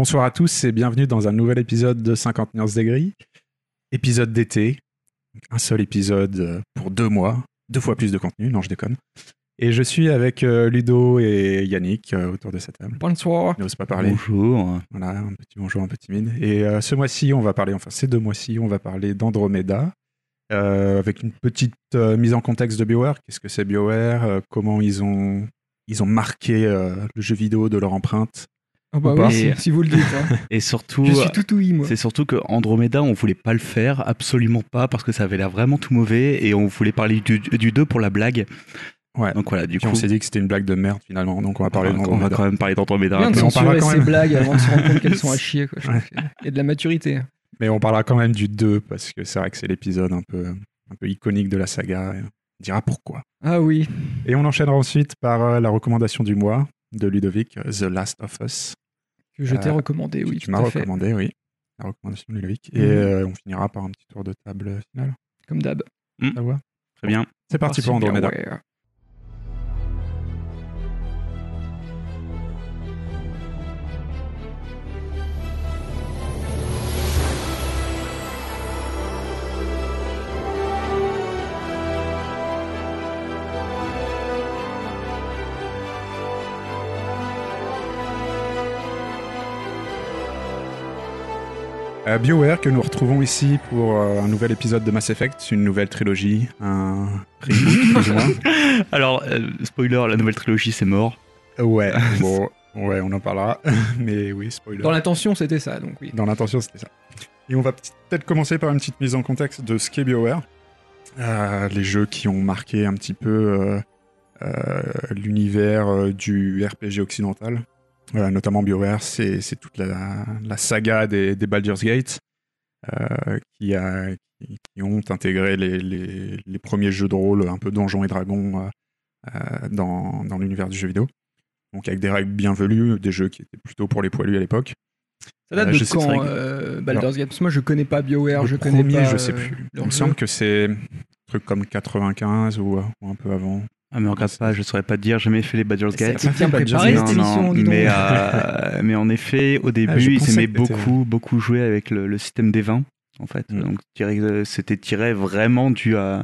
Bonsoir à tous et bienvenue dans un nouvel épisode de 50 nuances des grilles. Épisode d'été, un seul épisode euh, pour deux mois, deux fois plus de contenu, non je déconne. Et je suis avec euh, Ludo et Yannick euh, autour de cette table. Bonsoir. N'osent pas parler. Bonjour. Voilà, un petit bonjour, un peu timide. Et euh, ce mois-ci, on va parler, enfin ces deux mois-ci, on va parler d'Andromeda, euh, avec une petite euh, mise en contexte de BioWare. Qu'est-ce que c'est BioWare euh, Comment ils ont, ils ont marqué euh, le jeu vidéo de leur empreinte Ah bah oui, si, si vous le dites. hein. Et surtout, Je suis tout ouïe, moi. c'est surtout que Andromeda, on voulait pas le faire, absolument pas, parce que ça avait l'air vraiment tout mauvais, et on voulait parler du, du 2 pour la blague. Ouais. Donc voilà, du Puis coup, on s'est dit que c'était une blague de merde finalement, donc on va parler on va quand même parler d'Andromeda. Mais on parlera quand ces même. blagues avant de se rendre compte qu'elles sont à chier. Quoi, Ouais. Il y a de la maturité. Mais on parlera quand même du 2 parce que c'est vrai que c'est l'épisode un peu, un peu iconique de la saga. et on dira pourquoi. Ah oui. Et on enchaînera ensuite par euh, la recommandation du mois de Ludovic, The Last of Us. Que je t'ai Euh, recommandé, oui. tu tout m'as à fait. recommandé, oui. La recommandation de Ludovic. Et Mhm. euh, on finira par un petit tour de table final. Comme d'hab. Ça va? Très bien. C'est parti pour Super, Andromeda. Euh, BioWare que nous retrouvons ici pour euh, un nouvel épisode de Mass Effect, une nouvelle trilogie, un reboot plus ou moins. Alors, euh, spoiler, la nouvelle trilogie, c'est mort. Ouais, bon, ouais, on en parlera. Mais oui, spoiler. Dans l'intention, c'était ça, donc oui. Dans l'intention, c'était ça. Et on va peut-être commencer par une petite mise en contexte de ce qu'est BioWare. Euh, les jeux qui ont marqué un petit peu euh, euh, l'univers euh, du RPG occidental. Euh, notamment BioWare, c'est c'est toute la, la saga des, des Baldur's Gate euh, qui, a, qui, qui ont intégré les, les, les premiers jeux de rôle un peu donjons et dragons euh, dans, dans l'univers du jeu vidéo. Donc avec des règles bienvenues, des jeux qui étaient plutôt pour les poilus à l'époque. Ça date de que quand, euh, Baldur's Gate? Parce que moi, je connais pas BioWare, Le je connais pas. je sais plus. Il me semble que c'est un truc comme 95 ou, euh, ou un peu avant. Ah, mais regarde pas, je saurais pas te dire, j'ai jamais fait les Baldur's Ça a Gate. été bien préparé cette émission, mais, euh, mais en effet, au début, Ah, je ils aimaient beaucoup, beaucoup jouer avec le, le système des vins, en fait. Mm. Donc, euh, c'était tiré vraiment du, euh,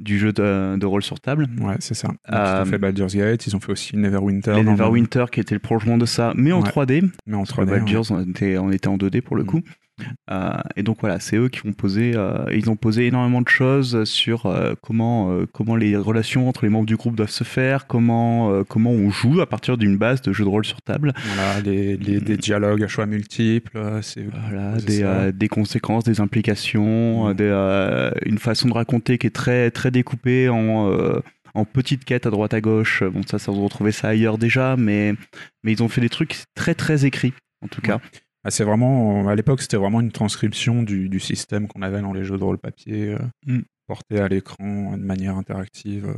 du jeu de, de rôle sur table. Ouais, c'est ça. Donc, Euh, ils ont fait Baldur's Gate, ils ont fait aussi Neverwinter. Les Neverwinter qui était le prolongement de ça, mais en Ouais. 3D. Mais en Parce que 3D. ouais. Baldur's, on, était, on était en 2D pour le Mm. Euh, et donc voilà, c'est eux qui vont poser, euh, ils ont posé énormément de choses sur euh, comment, comment les relations entre les membres du groupe doivent se faire, comment, comment on joue à partir d'une base de jeu de rôle sur table. Voilà, les, les- des dialogues à choix multiples. ont Voilà, posé des, des conséquences, des implications, Mm. des, une façon de raconter qui est très, très découpée en, en petites quêtes à droite à gauche. Bon, ça, ça vous retrouvez ça ailleurs déjà, mais, mais ils ont fait des trucs très, très écrits, en tout cas. Ah, c'est vraiment, à l'époque, c'était vraiment une transcription du, du système qu'on avait dans les jeux de rôle papier, euh, Mm. porté à l'écran de manière interactive. euh,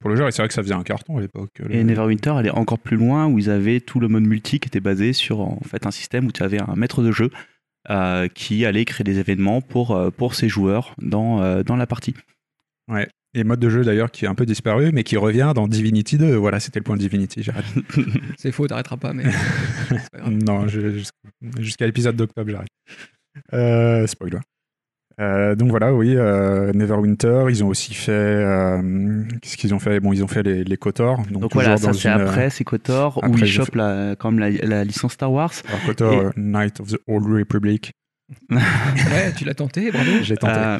Pour le jeu, et c'est vrai que ça faisait un carton à l'époque. Et le- Neverwinter allait encore plus loin où ils avaient tout le mode multi qui était basé sur en fait un système où tu avais un maître de jeu euh, qui allait créer des événements pour, euh, pour ses joueurs dans, euh, dans la partie. Et mode de jeu d'ailleurs qui est un peu disparu, mais qui revient dans Divinity 2. Voilà, c'était le point de Divinity. J'arrête. C'est faux, t'arrêteras pas, mais. pas non, jusqu'à l'épisode d'octobre, j'arrête. Euh, spoiler. Euh, donc voilà, oui, euh, Neverwinter, ils ont aussi fait. euh, Qu'est-ce qu'ils ont fait? Bon, ils ont fait les, les KOTOR. Donc, Donc voilà, ça c'est après, c'est KOTOR, où après, ils ils chopent la, quand même la, la licence Star Wars. alors, KOTOR, Et- Knight of the Old Republic. Ouais, tu l'as tenté, bravo. J'ai tenté. Euh,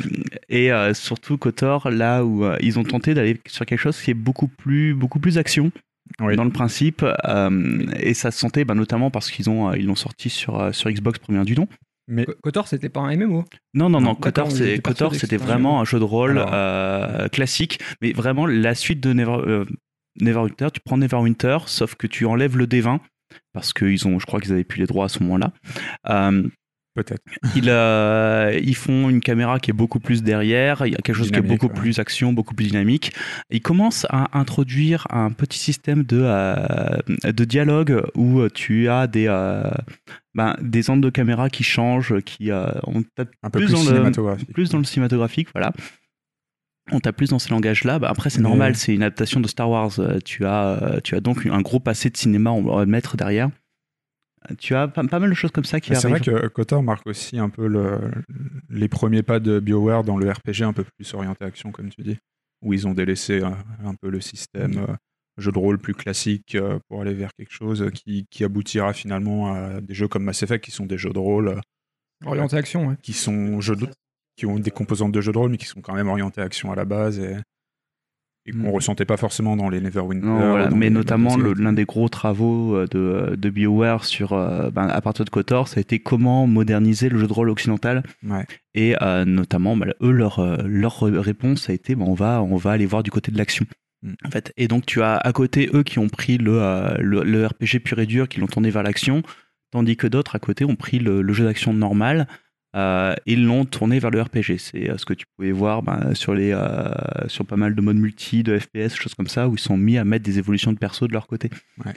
et euh, surtout KOTOR, là où euh, ils ont tenté d'aller sur quelque chose qui est beaucoup plus, beaucoup plus action. Oui. Dans le principe, euh, et ça se sentait bah, notamment parce qu'ils ont, euh, ils l'ont sorti sur, euh, sur Xbox premier du nom. Mais Kotor, c'était pas un MMO. Non, non, non, KOTOR, c'est- KOTOR, c'était vraiment un jeu de rôle Alors. euh, classique, mais vraiment la suite de Never, euh, Neverwinter, tu prends Neverwinter, sauf que tu enlèves le D20, parce qu'ils ont, je crois qu'ils avaient plus les droits à ce moment-là. Peut-être. ils, euh, ils font une caméra qui est beaucoup plus derrière, il y a quelque chose qui est beaucoup ouais. plus action, beaucoup plus dynamique. Ils commencent à introduire un petit système de, euh, de dialogue où tu as des, euh, ben, des angles de caméra qui changent, qui euh, ont peut-être Un peu Plus plus, dans le- cinématographique. plus dans le cinématographique, voilà. On t'a plus dans ces langages-là. Bah, après, c'est Mais- normal, c'est une adaptation de Star Wars. Euh, Tu as, tu as donc un gros passé de cinéma, on va le mettre derrière. Tu as pas, pas mal de choses comme ça qui Mais C'est arrivent. vrai que KOTOR marque aussi un peu le- les premiers pas de BioWare dans le RPG un peu plus orienté action, comme tu dis, où ils ont délaissé euh, un peu le système euh, jeu de rôle plus classique euh, pour aller vers quelque chose qui, qui aboutira finalement à des jeux comme Mass Effect qui sont des jeux de rôle euh, Orienté action, ouais. qui sont jeux de- qui ont des composantes de jeux de rôle mais qui sont quand même orientés action à la base et, et qu'on Mm. ressentait pas forcément dans les Neverwinter. Non, voilà, dans mais les notamment l'un des gros travaux euh, de, de BioWare sur, euh, ben, à partir de KOTOR, ça a été comment moderniser le jeu de rôle occidental. Ouais. Et euh, notamment, bah, eux, leur, euh, leur réponse a été bah, on, va, on va aller voir du côté de l'action. Mm. En fait. Et donc, tu as à côté eux qui ont pris le, euh, le, le RPG pur et dur, qui l'ont tourné vers l'action, tandis que d'autres à côté ont pris le, le jeu d'action normal. Euh, et l'ont tourné vers le RPG. C'est euh, ce que tu pouvais voir ben, sur, les, euh, sur pas mal de modes multi, de FPS, choses comme ça, où ils sont mis à mettre des évolutions de perso de leur côté. Ouais.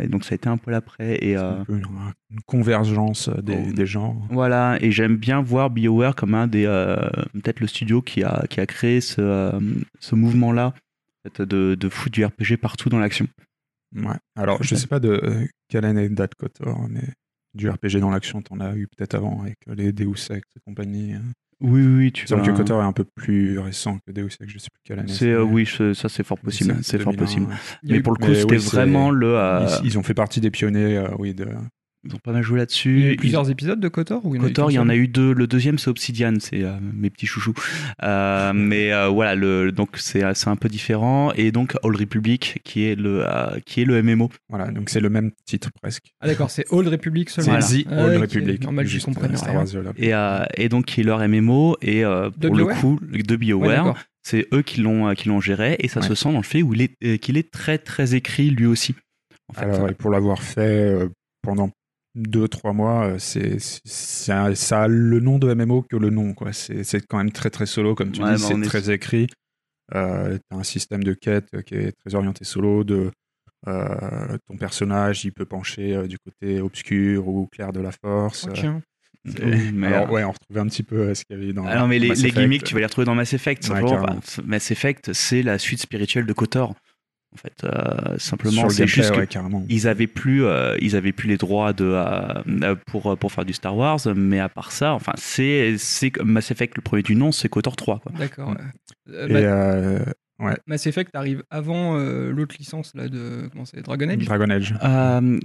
Et donc ça a été un peu l'après. Et, C'est un peu une, une convergence des, Oh. des genres. voilà, et j'aime bien voir BioWare comme un des. Peut-être le studio qui a, qui a créé ce, ce mouvement-là, de, de foutre du RPG partout dans l'action. Ouais. Alors, je sais pas de quelle année date KOTOR, mais du RPG dans l'action, t'en as eu peut-être avant avec euh, les Deus Ex et compagnie. hein. Oui, oui, tu vas- que KOTOR est un peu plus récent que Deus Ex, je sais plus quelle année. C'est, euh, oui, je- ça c'est fort possible. C'est fort 2001, possible. ouais. Mais pour le coup, c'était oui, vraiment le. euh, Ils, ils ont fait partie des pionniers, euh, oui, de... ils ont pas mal joué il y a là-dessus. eu plusieurs épisodes de KOTOR ou KOTOR, il y en a eu deux. Le deuxième, c'est Obsidian, c'est euh, mes petits chouchous. Euh, mais euh, voilà, le, donc c'est c'est un peu différent. Et donc Old Republic, qui est le, euh, qui est le MMO. Voilà, donc c'est le même titre presque. Ah d'accord, c'est Old Republic C'est seulement. The Old. Republic. Normal, je juste, comprends Star rien. Wars, voilà. Et, euh, et donc qui est leur MMO. Et euh, pour le BioWare coup, de BioWare, c'est eux qui l'ont qui l'ont géré. Et ça Ouais. se sent dans le fait où il est qu'il est très très écrit lui aussi. En fait, Alors, et pour l'avoir fait pendant deux, trois mois, euh, c'est, c'est- ça, ça a le nom de MMO que le nom. Quoi. C'est, c'est quand même très très solo, comme tu Ouais, dis, bah, c'est est- très écrit. Euh, t'as un système de quête euh, qui est très orienté solo. De, euh, ton personnage, il peut pencher euh, du côté obscur ou clair de la force. Oh, Euh, mais, Alors, euh, ouais, on retrouvait un petit peu ce qu'il y avait dans. Ah non, mais les, Mass les Effect. gimmicks, tu vas les retrouver dans Mass Effect. Ouais, bah, Mass Effect, c'est la suite spirituelle de KOTOR. En fait, euh, simplement, c'est juste gameplay, que ouais, carrément. ils avaient plus, euh, ils avaient plus les droits de euh, pour pour faire du Star Wars, mais à part ça, enfin, c'est c'est Mass Effect le premier du nom, c'est KOTOR 3. Quoi. D'accord. ouais. Et Ma- Mass Effect arrive avant euh, l'autre licence là de comment c'est Dragon Age? Dragon Age. Euh,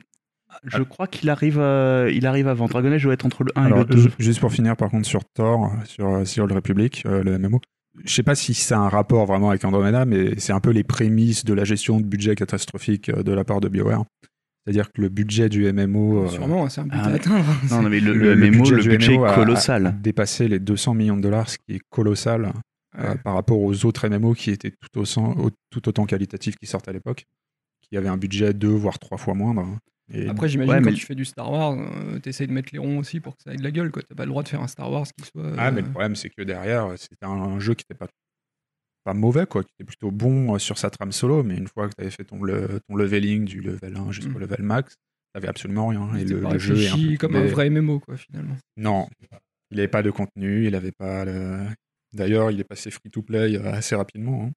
je crois qu'il arrive, euh, il arrive avant. Dragon Age doit être entre le 1 Alors, et le 2. ju- juste pour finir, par contre, sur Thor, sur The Old Republic, euh, le MMO, je sais pas si ça a un rapport vraiment avec Andromeda, mais c'est un peu les prémices de la gestion de budget catastrophique euh, de la part de BioWare. C'est-à-dire que le budget du MMO. euh, Sûrement, c'est un but ah, à atteindre. Non, non, mais le, le MMO, le du budget MMO est a- colossal. a dépassé les 200 millions de dollars, ce qui est colossal euh, par rapport aux autres MMO qui étaient tout, au- tout autant qualitatifs qui sortent à l'époque, qui avaient un budget deux voire trois fois moindre. Et Après, j'imagine Ouais, quand mais- tu fais du Star Wars, euh, t'essayes de mettre les ronds aussi pour que ça ait de la gueule. quoi. T'as pas le droit de faire un Star Wars qui soit. Ah, mais euh, le problème, c'est que derrière, c'était un, un jeu qui n'était pas, pas mauvais, quoi, qui était plutôt bon euh, sur sa trame solo, mais une fois que tu avais fait ton, le- ton leveling du level 1 jusqu'au Mm. level max, t'avais absolument rien. Et c'était le, pas le jeu est un peu comme un vrai MMO, quoi, finalement. Non, il n'avait pas de contenu, il avait pas le... D'ailleurs, il est passé free-to-play euh, assez rapidement. hein.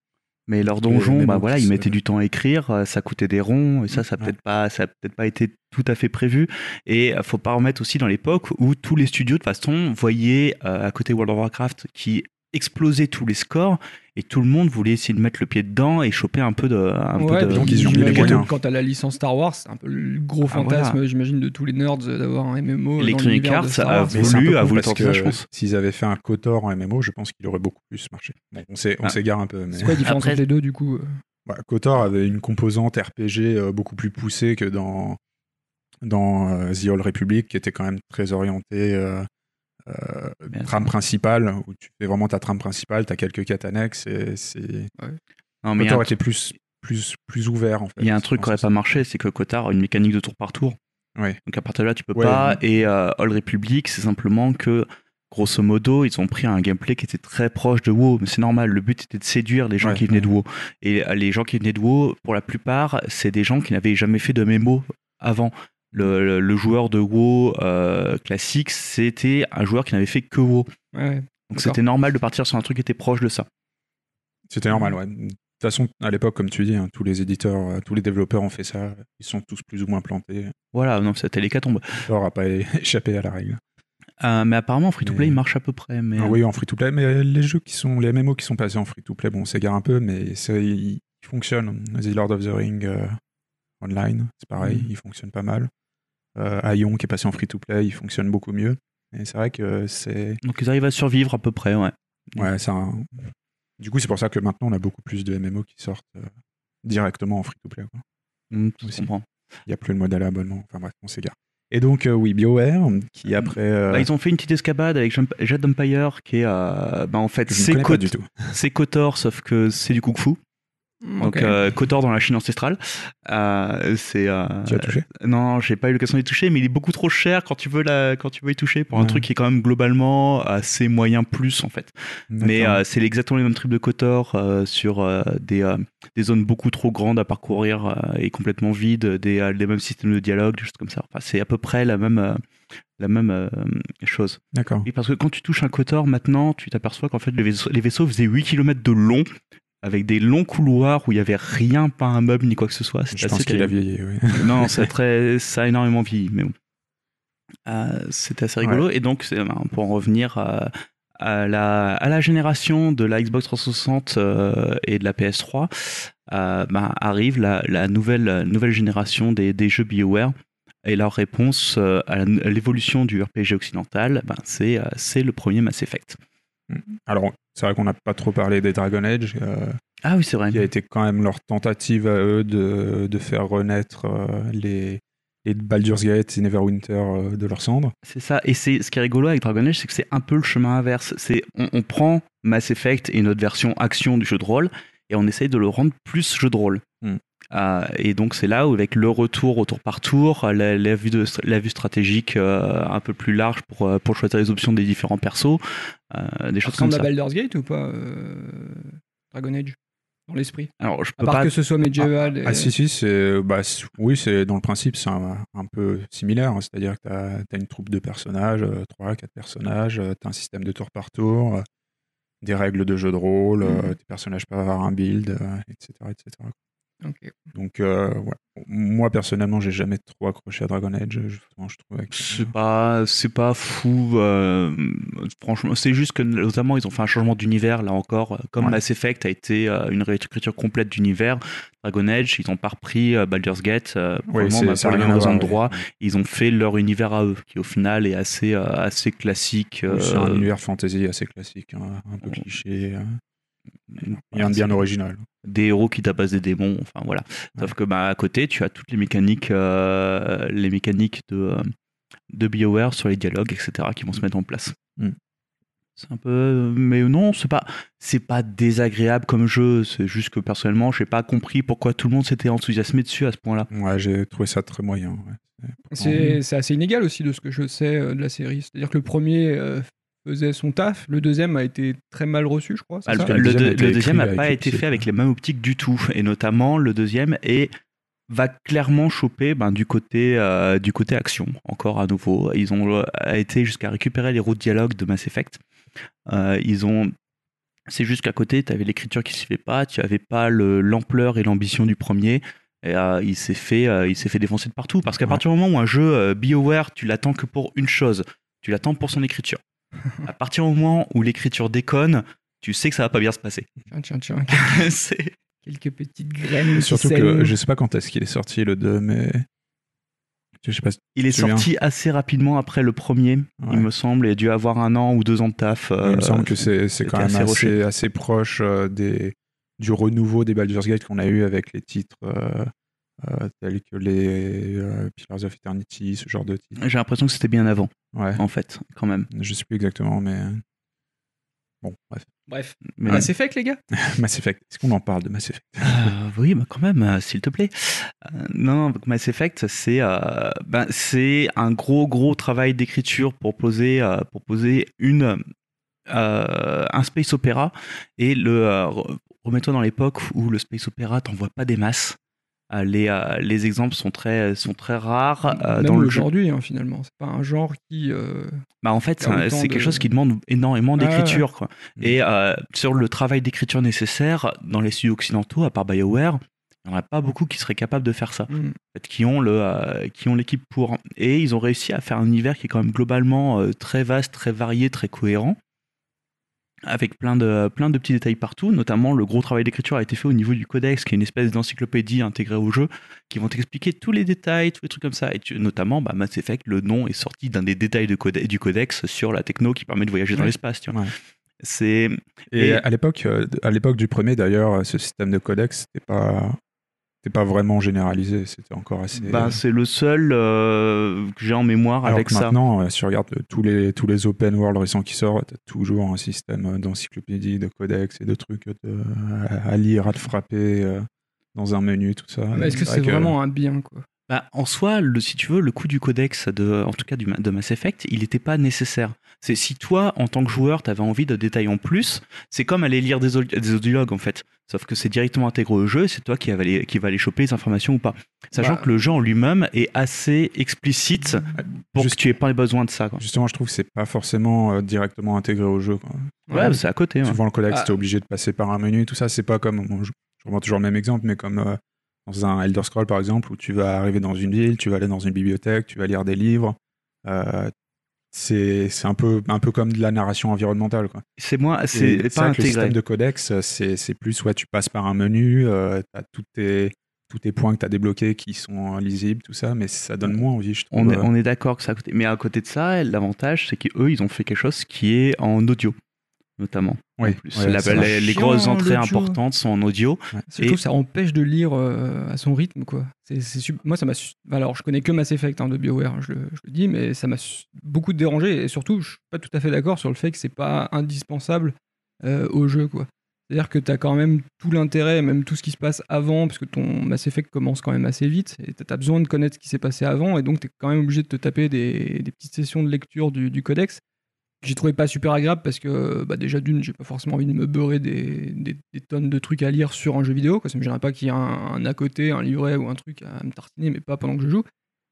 Mais leur donjon, bah voilà, ils mettaient du temps à écrire, euh, ça coûtait des ronds, et ça, ça a Ouais. peut-être pas, ça a peut-être pas été tout à fait prévu. Et euh, faut pas remettre aussi dans l'époque où tous les studios de toute façon voyaient euh, à côté World of Warcraft qui explosait tous les scores et tout le monde voulait essayer de mettre le pied dedans et choper un peu de, un peu de- donc ils y ont mis les j'imagine moyens. que Quand t'as la licence Star Wars, c'est un peu le gros Ah, fantasme, voilà. j'imagine, de tous les nerds d'avoir un MMO. Electronic Arts a voulu- a voulu parce tenter ça, que je pense. S'ils avaient fait un KOTOR en MMO, je pense qu'il aurait beaucoup plus marché. Bon, on s'est- on Ah. s'égare un peu. Mais... C'est quoi la différence Après- entre les deux, du coup euh Bah, KOTOR avait une composante RPG euh, beaucoup plus poussée que dans, dans euh, The Old Republic, qui était quand même très orientée euh, euh, trame principale, où tu fais vraiment ta trame principale, tu as quelques quêtes annexes, et c'est... Non, mais un KOTOR était plus, plus, plus ouvert, en fait. Il y a un truc qui aurait que pas marché, c'est que Kotar a une mécanique de tour par tour. Ouais. Donc à partir de là, tu peux Ouais, pas. Et euh, Old Republic, c'est simplement que, grosso modo, ils ont pris un gameplay qui était très proche de WoW. Mais c'est normal, le but était de séduire les gens Ouais, qui venaient de ouais. WoW. Et euh, les gens qui venaient de WoW, pour la plupart, c'est des gens qui n'avaient jamais fait de mémo avant. Le, le- le joueur de WoW euh, classique, c'était un joueur qui n'avait fait que WoW. Ouais. Donc c'était normal de partir sur un truc qui était proche de ça. C'était normal, ouais. façon, à l'époque, comme tu dis, hein, tous les éditeurs, euh, tous les développeurs ont fait ça. Ils sont tous plus ou moins plantés. Voilà, non, c'était l'hécatombe. Thor n'a pas échappé à la règle. Euh, mais apparemment, en free-to-play, Mais- il marche à peu près. Mais... Ah oui, en free-to-play, mais les jeux qui sont, les MMO qui sont passés en free-to-play, bon, on s'égare un peu, mais ils ils fonctionnent. The Lord of the Ring euh, Online, c'est pareil, Mhm. il fonctionne pas mal. Euh, Aion qui est passé en free-to-play, il fonctionne beaucoup mieux. Et c'est vrai que c'est. Donc ils arrivent à survivre à peu près, ouais. Ouais, c'est un- Du coup, c'est pour ça que maintenant, on a beaucoup plus de MMO qui sortent euh, directement en free-to-play. Mm, Aussi. comprends. Il n'y a plus le modèle abonnement. Enfin bref, on s'égare. Et donc, euh, oui, BioWare, qui après. euh, Bah, ils ont fait une petite escapade avec Jet Empire qui est euh, bah, en fait c'est Kotor sauf que c'est du kung fu. Donc Ok. euh, Kotor dans la Chine ancestrale. Euh, c'est euh, Tu as touché? Non, j'ai pas eu l'occasion d'y toucher, mais il est beaucoup trop cher quand tu veux la, quand tu veux y toucher pour un truc qui est quand même globalement assez moyen plus en fait. Mais euh, c'est exactement les mêmes trucs de Kotor euh, sur euh, des, euh, des zones beaucoup trop grandes à parcourir euh, et complètement vides, des, euh, les mêmes systèmes de dialogue, des choses comme ça. Enfin, c'est à peu près la même, euh, la même euh, chose. D'accord. Oui, parce que quand tu touches un Kotor maintenant, tu t'aperçois qu'en fait les vaisseaux, les vaisseaux faisaient 8 km de long avec des longs couloirs où il y avait rien, pas un meuble ni quoi que ce soit. Je pense qu'il a vieilli, oui. Non, c'est très, ça a énormément vieilli, mais bon. Euh, C'était assez rigolo. Et donc, c'est- ben, pour en revenir à, à la, à la génération de la Xbox 360 euh, et de la PS3, euh, ben, arrive la, la nouvelle, nouvelle génération des, des jeux BioWare. Et leur réponse euh, à l'évolution du RPG occidental, ben, c'est c'est le premier Mass Effect. Alors, c'est vrai qu'on n'a pas trop parlé des Dragon Age, euh, Ah oui, c'est vrai. qui a été quand même leur tentative à eux de, de faire renaître euh, les, les Baldur's Gate et Neverwinter euh, de leurs cendres. C'est ça. Et c'est ce qui est rigolo avec Dragon Age, c'est que c'est un peu le chemin inverse. C'est on, on prend Mass Effect et notre version action du jeu de rôle et on essaye de le rendre plus jeu de rôle. Euh, et donc c'est là où avec le retour au tour par tour, la, la vue, de, la vue stratégique euh, un peu plus large pour, euh, pour choisir les options des différents persos, euh, des Ça choses comme ressemble à ça. Baldur's Gate ou pas euh, Dragon Age? Dans l'esprit Alors je À peux part pas. que ce soit médiéval. et- Ah si, si, c'est, bah, oui, c'est, dans le principe, c'est un, un peu similaire. hein. C'est-à-dire que tu as, une troupe de personnages, euh, trois, quatre personnages, tu as un système de tour par tour, euh, des règles de jeu de rôle, euh, Mhm. tes personnages peuvent avoir un build, euh, etc., etc. Donc, euh, ouais. moi personnellement, j'ai jamais trop accroché à Dragon Age. Justement, je trouvais que C'est pas, c'est pas fou. euh, franchement, c'est juste que notamment ils ont fait un changement d'univers là encore. Comme Ouais. Mass Effect a été euh, une réécriture complète d'univers, Dragon Age, ils ont pas repris euh, Baldur's Gate. euh, Oui, vraiment, c'est- bah, pour les mêmes endroits. ouais. Ils ont fait leur univers à eux, qui au final est assez, euh, assez classique. C'est un euh, univers fantasy assez classique, hein, un peu cliché. euh, voilà, rien de bien original. des héros qui tabassent des démons, enfin voilà. Sauf que bah, à côté, tu as toutes les mécaniques, euh, les mécaniques de, euh, de BioWare sur les dialogues, etc., qui vont se mettre en place. Mm. C'est un peu, mais non, c'est pas, c'est pas désagréable comme jeu. C'est juste que personnellement, j'ai pas compris pourquoi tout le monde s'était enthousiasmé dessus à ce point-là. Ouais, j'ai trouvé ça très moyen. ouais. C'est assez inégal aussi de ce que je sais euh, de la série. C'est-à-dire que le premier euh, faisait son taf, le deuxième a été très mal reçu, je crois. Ah, ça le, Le le deuxième le n'a pas été fait avec les mêmes optiques du tout. Et notamment, le deuxième est, va clairement choper ben, du, côté, euh, du côté action, encore à nouveau. Ils ont euh, été jusqu'à récupérer les routes dialogue de Mass Effect. Euh, ils ont. C'est juste qu'à côté, tu avais l'écriture qui ne suivait pas, tu avais pas le- l'ampleur et l'ambition du premier. Et euh, il s'est fait, euh, il s'est fait défoncer de partout. Parce qu'à Ouais. partir du moment où un jeu euh, BioWare, tu l'attends que pour une chose, tu l'attends pour son écriture. à partir du moment où l'écriture déconne, tu sais que ça va pas bien se passer. Tiens, tiens, tiens. C'est- Quelques petites graines. Surtout que je sais pas quand est-ce qu'il est sorti le 2, mais. Je sais pas si- il est sorti assez rapidement après le premier, Ouais. il me semble, et a dû avoir un an ou deux ans de taf. il me euh, semble que c'est c'est quand même assez assez proche euh, des, du renouveau des Baldur's Gate qu'on a eu avec les titres euh, euh, tels que les euh, Pillars of Eternity, ce genre de titres. J'ai l'impression que c'était bien avant, Ouais, en fait, quand même. je sais plus exactement, mais. euh, Bon, bref. Bref. Mais- Ah, c'est fait, les gars? Mass Effect. Est-ce qu'on en parle de Mass Effect? Euh, oui, bah quand même, euh, s'il te plaît. Euh, non, Mass Effect, c'est euh, ben, c'est un gros, gros travail d'écriture pour poser, euh, pour poser une, euh, un space opéra. Et le, euh, re- remets-toi dans l'époque où le space opéra, t'en vois pas des masses. Euh, les, euh, les exemples sont très, sont très rares. euh, Même dans le aujourd'hui, hein, finalement. C'est pas un genre qui. euh, Bah, en fait, c'est quelque chose qui demande énormément Ah ouais, d'écriture. Et euh, sur le travail d'écriture nécessaire, dans les studios occidentaux, à part BioWare, il n'y en a pas beaucoup qui seraient capables de faire ça. hmm. qui ont le euh, qui ont l'équipe pour et ils ont réussi à faire un univers qui est quand même globalement euh, très vaste très varié très cohérent avec plein de plein de petits détails partout notamment le gros travail d'écriture a été fait au niveau du codex qui est une espèce d'encyclopédie intégrée au jeu qui vont t'expliquer tous les détails tous les trucs comme ça et tu- notamment bah, Mass Effect le nom est sorti d'un des détails de code- du codex sur la techno qui permet de voyager dans Ouais. l'espace tu vois Ouais. c'est Et, Et- à l'époque, euh, à l'époque du premier d'ailleurs, ce système de codex n'était pas, c'était pas vraiment généralisé. C'était encore assez. bah, c'est le seul euh, que j'ai en mémoire Alors avec que ça maintenant, euh, si tu regardes euh, tous les, tous les open world récents qui sortent, t'as toujours un système euh, d'encyclopédie, de codex et de trucs de- à, lire, à te frapper euh, dans un menu, tout ça. Mais est-ce que vrai c'est vraiment un bien, quoi? Bah, en soi, le, si tu veux, le coût du codex, de, en tout cas du, de Mass Effect, il n'était pas nécessaire. C'est si toi, en tant que joueur, tu avais envie de détails en plus, c'est comme aller lire des, des audiologues en fait. Sauf que c'est directement intégré au jeu, et c'est toi qui va, aller, qui va aller choper les informations ou pas. Sachant Bah. que le jeu en lui-même est assez explicite pour Juste- que tu aies pas besoin de ça. Quoi. Justement, je trouve que c'est pas forcément euh, directement intégré au jeu. quoi. Ouais, c'est à côté. ouais. Souvent, le codex, Ah. t'es obligé de passer par un menu, tout ça. C'est pas comme. bon, je, je reprends toujours le même exemple, mais comme euh, dans un Elder Scroll, par exemple, où tu vas arriver dans une ville, tu vas aller dans une bibliothèque, tu vas lire des livres. euh, c'est un peu, un peu comme de la narration environnementale. C'est moi, Et c'est pas que Le intégré. système de codex, c'est plus, ouais, tu passes par un menu, euh, tu as tous tes, tous tes points que tu as débloqués qui sont lisibles, tout ça, mais ça donne moins envie, je trouve. On est, on est d'accord que c'est à côté. Mais à côté de ça, l'avantage, c'est qu'eux, ils ont fait quelque chose qui est en audio, notamment. Oui, en plus. ouais, La- c'est les, chiant, grosses entrées importantes sont en audio. C'est surtout Et- que ça empêche de lire euh, à son rythme, quoi. C'est, c'est sup- Moi, ça m'a. su- Alors, je connais que Mass Effect hein, de BioWare, je, le- je le dis, mais ça m'a su- beaucoup dérangé. Et surtout, je suis pas tout à fait d'accord sur le fait que c'est pas indispensable euh, au jeu, quoi. C'est-à-dire que tu as quand même tout l'intérêt, même tout ce qui se passe avant, parce que ton Mass Effect commence quand même assez vite, et tu as besoin de connaître ce qui s'est passé avant, et donc tu es quand même obligé de te taper des, des petites sessions de lecture du, du codex. J'ai trouvé pas super agréable parce que bah déjà d'une, j'ai pas forcément envie de me beurrer des, des- des tonnes de trucs à lire sur un jeu vidéo. Quoi. Ça me gênerait pas qu'il y ait un, un à côté, un livret ou un truc à me tartiner, mais pas pendant que je joue.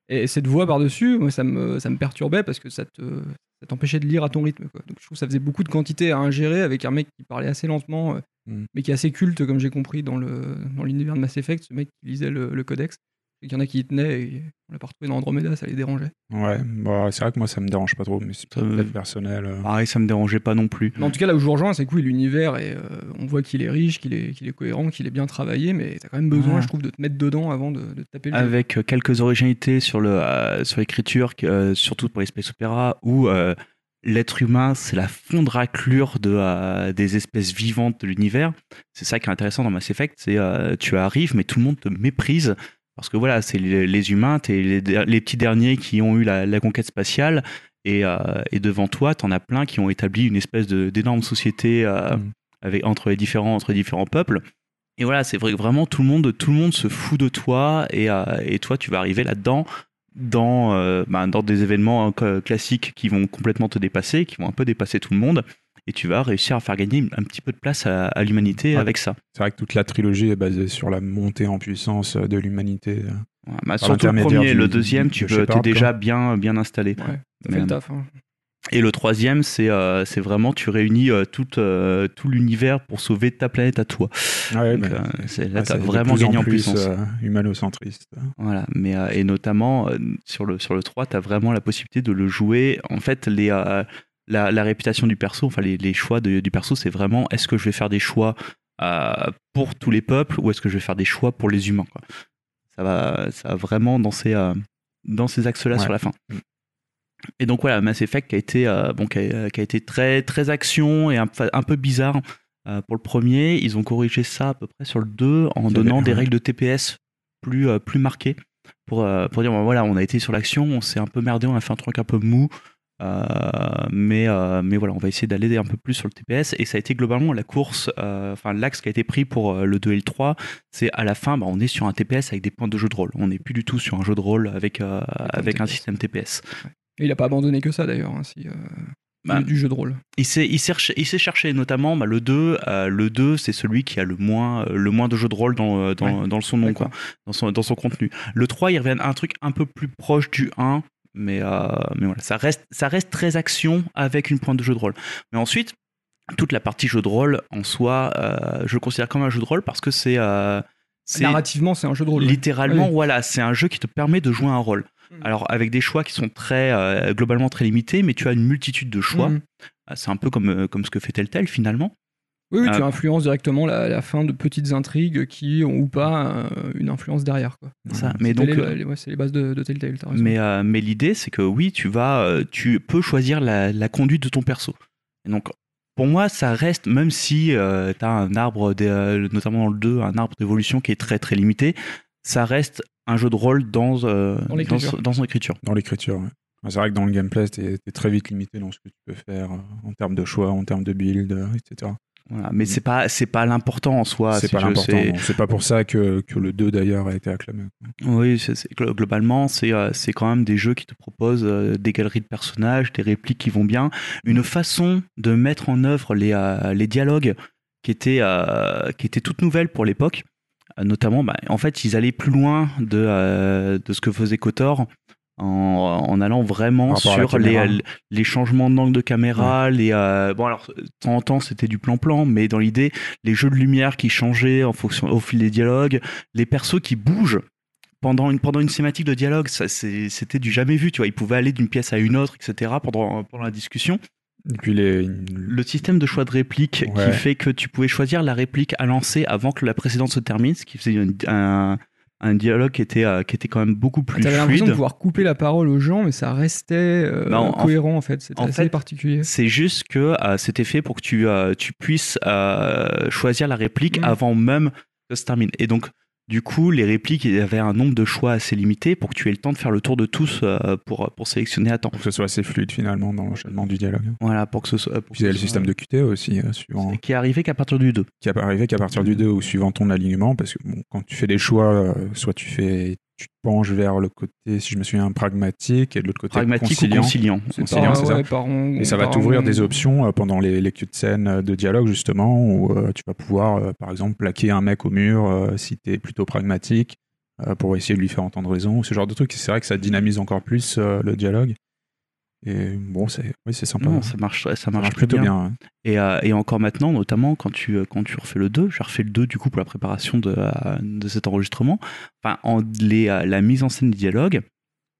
Et cette voix par-dessus, moi, ça me, ça me perturbait parce que ça te ça t'empêchait de lire à ton rythme. Quoi. Donc je trouve que ça faisait beaucoup de quantité à ingérer avec un mec qui parlait assez lentement, euh, Mm. mais qui est assez culte, comme j'ai compris, dans le dans l'univers de Mass Effect, ce mec qui lisait le, le codex. Et qu'il y en a qui y tenaient et on l'a pas retrouvé dans Andromeda, ça les dérangeait. Ouais, bah, c'est vrai que moi, ça me dérange pas trop, mais c'est Euh, peut-être personnel. euh. Pareil, ça me dérangeait pas non plus. Mais en tout cas, là où je vous rejoins, c'est que oui, l'univers, euh, on voit qu'il est riche, qu'il est, qu'il est cohérent, qu'il est bien travaillé, mais t'as quand même besoin, Ouais. je trouve, de te mettre dedans avant de, taper le. Avec euh, quelques originalités sur le euh, sur l'écriture, euh, surtout pour les space opéra, où euh, l'être humain c'est la fond de raclure de euh, des espèces vivantes de l'univers. C'est ça qui est intéressant dans Mass Effect, c'est euh, tu arrives mais tout le monde te méprise parce que voilà c'est les, les humains, t'es les, petits derniers qui ont eu la, la conquête spatiale et, euh, et devant toi t'en as plein qui ont établi une espèce d'énorme société euh, Mm. avec entre les différents entre les différents peuples. Et voilà, c'est vrai que vraiment tout le monde, tout le monde se fout de toi et, euh, et toi tu vas arriver là-dedans dans, bah, dans des événements cla- classiques qui vont complètement te dépasser, qui vont un peu dépasser tout le monde et tu vas réussir à faire gagner un petit peu de place à, à l'humanité Ouais. avec ça. C'est vrai que toute la trilogie est basée sur la montée en puissance de l'humanité. euh. Ouais, bah, surtout le premier, du- le deuxième, du tu peux, t'es déjà bien, bien installé. Ouais, ça Mais, fait le taf. hein. Et le troisième, c'est euh, c'est vraiment, tu réunis euh, tout, euh, tout l'univers pour sauver ta planète à toi. Ouais, Donc, bah, euh, c'est- là, c'est de vraiment en gagné en plus, puissance. euh, humanocentriste. Voilà, mais euh, et notamment euh, sur le sur le 3, tu as vraiment la possibilité de le jouer. En fait, les euh, la, la réputation du perso, enfin les, les choix de- du perso, c'est vraiment est-ce que je vais faire des choix euh, pour tous les peuples ou est-ce que je vais faire des choix pour les humains quoi. Ça va ça va vraiment dans ces euh, dans ces axes-là Ouais. sur la fin. Mm. Et donc voilà, Mass Effect qui a été euh, bon qui a, qui a été très très action et un, un peu bizarre pour le premier, ils ont corrigé ça à peu près sur le 2 en donnant des ouais. règles de TPS plus, plus marquées pour, pour dire bon, voilà, on a été sur l'action, on s'est un peu merdé, on a fait un truc un peu mou, mais, euh, mais voilà, on va essayer d'aller un peu plus sur le TPS. Et ça a été globalement la course, euh, enfin l'axe qui a été pris pour euh, le 2 et le 3, c'est à la fin, bah, on est sur un TPS avec des points de jeu de rôle. On n'est plus du tout sur un jeu de rôle avec, euh, avec un TPS. système TPS. Et il a pas abandonné que ça d'ailleurs. hein, si, euh, Bah, du, jeu de rôle. Il s'est il s'est cherché, il s'est cherché notamment bah, le 2. euh, le 2, c'est celui qui a le moins, euh, le moins de jeux de rôle dans, euh, dans, dans son nom, quoi, dans, son, dans son contenu. Le 3, il revient à un truc un peu plus proche du 1, mais, euh, mais voilà, ça reste, ça reste très action avec une pointe de jeu de rôle. Mais ensuite, toute la partie jeu de rôle en soi, euh, je le considère comme un jeu de rôle parce que c'est. euh, Narrativement, c'est un jeu de rôle. littéralement, Oui. voilà, c'est un jeu qui te permet de jouer un rôle. Mm. Alors, avec des choix qui sont très, euh, globalement très limités, mais tu as une multitude de choix. Ah, C'est un peu comme, comme ce que fait Telltale finalement. Oui, oui, tu Ah. influences directement la, la fin de petites intrigues qui ont ou pas euh, une influence derrière. Quoi. Ça. Mais C'est donc, les, euh, les- ouais, c'est les bases de, de Telltale. mais, euh, mais l'idée, c'est que oui, tu vas, euh, tu peux choisir la, la conduite de ton perso. Et donc, pour moi, ça reste, même si tu as un arbre, euh, notamment dans le 2, un arbre d'évolution qui est très très limité, ça reste un jeu de rôle dans, euh, Dans l'écriture. dans, dans son écriture. Dans l'écriture, ouais. C'est vrai que dans le gameplay, t'es es très vite limité dans ce que tu peux faire euh, en termes de choix, en termes de build, euh, etc. Voilà. Mais c'est pas, c'est pas l'important en soi. c'est pas l'important. c'est- pas pour ça que, que le 2 d'ailleurs a été acclamé. Oui, globalement, c'est euh, c'est quand même des jeux qui te proposent euh, des galeries de personnages, des répliques qui vont bien, une façon de mettre en œuvre les, euh, les dialogues qui étaient, euh, qui étaient toutes nouvelles pour l'époque. Notamment, bah, en fait, ils allaient plus loin de, euh, de ce que faisait Kotor en, en allant vraiment sur les, euh, les changements d'angle de caméra. Les, euh, bon, alors, de temps en temps, c'était du plan-plan, mais dans l'idée, les jeux de lumière qui changeaient en fonction, au fil des dialogues, les persos qui bougent pendant une, pendant une cinématique de dialogue, ça, c'était du jamais vu, tu vois. Ils pouvaient aller d'une pièce à une autre, etc. pendant, pendant la discussion. Et puis les, Le système de choix de réplique Ouais. qui fait que tu pouvais choisir la réplique à lancer avant que la précédente se termine, ce qui faisait un, un dialogue qui était, euh, qui était quand même beaucoup plus T'avais l'impression de pouvoir couper la parole aux gens, mais ça restait euh, Non, cohérent en fait. C'était assez fait, particulier. C'est juste que euh, c'était fait pour que tu, euh, tu puisses euh, choisir la réplique Mhm. avant même que ça se termine. Et donc, du coup, les répliques, il y avait un nombre de choix assez limité pour que tu aies le temps de faire le tour de tous euh, pour, pour sélectionner à temps. pour que ce soit assez fluide finalement dans l'enchaînement du dialogue. Voilà, pour que ce soit. Pour Puis il y a que le système de QTE aussi, euh, suivant, qui est arrivé qu'à partir du 2. qui est arrivé qu'à partir du 2 ou suivant ton alignement, parce que bon, quand tu fais des choix, euh, soit tu fais, tu te penches vers le côté, si je me souviens, pragmatique, et de l'autre côté Pragmatique conciliant. ou conciliant. C'est conciliant, ça. Et ça va t'ouvrir des options euh, pendant les, les cuts de scène euh, de dialogue, justement, où euh, tu vas pouvoir, euh, par exemple, plaquer un mec au mur euh, si tu es plutôt pragmatique, euh, pour essayer de lui faire entendre raison, ou ce genre de truc. C'est vrai que ça dynamise encore plus euh, le dialogue. Et bon, c'est oui, c'est sympa. Non, ça marche, ça Ça marche, plutôt bien. bien. Et, euh, et encore maintenant, notamment quand tu, euh, quand tu refais le 2, j'ai refait le 2 du coup pour la préparation de, euh, de cet enregistrement. Enfin, en, les, la mise en scène des dialogues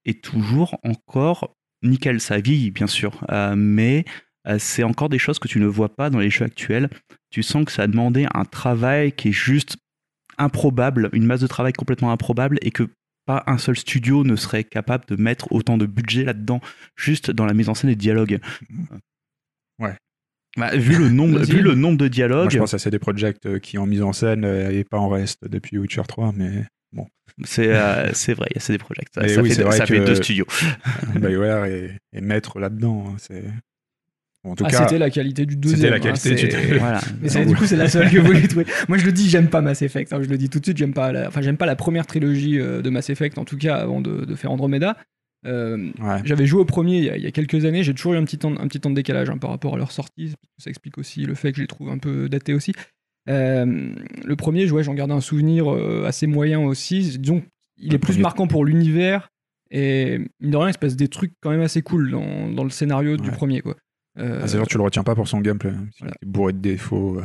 est toujours encore nickel. Ça vieillit, bien sûr, euh, mais euh, c'est encore des choses que tu ne vois pas dans les jeux actuels. Tu sens que ça a demandé un travail qui est juste improbable, une masse de travail complètement improbable et que pas un seul studio ne serait capable de mettre autant de budget là-dedans, juste dans la mise en scène des dialogues. Ouais. Bah, vu, le nombre, vu le nombre de Moi, dialogues, je pense à CD Projekt euh, qui, en mise en scène, euh, et pas en reste depuis Witcher 3, mais c'est euh, c'est vrai, il y a CD Projekt. Ça, ça oui, fait, c'est vrai ça fait deux studios. BioWare est, est maître là-dedans. hein, c'est- En tout Ah, cas, c'était la qualité du deuxième. c'était la hein, qualité du deuxième. Voilà. Mais c'est- du coup, c'est la seule que vous j'ai trouvé. Moi, je le dis, j'aime pas Mass Effect. hein, je le dis tout de suite, j'aime pas. La... Enfin, j'aime pas la première trilogie euh, de Mass Effect, en tout cas, avant de, de faire Andromeda. Euh, ouais. J'avais joué au premier il y a, il y a quelques années. J'ai toujours eu un petit temps, un petit temps de décalage hein, par rapport à leur sortie. Ça explique aussi le fait que je les trouve un peu datés aussi. Euh, le premier, ouais, j'en garde un souvenir assez moyen aussi. Disons, il est plus marquant pour l'univers et mine de rien, il se passe des trucs quand même assez cool dans, dans le scénario du premier, quoi. Euh, Ah, c'est sûr, tu le retiens pas pour son gameplay. hein, voilà. est bourré de défauts. euh,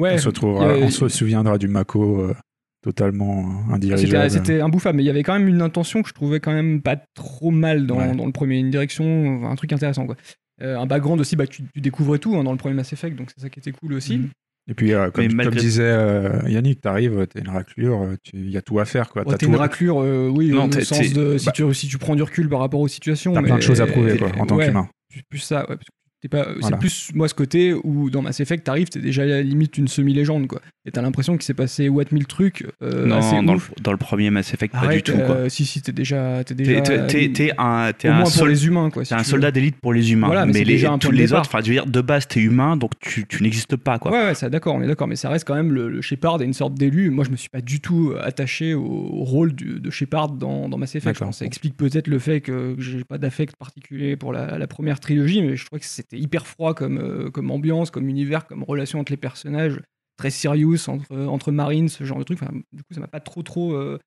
ouais, on, se trouvera- il y a- on se souviendra du Mako euh, totalement C'était, indirigeable. c'était imbouffable, mais il y avait quand même une intention que je trouvais quand même pas trop mal dans, Ouais. dans le premier, une direction, un truc intéressant quoi. Euh, un background aussi, bah, tu, tu découvrais tout hein, dans le premier Mass Effect, donc c'est ça qui était cool aussi. Mhm. Et puis, euh, comme, disait euh, Yannick, t'arrives, t'as une raclure, il y a tout à faire. Quoi. Ouais, T'as t'es tout- une raclure, euh, oui, Non, au t'es- sens t'es- de si, bah- tu, si tu prends du recul par rapport aux situations. t'as mais- plein de choses à prouver quoi, en tant ouais, qu'humain. plus, plus ça, ouais, parce que t'es pas, Voilà. c'est plus moi ce côté où dans Mass Effect t'arrives, t'es déjà à la limite une semi-légende quoi. Et t'as l'impression qu'il s'est passé what mille trucs euh, Non, assez dans le, dans le premier Mass Effect, pas du tout. quoi. euh, si si t'es déjà, t'es déjà. t'es- un, t'es un, sol- les humains quoi. si t'es un soldat d'élite pour les humains. Voilà, mais les, déjà un tous les autres, enfin, je veux dire, de base, t'es humain, donc tu, tu n'existes pas. Quoi. Ouais, ouais, ça, d'accord, on est d'accord, mais ça reste quand même le, le Shepard est une sorte d'élu. Moi, je me suis pas du tout attaché au, au rôle du- de Shepard dans, dans Mass Effect. Ça explique peut-être le fait que j'ai pas d'affect particulier pour la, la première trilogie, mais je trouvais que c'était c'était hyper froid comme, euh, comme ambiance, comme univers, comme relation entre les personnages, très serious entre, entre marines, ce genre de truc. Enfin, du coup, ça m'a pas trop, trop, euh,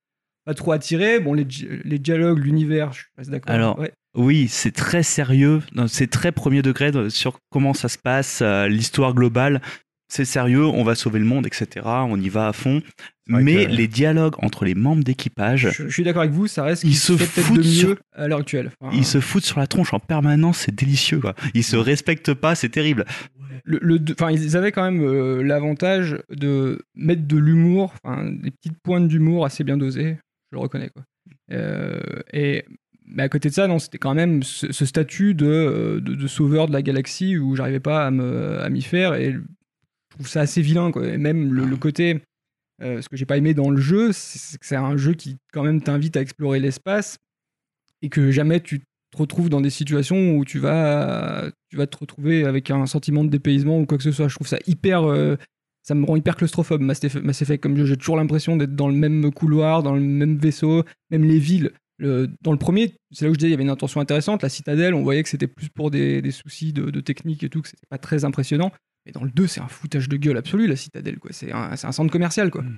pas trop attiré. Bon, les, les dialogues, l'univers, je suis pas d'accord. Alors, Ouais. Oui, c'est très sérieux, c'est très premier degré de- sur comment ça se passe, euh, l'histoire globale. C'est sérieux, on va sauver le monde, etc. On y va à fond. Mais que- les dialogues entre les membres d'équipage, je, je suis d'accord avec vous, ça reste Ils se foutent de mieux sur- à l'heure actuelle. Enfin, ils se foutent sur la tronche en permanence, c'est délicieux. Quoi. Ils se respectent pas, c'est terrible. le, le deux- enfin, ils avaient quand même euh, l'avantage de mettre de l'humour, enfin, des petites pointes d'humour assez bien dosées, je le reconnais. Quoi. Euh, et mais à côté de ça, non, c'était quand même ce, ce statut de, euh, de, de sauveur de la galaxie où j'arrivais pas à me- à m'y faire et trouve ça assez vilain. Quoi. Et même le, le côté, euh, ce que j'ai pas aimé dans le jeu, c'est que c'est un jeu qui quand même t'invite à explorer l'espace et que jamais tu te retrouves dans des situations où tu vas, tu vas te retrouver avec un sentiment de dépaysement ou quoi que ce soit. Je trouve ça hyper. euh, ça me rend hyper claustrophobe, Mass Effect. Mass Effect, comme jeu. J'ai toujours l'impression d'être dans le même couloir, dans le même vaisseau, même les villes. Le- dans le premier, c'est là où je disais il y avait une intention intéressante. La citadelle, on voyait que c'était plus pour des, des soucis de, de technique et tout, que c'était pas très impressionnant. Mais dans le 2, c'est un foutage de gueule absolu, la citadelle. quoi. C'est un, c'est un centre commercial. quoi. Mm.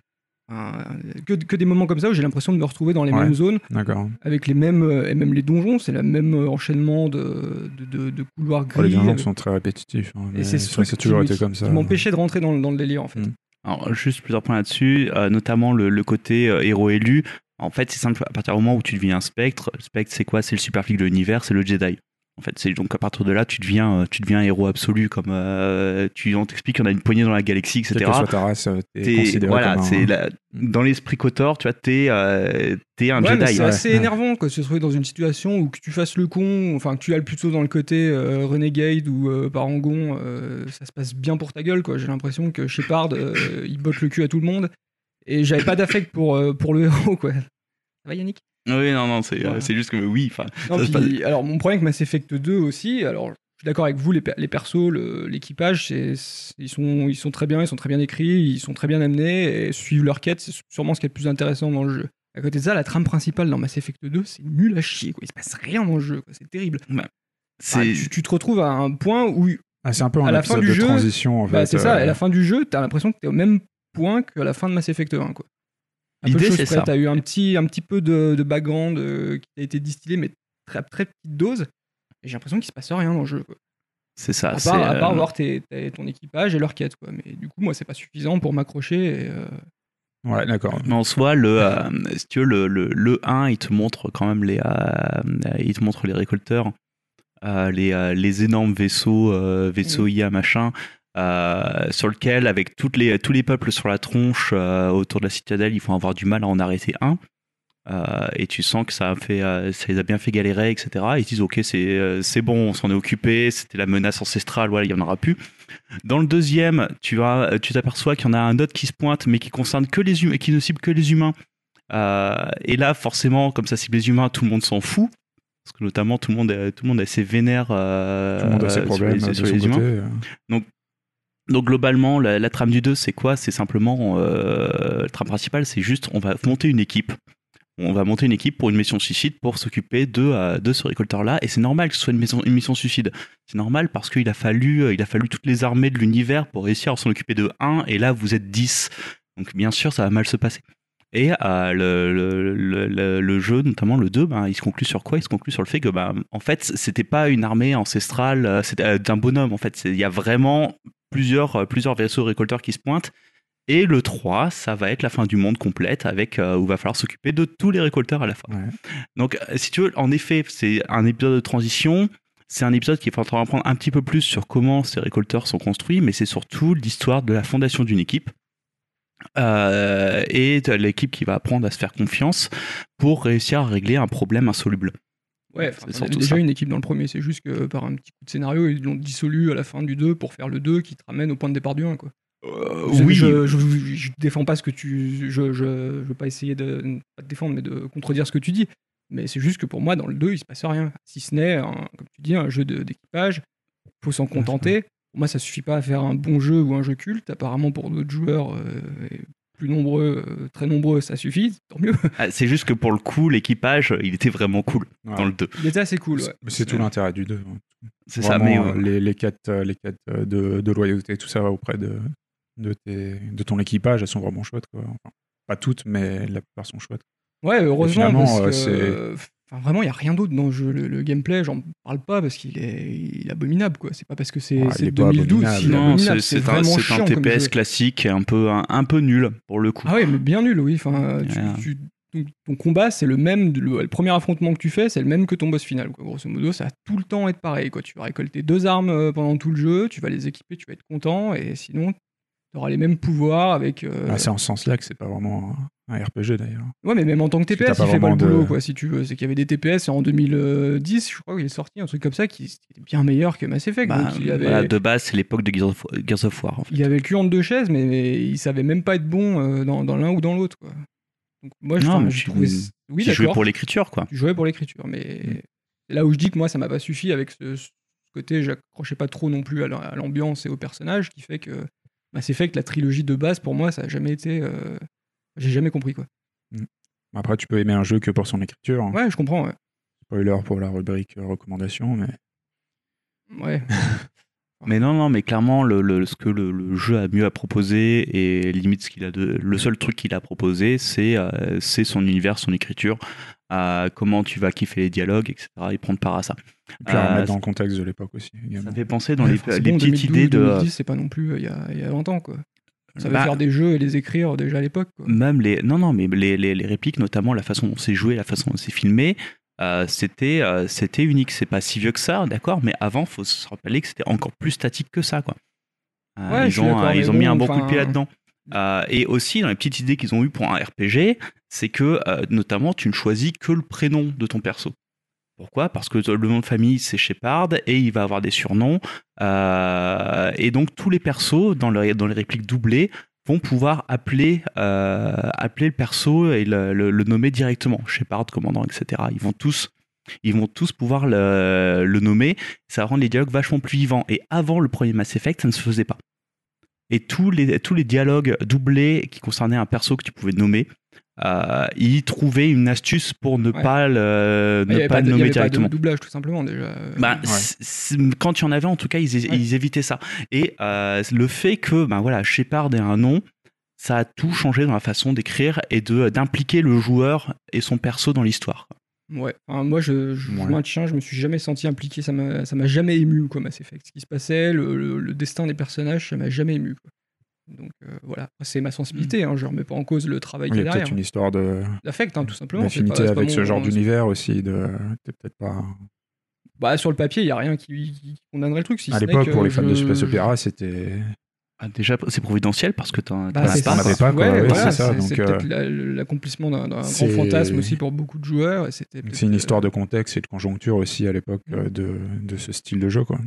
Un- que, que des moments comme ça où j'ai l'impression de me retrouver dans les Ouais. mêmes zones D'accord. avec les mêmes euh, et même les donjons c'est le même euh, enchaînement de, de, de- de couloirs Oh, les gris donjons avec- sont très répétitifs. hein, et c'est ça, ce toujours été comme ça. qui m'empêchait de rentrer dans, le- dans le délire en fait Mm. Alors, juste plusieurs points là-dessus, euh, notamment le, le côté euh, héros élu. En fait, c'est simple, à partir du moment où tu deviens un spectre, le spectre c'est quoi? C'est le super flic de l'univers, c'est le Jedi. En fait, c'est donc à partir de là, tu deviens, euh, tu deviens un héros absolu. Comme euh, tu, on t'explique en a une poignée dans la galaxie, etc. que soit ta race, euh, t'es T'es- considéré voilà, comme un- c'est la- dans l'esprit Kotor, tu vois, t'es euh, t'es un Ouais, Jedi. c'est ouais. assez Ouais. énervant quoi, de se trouver dans une situation où que tu fasses le con, enfin que tu ailles plutôt dans le côté euh, Renegade ou euh, Parangon, euh, ça se passe bien pour ta gueule quoi. J'ai l'impression que Shepard euh, il botte le cul à tout le monde et j'avais pas d'affect pour, euh, pour le héros quoi. Ça va Yannick? Oui, non, non, c'est euh, c'est juste que oui. Non, Ça alors mon problème avec Mass Effect 2 aussi, alors je suis d'accord avec vous, les, per- les persos, le- l'équipage, c'est- c'est- ils sont, ils sont très bien, ils sont très bien écrits, ils sont très bien amenés, et suivre leur quête, c'est sûrement ce qui est le plus intéressant dans le jeu. À côté de ça, la trame principale dans Mass Effect 2, c'est nul à chier, quoi. il se passe rien dans le jeu, quoi. c'est terrible. C'est tu, tu te retrouves à un point où, Ah, c'est un peu un à la fin épisode du de jeu, transition en bah, fait. c'est ça, euh, à la fin du jeu, t'as l'impression que t'es au même point qu'à la fin de Mass Effect 1. Quoi. L'idée, c'est ça. T'as eu un petit, un petit peu de, de background euh, qui a été distillé, mais très, très petite dose. Et j'ai l'impression qu'il se passe rien dans le jeu. C'est ça. À c'est, part, à part euh, voir tes- tes- ton équipage et leur quête. Quoi. Mais du coup, moi, c'est pas suffisant pour m'accrocher. et, euh, Ouais, d'accord. Mais en soi, le, euh, si tu veux, le, le, le 1, il te montre quand même les, euh, il te montre les récolteurs, euh, les, euh, les énormes vaisseaux, euh, vaisseaux IA machin, euh, sur lequel, avec toutes les, tous les peuples sur la tronche euh, autour de la citadelle, ils vont avoir du mal à en arrêter un. Euh, et tu sens que ça, a fait, ça les a bien fait galérer, etc. Ils se disent, ok, c'est c'est bon, on s'en est occupé, c'était la menace ancestrale, voilà, il n'y en aura plus. Dans le deuxième, tu vas, tu t'aperçois qu'il y en a un autre qui se pointe, mais qui concerne que les humains, qui ne cible que les humains. Et là, forcément, comme ça cible les humains, tout le monde s'en fout. Parce que notamment, tout le monde est, tout le monde euh, Tout le a ses sur problèmes les- de sur les humains. Donc globalement, la, trame du 2, c'est quoi? C'est simplement, euh, la trame principale, c'est juste, on va monter une équipe. On va monter une équipe pour une mission suicide pour s'occuper de, euh, de ce récolteur-là. Et c'est normal que ce soit une mission, une mission suicide. C'est normal parce qu'il a fallu, euh, il a fallu toutes les armées de l'univers pour réussir à s'en occuper de 1. Et là, vous êtes 10. Donc bien sûr, ça va mal se passer. Et euh, le, le, jeu, notamment le 2, ben, il se conclut sur quoi? Il se conclut sur le fait que, ben, en fait, c'était pas une armée ancestrale, d'un bonhomme. En fait, il y a vraiment plusieurs, euh, plusieurs vaisseaux récolteurs qui se pointent. Et le 3, ça va être la fin du monde complète, avec euh, où il va falloir s'occuper de tous les récolteurs à la fin. Ouais. Donc, euh, si tu veux, en effet, c'est un épisode de transition. C'est un épisode qui va falloir apprendre un petit peu plus sur comment ces récolteurs sont construits, mais c'est surtout l'histoire de la fondation d'une équipe. Euh, et de l'équipe qui va apprendre à se faire confiance pour réussir à régler un problème insoluble. Ouais, C'est déjà ça. une équipe dans le premier, c'est juste que par un petit coup de scénario, ils l'ont dissolu à la fin du 2 pour faire le 2 qui te ramène au point de départ du 1. Quoi. Euh, Je- oui, Je, je, je défends pas ce que tu. Je, je, je veux pas essayer de. Pas de défendre, mais de contredire ce que tu dis. Mais c'est juste que pour moi, dans le 2, il se passe rien. Si ce n'est, un- comme tu dis, un jeu d'équipage. Il faut s'en contenter. Pour moi, ça suffit pas à faire un bon jeu ou un jeu culte. Apparemment, pour d'autres joueurs, euh, et plus nombreux, euh, très nombreux, ça suffit, tant mieux. Ah, c'est juste que pour le coup, l'équipage, il était vraiment cool Ouais. dans le 2. Il était assez cool, ouais. C'est tout l'intérêt du 2. hein. C'est ça, mais Vraiment, euh, les, les quêtes, euh, les quêtes de, de loyauté, tout ça auprès de, de, tes, de ton équipage, elles sont vraiment chouettes. Quoi. Enfin, pas toutes, mais la plupart sont chouettes. Ouais, heureusement, finalement, parce euh, que, c'est- euh, enfin, vraiment, il n'y a rien d'autre dans le jeu. Le, le gameplay, j'en parle pas parce qu'il est, il est abominable, quoi. C'est pas parce que c'est pas 2012 abominable. s'il est non, abominable, c'est un, TPS classique un peu, un, un peu nul pour le coup. Ah ouais, mais bien nul, oui. Enfin, tu- Ouais. tu- ton, ton combat, c'est le même. Le, le premier affrontement que tu fais, c'est le même que ton boss final. Quoi. Grosso modo, ça va tout le temps être pareil. Quoi. Tu vas récolter deux armes euh, pendant tout le jeu, tu vas les équiper, tu vas être content, et sinon, tu auras les mêmes pouvoirs avec. euh, Ah, c'est en ce sens-là que c'est pas vraiment un, RPG d'ailleurs. Ouais, mais même en tant que TPS, t'as il pas fait pas le vraiment de- boulot, quoi, si tu veux. C'est qu'il y avait des TPS en 2010, je crois qu'il est sorti, un truc comme ça, qui était bien meilleur que Mass Effect. Bah, Donc, il avait, voilà, de base, c'est l'époque de Gears of, War. en fait. il avait le cul entre deux chaises, mais, mais il savait même pas être bon euh, dans, dans l'un ou dans l'autre. quoi. Donc, moi, je, Non, mais j'ai tu- d'accord. pour l'écriture, quoi. Tu jouais pour l'écriture, mais Mm. là où je dis que moi, ça m'a pas suffi avec ce, ce côté, j'accrochais pas trop non plus à l'ambiance et au personnage, qui fait que Mass Effect, la trilogie de base, pour moi, ça a jamais été. euh, J'ai jamais compris, quoi. Après, tu peux aimer un jeu que pour son écriture. hein. Ouais, je comprends, ouais. Spoiler pour la rubrique euh, recommandation, mais Ouais. Mais non, non, mais clairement, le, le- ce que le, le jeu a mieux à proposer, et limite, ce qu'il a de, le seul truc qu'il a proposé, c'est euh, c'est son univers, son écriture, euh, comment tu vas kiffer les dialogues, etc., et prendre part à ça. et puis à Euh, remettre dans le contexte de l'époque aussi. Ça également. me fait penser dans Ouais, les, les bon, petites 2012, idées de. 2010, c'est pas non plus euh, il y, a, il y a longtemps, quoi. Ça veut Bah, faire des jeux et les écrire déjà à l'époque. Même les. Non, non, mais les, les, les répliques, notamment la façon dont c'est joué, la façon dont c'est filmé, euh, c'était euh, c'était unique. C'est pas si vieux que ça, d'accord, mais avant, faut se rappeler que c'était encore plus statique que ça, quoi. Euh, Ouais, ils ont, euh, ils ont mis bon, un bon coup de pied là-dedans. Euh, et aussi, dans les petites idées qu'ils ont eues pour un RPG, c'est que, euh, notamment, tu ne choisis que le prénom de ton perso. Pourquoi? Parce que le nom de famille, c'est Shepard, et il va avoir des surnoms. euh, et donc, tous les persos, dans, dans les répliques doublées, vont pouvoir appeler, euh, appeler le perso et le nommer directement. Shepard, commandant, etc. Ils vont tous, ils vont tous pouvoir le, le nommer. Ça va rendre les dialogues vachement plus vivants. Et avant le premier Mass Effect, ça ne se faisait pas. Et tous les, tous les dialogues doublés qui concernaient un perso que tu pouvais nommer, euh, ils trouvaient une astuce pour ne Ouais. pas le, y ne pas pas le de- y nommer avait pas de directement. doublage, tout simplement, déjà. Euh, Bah, Ouais. quand il y en avait, en tout cas, ils, Ouais. ils évitaient ça. Et euh, le fait que, ben voilà, Shepard ait un nom, ça a tout changé dans la façon d'écrire et de d'impliquer le joueur et son perso dans l'histoire. Ouais. Enfin, moi, je, je, je Ouais. maintiens, je me suis jamais senti impliqué. Ça m'a ça m'a jamais ému, quoi, Mass Effect. Ce qui se passait, le, le- le destin des personnages, ça m'a jamais ému, quoi. Donc euh, voilà, c'est ma sensibilité, hein, je remets pas en cause le travail y y a a peut-être derrière. une histoire de L'affect, hein, tout simplement. c'est d'affinité pas- c'est pas avec ce genre d'univers aussi. De... T'es peut-être pas. Bah, sur le papier, il y a rien qui, qui condamnerait le truc. Si à l'époque, que pour les fans de Space Opera, c'était. Ah, déjà, c'est providentiel parce que Bah, t'en ça. quoi. avais pas, quoi. Ouais, Ouais, voilà, c'est ça, donc, C'est euh, peut-être la- l'accomplissement d'un d'un grand c'est- fantasme aussi pour beaucoup de joueurs. et c'était C'est une euh, histoire de contexte et de conjoncture aussi à l'époque euh, de, de ce style de jeu. Quoi.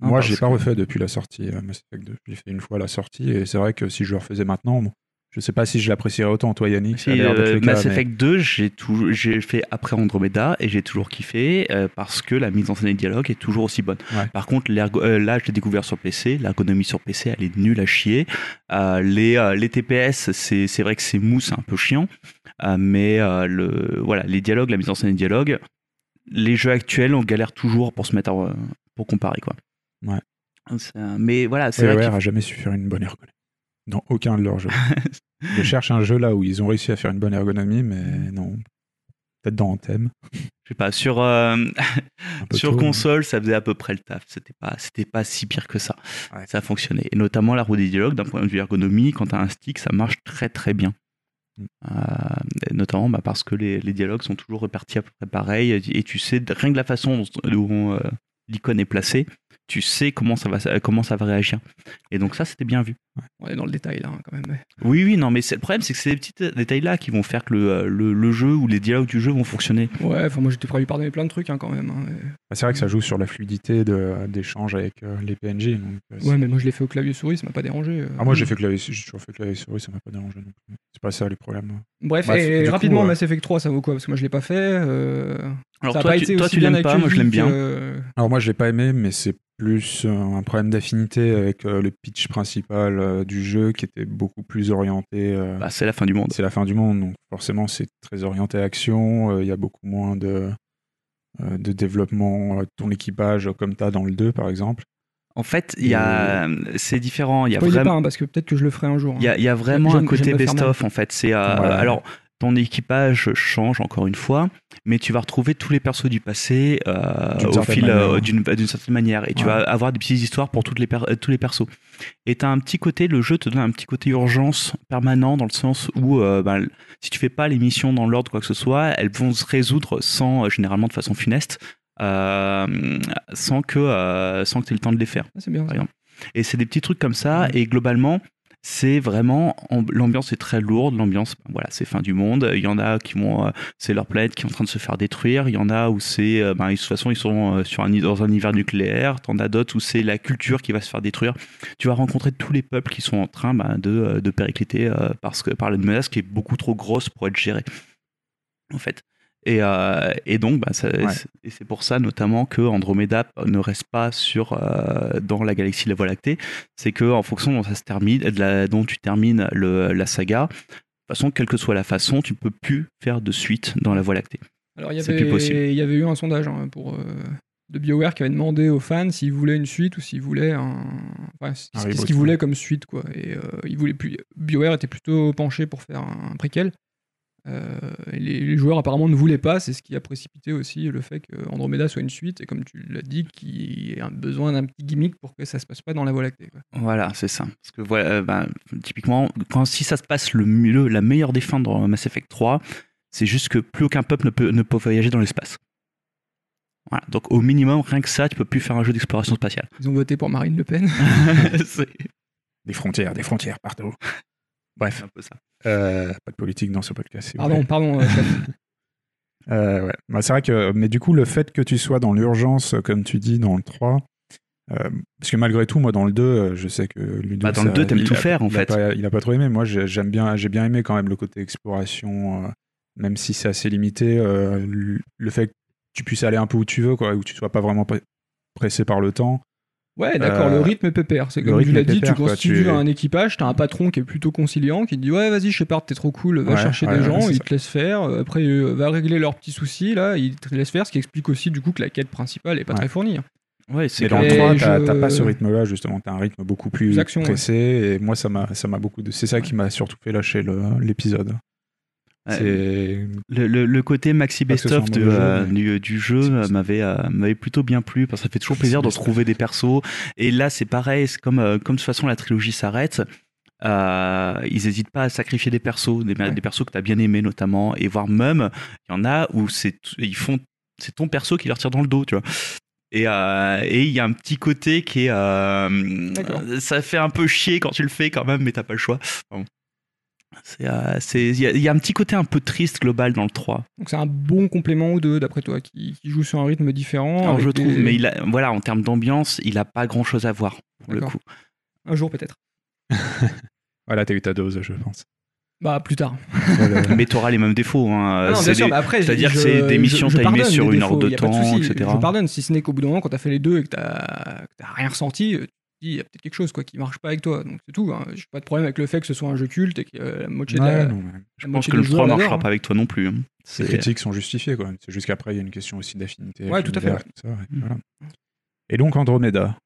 Moi, je l'ai pas que- refait depuis la sortie euh, Mass Effect 2. Je l'ai fait une fois la sortie et c'est vrai que si je le refaisais maintenant, bon, je sais pas si je l'apprécierais autant. Toi, Yannick, Si, euh, le cas, Mass mais- Effect 2, j'ai tout- j'ai fait après Andromeda et j'ai toujours kiffé euh, parce que la mise en scène des dialogues est toujours aussi bonne. Ouais. Par contre, euh, là, je l'ai découvert sur PC. L'ergonomie sur PC, elle est nulle à chier. Les, les TPS, c'est vrai que c'est mou, c'est un peu chiant. Mais le, voilà, les dialogues, la mise en scène des dialogues, les jeux actuels, on galère toujours pour se mettre en- pour comparer quoi. Ouais. Mais voilà, c'est vrai jamais su faire une bonne ergonomie. Dans aucun de leurs jeux. je cherche un jeu là où ils ont réussi à faire une bonne ergonomie, mais non. Peut-être dans Anthem. je sais pas, sur, euh, sur tôt, mais- console, ça faisait à peu près le taf. C'était pas, c'était pas si pire que ça. Ouais. Ça fonctionnait. Et notamment la roue des dialogues, d'un point de vue ergonomie, quand tu as un stick, ça marche très très bien. Mm. Euh, notamment bah, parce que les, les dialogues sont toujours répartis à peu près pareil. Et tu sais, rien que la façon dont, dont, euh, l'icône est placée, tu sais comment ça va, comment ça va réagir. Et donc ça, c'était bien vu. On est dans le détail là, hein, quand même. ouais. Oui, oui, non, mais c'est- le problème, c'est que c'est les petits détails-là qui vont faire que le, euh, le, le jeu ou les dialogues du jeu vont fonctionner. Ouais, enfin, moi j'étais prêt à lui pardonner plein de trucs hein, quand même. hein, et- Bah, c'est vrai que ça joue sur la fluidité de- d'échange avec euh, les PNJ. donc, euh, Ouais, mais moi je l'ai fait au clavier souris, ça m'a pas dérangé. euh. Ah, moi, j'ai fait clavier, j'ai toujours fait clavier souris, ça m'a pas dérangé non plus. C'est pas ça les problèmes. Bref, Bref, et du rapidement, coup, euh, Mass Effect 3, ça vaut quoi? Parce que moi je l'ai pas fait. euh, Alors ça a toi, pas tu, été toi, aussi tu l'aimes pas, moi je l'aime bien. Alors moi, je l'ai pas aimé, mais c'est plus euh, un problème d'affinité avec euh, le pitch principal euh, du jeu qui était beaucoup plus orienté. euh, Bah, c'est la fin du monde. c'est la fin du monde, donc forcément c'est très orienté action. euh, Il y a beaucoup moins de, euh, de développement de ton équipage comme tu as dans le 2 par exemple. En fait, il y a, c'est différent. Il y a vraiment, pas, hein, parce que peut-être que je le ferai un jour. hein. il y a, il y a vraiment un côté best-of en fait. C'est euh, Voilà. alors ton équipage change encore une fois, mais tu vas retrouver tous les persos du passé euh, au fil euh, manière. d'une certaine manière, et tu vas avoir des petites histoires pour toutes les euh, tous les persos. Et t'as un petit côté, le jeu te donne un petit côté urgence permanent dans le sens où euh, ben, si tu fais pas les missions dans l'ordre quoi que ce soit, elles vont se résoudre sans euh, généralement de façon funeste, euh, sans que euh, sans que tu aies le temps de les faire. Ah, c'est bien. Par. Et c'est des petits trucs comme ça. Et globalement, c'est vraiment amb- l'ambiance est très lourde. L'ambiance, voilà, c'est fin du monde. Il y en a qui vont, euh, c'est leur planète qui est en train de se faire détruire. Il y en a où c'est, euh, ben, de toute façon, ils sont euh, sur un, dans un hiver nucléaire. T'en as d'autres où c'est la culture qui va se faire détruire. Tu vas rencontrer tous les peuples qui sont en train ben, de, de péricliter parce que par la menace qui est beaucoup trop grosse pour être gérée. En fait. Et, euh, et donc, bah, Ouais. c'est- pour ça notamment que Andromeda ne reste pas sur, euh, dans la galaxie de la Voie lactée. C'est que en fonction dont ça se termine, de la- dont tu termines le, la saga, de toute façon, quelle que soit la façon, tu peux plus faire de suite dans la Voie lactée. Alors, il y C'est avait, plus possible. il y avait eu un sondage hein, pour, euh, de BioWare qui avait demandé aux fans s'ils voulaient une suite ou s'ils voulaient un. Enfin, reboot, qu'ils voulaient comme suite, quoi. Et euh, ils voulaient plus. BioWare était plutôt penché pour faire un préquel. Euh, les, les joueurs apparemment ne voulaient pas, c'est ce qui a précipité aussi le fait que Andromeda soit une suite, et comme tu l'as dit, qu'il y ait un besoin d'un petit gimmick pour que ça se passe pas dans la Voie lactée. quoi. Voilà, c'est ça. Parce que voilà, euh, ben, typiquement, quand, si ça se passe le mieux, la meilleure des fins dans Mass Effect 3, c'est juste que plus aucun peuple ne peut, ne peut voyager dans l'espace. Voilà. Donc au minimum, rien que ça, tu peux plus faire un jeu d'exploration spatiale. Ils ont voté pour Marine Le Pen. Des frontières, des frontières partout. Bref, un peu ça. euh, pas de politique dans ce podcast. Pardon, plaît. pardon. euh. Euh, ouais. Bah, c'est vrai que, mais du coup, le fait que tu sois dans l'urgence, comme tu dis, dans le 3, euh, parce que malgré tout, moi, dans le 2, euh, je sais que Ludo. Bah, dans le ça- 2, t'aimes il tout a- faire, en il a fait. pas- il a pas trop aimé. Moi, j'ai- j'aime bien, j'ai bien aimé quand même le côté exploration, euh, même si c'est assez limité. euh, le- fait que tu puisses aller un peu où tu veux, quoi, où tu sois pas vraiment pre- pressé par le temps. Ouais, d'accord, Euh, le rythme est pépère. C'est comme tu l'as dit, pépère, tu quoi, constitues tu- un équipage, t'as un patron qui est plutôt conciliant, qui te dit Ouais, vas-y, Shepard, t'es trop cool, va Ouais, chercher ouais, des ouais, gens, il ça. te laisse faire. euh, Après, euh, va régler leurs petits soucis, là, il te laisse faire, ce qui explique aussi du coup que la quête principale est pas Ouais. très fournie. hein. Ouais, c'est Mais dans le Et 3, t'as je- t'as pas ce rythme-là, justement. T'as un rythme beaucoup plus pressé. Et moi, ça m'a ça m'a beaucoup. de- C'est ça qui m'a surtout fait lâcher le- l'épisode. Le, le- le côté maxi best-of euh, mais- du, du jeu euh, m'avait euh, m'avait plutôt bien plu parce que ça fait toujours plaisir de retrouver des persos. Et là, c'est pareil, comme, euh, comme de toute façon la trilogie s'arrête. euh, ils n'hésitent pas à sacrifier des persos, des, des persos que tu as bien aimés notamment, et voire même, il y en a où c'est ils font c'est ton perso qui leur tire dans le dos, tu vois. Et euh, et il y a un petit côté qui est. euh, ça fait un peu chier quand tu le fais quand même, mais t'as pas le choix. C'est, euh, Il y, a- il y a un petit côté un peu triste global dans le 3. Donc c'est un bon complément ou deux, d'après toi, qui, qui joue sur un rythme différent. Alors, je des- trouve, mais il a, voilà, en termes d'ambiance, il a pas grand chose à voir pour le coup. Un jour peut-être. Voilà, t'as eu ta dose, je pense. Bah, plus tard. Voilà. Mais t'auras les mêmes défauts. hein. Ah non, C'est bien sûr, des- mais après, c'est-à-dire je- que c'est des je- missions je timées pardonne sur les une heure de temps, etc. Je pardonne, si ce n'est qu'au bout d'un moment, quand t'as fait les deux et que t'as rien ressenti, euh, dis, il y a peut-être quelque chose quoi, qui marche pas avec toi. Donc c'est tout. Hein. J'ai pas de problème avec le fait que ce soit un jeu culte et que euh, la moitié de la- non, Je la pense que le joueurs 3 marchera pas avec toi non plus. hein. Les critiques sont justifiées, quoi. C'est juste qu'après, il y a une question aussi d'affinité. Ouais, tout à fait, ouais. ça, ouais, Mm. voilà. Et donc, Andromeda.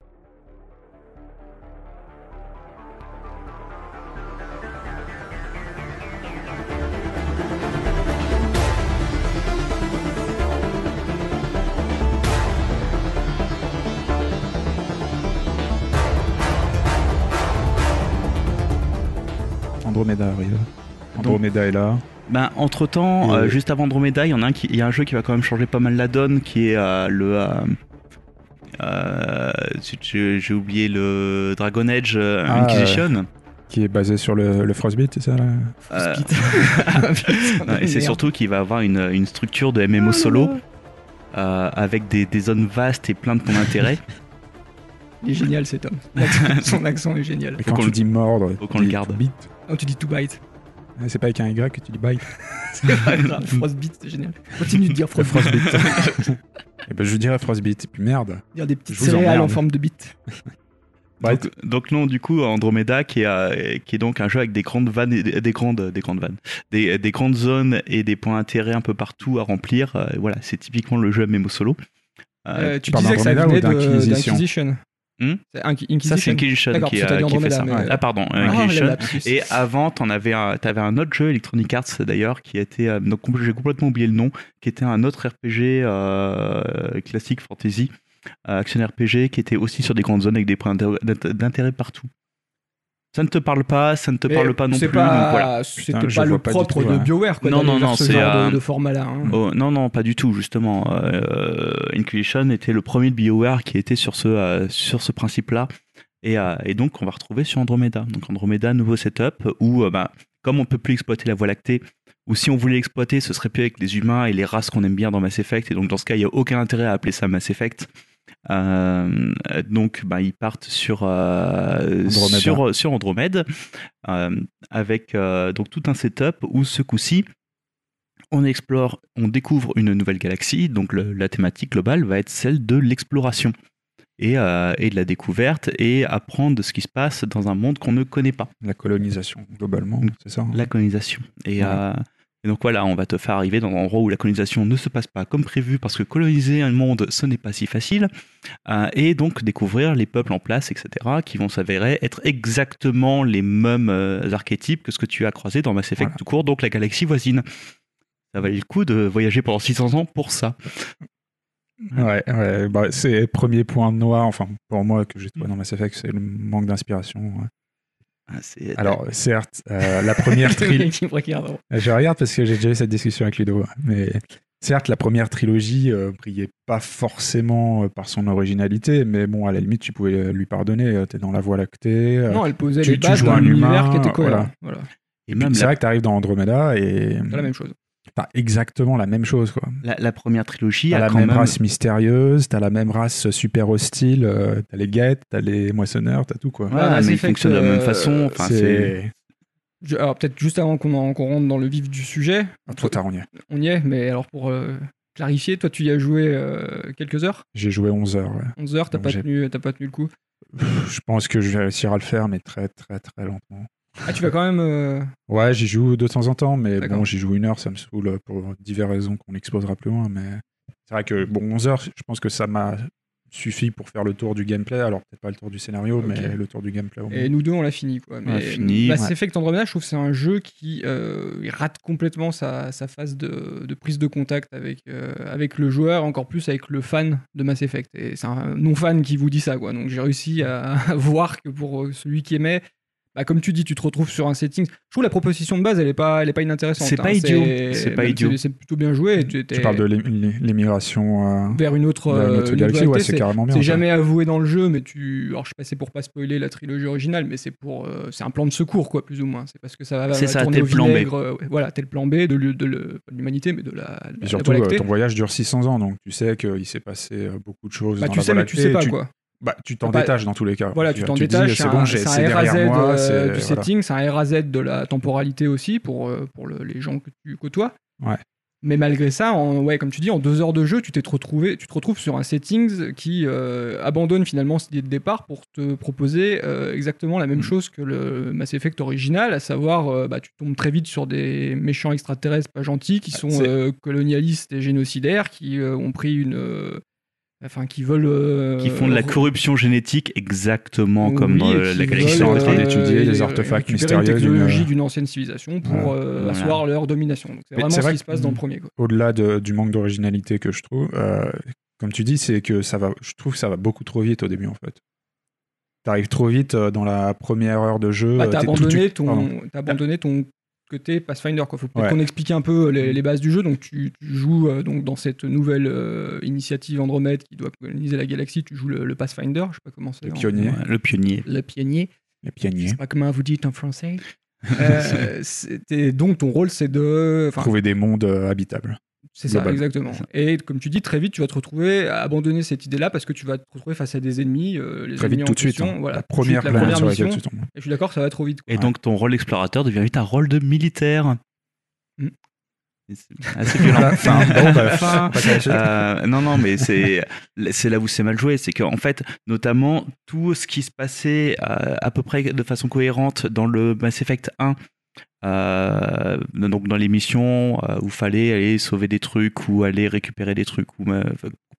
Andromeda arrive. Andromeda est là. Ben, entre temps, Et- juste avant Andromeda, il y en a un qui, il y a un jeu qui va quand même changer pas mal la donne, qui est euh, le. euh, euh, j'ai oublié le Dragon Age euh, Ah, Inquisition. Qui est basé sur le, le Frostbite, c'est ça là Euh, Ah, et c'est surtout qu'il va avoir une, une structure de MMO solo euh, avec des, des zones vastes et plein de points d'intérêt. Il est génial cet homme. Son accent est génial. Et Faut quand tu dis mordre, faut qu'on le garde. Bite. Oh, tu dis to bite. Ouais, C'est pas avec un Y que tu dis bite. C'est pas grave. Frostbite, c'est génial. Continue de dire Frostbite. Eh ben, je dirais Frostbite. Et puis merde. Dire des petites céréales en forme de bite. Donc, donc non, du coup, Andromeda, qui est, euh, qui est donc un jeu avec des grandes vannes, et des, des grandes, des grandes vannes, des, des grandes zones et des points d'intérêt un peu partout à remplir. euh, voilà, c'est typiquement le jeu MMO solo. Euh, Euh, tu parles disais que ça d'Andromeda venait d'Inquisition. Hmm ça, c'est Inquisition qui, a- fait ça. mais- Ah, pardon, Ah. Et avant, t'en avais un, t'avais un autre jeu, Electronic Arts d'ailleurs, qui était, euh, donc j'ai complètement oublié le nom, qui était un autre RPG euh, classique fantasy, euh, action RPG, qui était aussi sur des grandes zones avec des points d'intérêt- d'int- d'intérêt partout. Ça ne te parle pas, ça ne te parle pas non plus. pas- voilà. C'était pas le propre de ouais. BioWare, quoi, Non, non, non, ce genre euh, de, de format-là. hein. Oh, non, non, pas du tout, justement. Euh, Inquisition était le premier de BioWare qui était sur ce, euh, sur ce principe-là. Et, euh, et donc, on va retrouver sur Andromeda. Donc, Andromeda, nouveau setup où, euh, bah, comme on peut plus exploiter la Voie lactée, ou si on voulait l'exploiter, ce serait plus avec les humains et les races qu'on aime bien dans Mass Effect. Et donc, dans ce cas, il n'y a aucun intérêt à appeler ça Mass Effect. Euh, donc, bah, ils partent sur, euh, Andromeda. sur, sur Andromède euh, avec donc tout un setup où ce coup-ci, on explore, on découvre une nouvelle galaxie. Donc, le- la thématique globale va être celle de l'exploration et, et de la découverte et apprendre de ce qui se passe dans un monde qu'on ne connaît pas La colonisation, globalement, c'est ça. hein? la colonisation. Et, Ouais. Et donc voilà, on va te faire arriver dans un endroit où la colonisation ne se passe pas comme prévu, parce que coloniser un monde, ce n'est pas si facile, euh, et donc découvrir les peuples en place, etc., qui vont s'avérer être exactement les mêmes euh, archétypes que ce que tu as croisé dans Mass Effect Voilà. tout court, donc la galaxie voisine. Ça valait le coup de voyager pendant 600 ans pour ça. Ouais, ouais, bah, c'est le premier point noir, enfin, pour moi, que j'ai trouvé dans Mass Effect, c'est le manque d'inspiration. ouais. Ah, Alors, certes, euh, la première trilogie. me regarde. Je regarde parce que j'ai déjà eu cette discussion avec Ludo. Mais certes, la première trilogie euh, brillait pas forcément euh, par son originalité, mais bon, à la limite, tu pouvais euh, lui pardonner. euh, T'es dans la Voie lactée. euh, Non, elle posait tu- les bases joues d'un un univers qui était cohérent. voilà. Voilà. et et même c'est la, vrai que t'arrives dans Andromeda et C'est la même chose. T'as exactement la même chose. quoi. la- la première trilogie T'as la quand même même... race mystérieuse, t'as la même race super hostile, euh, t'as les guettes, t'as les moissonneurs, t'as tout quoi. Ouais, Mass mais ils fonctionnent de la même euh, façon. Enfin, c'est... c'est. Je- alors peut-être juste avant qu'on en- qu'on rentre dans le vif du sujet, Ah, Trop tard, on y est. on y est, mais alors pour euh, clarifier, toi tu y as joué euh, quelques heures? J'ai joué 11 heures. ouais. 11 heures, t'as Donc pas, j'ai- tenu, t'as pas tenu le coup? Je pense que je vais réussir à le faire, mais très, très, très lentement. Ah, tu vas quand même. euh, Ouais, j'y joue de temps en temps, mais bon, j'y joue une heure, ça me saoule pour diverses raisons qu'on exposera plus loin. Mais c'est vrai que, bon, 11 heures, je pense que ça m'a suffi pour faire le tour du gameplay. Alors, peut-être pas le tour du scénario, mais le tour du gameplay au moins. Et nous deux, on l'a fini. Quoi. Mais l'a fini, Mass ouais. Effect Andromeda, je trouve que c'est un jeu qui euh, rate complètement sa, sa phase de, de prise de contact avec, euh, avec le joueur, encore plus avec le fan de Mass Effect. Et c'est un non-fan qui vous dit ça. Quoi. Donc j'ai réussi à, à voir que pour euh, celui qui aimait, bah, comme tu dis, tu te retrouves sur un setting. Je trouve la proposition de base, elle est pas, elle est pas inintéressante. C'est pas hein. idiot. C'est pas idiot. c'est- plutôt bien joué. Tu, Tu parles de l'é- l'é- l'émigration euh, vers une autre, euh, autre galaxie, ouais, c'est carrément bien. c'est jamais avoué dans le jeu, mais tu. Alors, je sais pas, c'est pour pas spoiler la trilogie originale, mais c'est pour. euh, c'est un plan de secours, quoi, plus ou moins. C'est parce que ça va, C'est ça, au plan B. voilà, tel plan B de, le- l'humanité, mais de la. de Et surtout, ton voyage dure 600 ans, donc tu sais qu'il s'est passé beaucoup de choses. Bah, dans tu la sais, mais tu sais pas, quoi. Bah, tu t'en Bah, détaches dans tous les cas. Voilà, tu t'en détaches. C'est bon, j'ai- c'est un RAZ moi. euh, c'est- du voilà. setting, c'est un RAZ de la temporalité aussi pour, euh, pour le- les gens que tu côtoies. Ouais. Mais malgré ça, en, ouais, comme tu dis, en deux heures de jeu, tu t'es retrouvé, tu te retrouves sur un settings qui euh, abandonne finalement cette idée de départ pour te proposer euh, exactement la même Mm. chose que le Mass Effect original, à savoir, euh, bah, tu tombes très vite sur des méchants extraterrestres pas gentils qui sont C'est- euh, colonialistes et génocidaires, qui euh, ont pris une, euh, enfin, qui veulent, euh, qui font de la corruption génétique exactement comme dans la Ils galaxie sont en veulent, train d'étudier les euh, artefacts mystérieux une d'une- technologie d'une ancienne civilisation pour Voilà. euh, Voilà. asseoir leur domination. Donc, C'est vraiment ce vrai qui se passe dans le premier. Au-delà de- du manque d'originalité que je trouve, euh, comme tu dis, c'est que ça va. Je trouve que ça va beaucoup trop vite au début en fait. T'arrives trop vite euh, dans la première heure de jeu. Bah, euh, t'as t'es tout- abandonné, tu- pardon. ton, t'as abandonné ton côté Pathfinder. Quoi. Faut peut-être qu'on explique un peu les, les bases du jeu. Donc tu, tu joues euh, donc, dans cette nouvelle euh, initiative Andromède qui doit coloniser la galaxie. Tu joues le, le Pathfinder. Je sais pas comment c'est. Le en- pionnier. Ouais, le pionnier. Le pionnier. Les Je pionniers. sais pas comment vous dites en français. Euh, donc ton rôle c'est de. Trouver des mondes euh, habitables. C'est ça, exactement. Ça. Et comme tu dis, très vite, tu vas te retrouver à abandonner cette idée-là parce que tu vas te retrouver face à des ennemis. euh, les Très ennemis vite, en tout de suite. hein. voilà, la tout de suite, première la planète première sur laquelle mission. tu tombes. Et je suis d'accord, ça va trop vite. quoi. Et donc ton rôle d'explorateur devient vite un rôle de militaire. C'est assez violent. La fin. Bon, bah, Fin. Euh, non, non, mais c'est c'est là où c'est mal joué, c'est qu'en fait, notamment tout ce qui se passait euh, à peu près de façon cohérente dans le Mass Effect 1. Euh, donc dans les missions euh, où fallait aller sauver des trucs ou aller récupérer des trucs ou euh,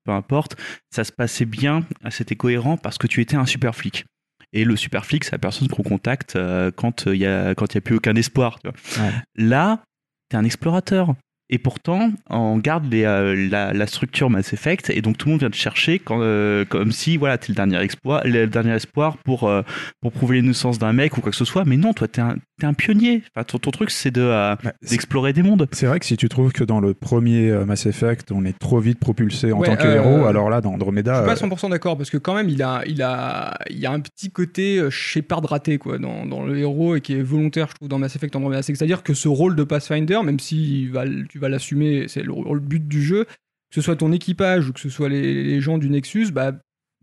peu importe, ça se passait bien, c'était cohérent parce que tu étais un super flic. Et le super flic, c'est la personne qu'on contacte euh, quand il y a quand il y a plus aucun espoir. tu vois. Ouais. Là, t'es un explorateur. Et pourtant, on garde les, euh, la, la structure Mass Effect, et donc tout le monde vient te chercher quand, euh, comme si voilà, t'es le dernier, exploit, le dernier espoir pour, euh, pour prouver l'innocence d'un mec ou quoi que ce soit. Mais non, toi, t'es un, t'es un pionnier. Enfin, ton, ton truc, c'est de, euh, Bah, d'explorer des mondes. C'est vrai que si tu trouves que dans le premier euh, Mass Effect, on est trop vite propulsé en Ouais, tant que euh, héros, alors là, dans Je Andromeda, suis pas euh, 100% d'accord parce que quand même il a, il a, il y a un petit côté Shepard raté quoi dans, dans le héros et qui est volontaire je trouve dans Mass Effect Andromeda. C'est-à-dire que ce rôle de Pathfinder, même si il va l- tu vas l'assumer, c'est le, le but du jeu, que ce soit ton équipage ou que ce soit les, les gens du Nexus, bah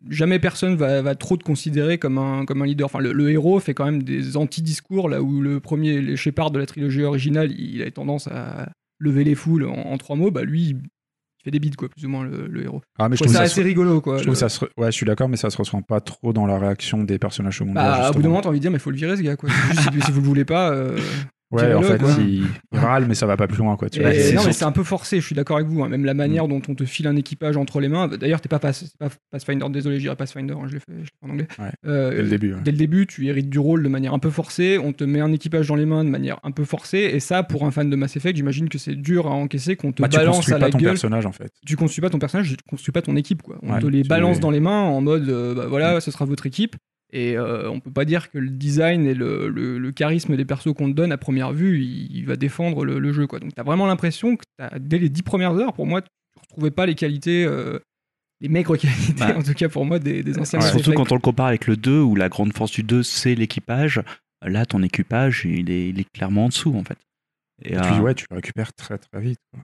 jamais personne va, va trop te considérer comme un, comme un leader. Enfin, le, le héros fait quand même des anti-discours là où le premier, les Shepard de la trilogie originale, il, a tendance à lever les foules en, en trois mots. Bah lui, il fait des bides quoi, plus ou moins le, le héros. ah, mais je Je trouve trouve ça ça, assez rigolo quoi. je trouve Le- ça se re- ouais, je suis d'accord, mais ça se ressent pas trop dans la réaction des personnages secondaires. Bah, au bout d'un moment, t'as envie de dire, mais faut le virer ce gars, quoi. Juste, si, si vous le voulez pas. euh, Ouais, en fait, quoi. il, il râle, mais ça va pas plus loin, quoi. Tu vois. non, mais c'est un peu forcé, je suis d'accord avec vous. hein. Même la manière dont on te file un équipage entre les mains. D'ailleurs, t'es pas, Pass- c'est pas Pathfinder, désolé, je dirais Pathfinder, hein, je l'ai fait, je l'ai fait en anglais. Ouais, Euh, Dès le début. ouais. Dès le début, tu hérites du rôle de manière un peu forcée, on te met un équipage dans les mains de manière un peu forcée, et ça, pour un fan de Mass Effect, j'imagine que c'est dur à encaisser, qu'on te Bah, tu balance construis à pas la ton gueule. personnage, en fait. Tu construis pas ton personnage, tu construis pas ton équipe, quoi. On Ouais, te les tu- balance dans les mains en mode, euh, bah, voilà, ce sera votre équipe. Et euh, on peut pas dire que le design et le, le- le charisme des persos qu'on te donne à première vue, il, il va défendre le, le jeu. Quoi. Donc t'as vraiment l'impression que dès les dix premières heures, pour moi, tu retrouvais pas les qualités, euh, les maigres qualités, Bah. en tout cas pour moi, des, des anciens Ouais. Surtout quand on le compare avec le 2, où la grande force du 2, c'est l'équipage. Là, ton équipage, il est, il est clairement en dessous, en fait. Et, Et euh, puis, ouais, tu le récupères très très vite. quoi.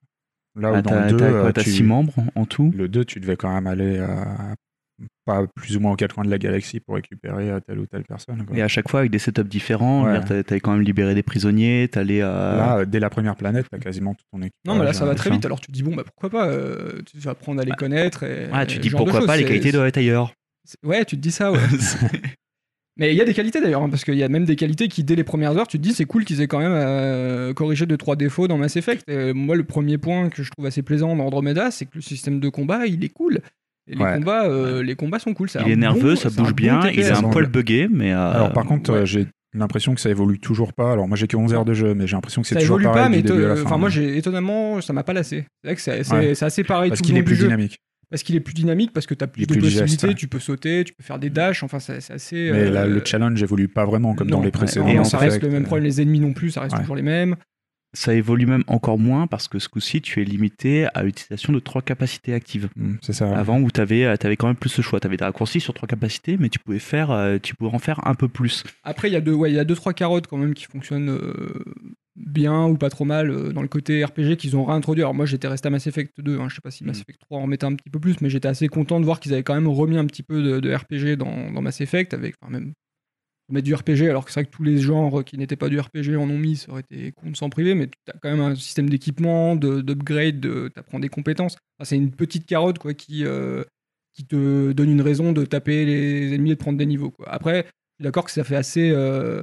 Là où bah, dans le 2, t'as quoi, euh, tu- six membres en tout? le 2, tu devais quand même aller à pas plus ou moins aux quatre coins de la galaxie pour récupérer euh, telle ou telle personne. quoi. Et à chaque fois avec des setups différents. Ouais. Quand même libéré des prisonniers, t'allais à. Là, euh, dès la première planète, t'as quasiment tout ton équipage. Non, mais là, ça va euh, très fin. vite. Alors tu te dis, bon, bah pourquoi pas euh, Tu vas apprendre à les connaître. Et, Ah, tu et dis pourquoi pas, les qualités doivent être ailleurs. Ouais, tu te dis ça, ouais. Mais il y a des qualités d'ailleurs, hein, parce qu'il y a même des qualités qui, dès les premières heures, tu te dis c'est cool qu'ils aient quand même euh, corrigé deux trois défauts dans Mass Effect. Et moi, le premier point que je trouve assez plaisant dans Andromeda, c'est que le système de combat, il est cool. Les, Ouais. combats, euh, les combats sont cool. c'est il est nerveux, bon- ça bouge bon bien, il est un poil buggé, mais. euh, Alors, par contre, ouais. euh, j'ai l'impression que ça évolue toujours pas. Alors, moi, j'ai que 11 heures de jeu, mais j'ai l'impression que c'est Ça toujours évolue pareil pas, mais du début à la te- fin. enfin moi, j'ai étonnamment, ça m'a pas lassé. C'est vrai que c'est assez pareil Parce qu'il est plus dynamique. Parce qu'il est plus dynamique, parce que tu as plus de digeste, possibilités, ouais. tu peux sauter, tu peux faire des dashs, enfin c'est assez... Mais là, le challenge évolue pas vraiment comme dans les précédents. Et ça reste le même problème, les ennemis non plus, ça reste Ouais. toujours les mêmes. Ça évolue même encore moins parce que ce coup-ci, tu es limité à l'utilisation de trois capacités actives. Mm, C'est ça. Avant où tu avais, quand même plus le choix. Tu avais des raccourcis sur trois capacités, mais tu pouvais, faire, euh, tu pouvais en faire un peu plus. Après, il y a deux, ouais, il y a deux trois carottes quand même qui fonctionnent euh, bien ou pas trop mal euh, dans le côté RPG qu'ils ont réintroduit. Alors moi, j'étais resté à Mass Effect 2. Hein, je sais pas si Mass Mm. Effect 3 en mettait un petit peu plus, mais j'étais assez content de voir qu'ils avaient quand même remis un petit peu de, de RPG dans, dans Mass Effect avec, enfin même mettre du RPG. Alors que c'est vrai que tous les genres qui n'étaient pas du RPG en ont mis, ça aurait été con de s'en priver. Mais tu as quand même un système d'équipement, de- d'upgrade, de, t'apprends des compétences. Enfin, c'est une petite carotte quoi qui euh, qui te donne une raison de taper les ennemis et de prendre des niveaux. Quoi. Après, je suis d'accord que ça fait assez, euh,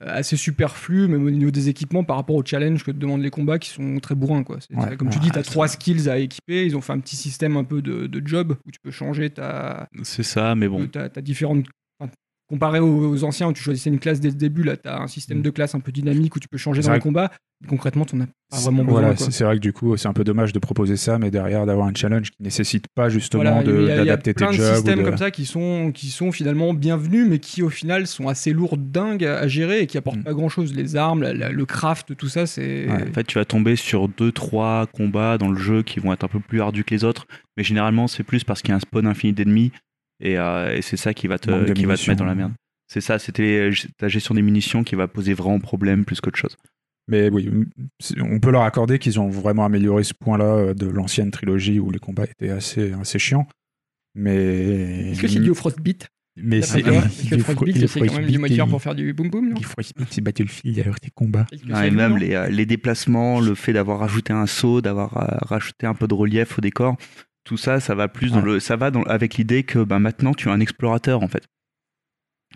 assez superflu, même au niveau des équipements, par rapport au challenge que te demandent les combats qui sont très bourrins. Quoi. Ouais. comme tu dis, tu as ça- trois skills à équiper. Ils ont fait un petit système un peu de, de job où tu peux changer ta, C'est ça, mais bon. ta, ta différente. Comparé aux, aux anciens où tu choisissais une classe dès le début, là tu as un système Mm. de classe un peu dynamique où tu peux changer dans vrai les combats. Concrètement, tu n'en as pas C'est- vraiment besoin. voilà, c'est vrai que du coup, c'est un peu dommage de proposer ça, mais derrière d'avoir un challenge qui nécessite pas justement Voilà, il y a- il y a d'adapter tes plein de jobs. systèmes de- comme ça qui sont, qui sont finalement bienvenus, mais qui au final sont assez lourds dingues à, à gérer et qui apportent Mm. pas grand chose. Les armes, la- la- le craft, tout ça, c'est. Ouais. En fait, tu vas tomber sur deux, trois combats dans le jeu qui vont être un peu plus ardus que les autres, mais généralement, c'est plus parce qu'il y a un spawn infini d'ennemis et, euh, et c'est ça qui va te, qui va te mettre dans la merde. C'est ça, c'était ta gestion des munitions qui va poser vraiment problème plus qu'autre chose. Mais oui, on peut leur accorder qu'ils ont vraiment amélioré ce point-là euh, de l'ancienne trilogie où les combats étaient assez, assez chiants. Mais. Est-ce que c'est lié au Frostbite? Mais c'est. Frostbite, il c'est quand même du moteur pour faire du boum boum, non? Il faut expliquer, c'est Battlefield, alors tes combats. Et même les, euh, les déplacements, le fait d'avoir rajouté un saut, d'avoir rajouté un peu de relief au décor, tout ça, ça va plus dans Ouais. le, ça va dans- avec l'idée que ben, maintenant tu es un explorateur en fait.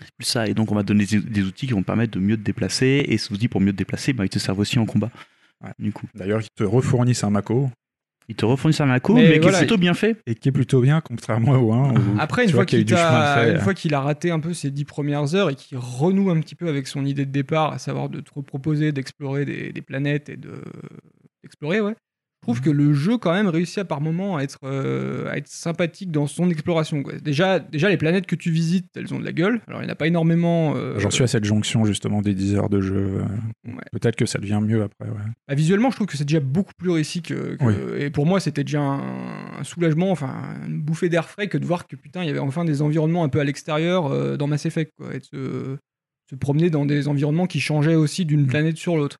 C'est plus ça. Et donc on va te donner des, des outils qui vont te permettre de mieux te déplacer. Et ces outils pour mieux te déplacer, ben, ils te servent aussi en combat. Ouais. Du coup, D'ailleurs, ils te refournissent un Mako, ils te refournissent un Mako, Mais mais, qui est plutôt bien fait. et qui est plutôt bien, contrairement au 1. où Après, une fois qu'il a fait, une hein. fois qu'il a raté un peu ses dix premières heures et qu'il renoue un petit peu avec son idée de départ, à savoir de te proposer d'explorer des, des planètes et de d'explorer, ouais. Je trouve que le jeu quand même réussit à par moments à être, euh, à être sympathique dans son exploration. quoi. Déjà, déjà, les planètes que tu visites, elles ont de la gueule. Alors, il n'y en a pas énormément. euh, J'en suis à cette jonction justement des 10 heures de jeu. euh, Ouais. Peut-être que ça devient mieux après. Ouais. Bah, visuellement, je trouve que c'est déjà beaucoup plus réussi que. que- Oui. Et pour moi, c'était déjà un, un soulagement, enfin, une bouffée d'air frais que de voir que putain, il y avait enfin des environnements un peu à l'extérieur euh, dans Mass Effect, quoi. Et de se, se promener dans des environnements qui changeaient aussi d'une planète sur l'autre.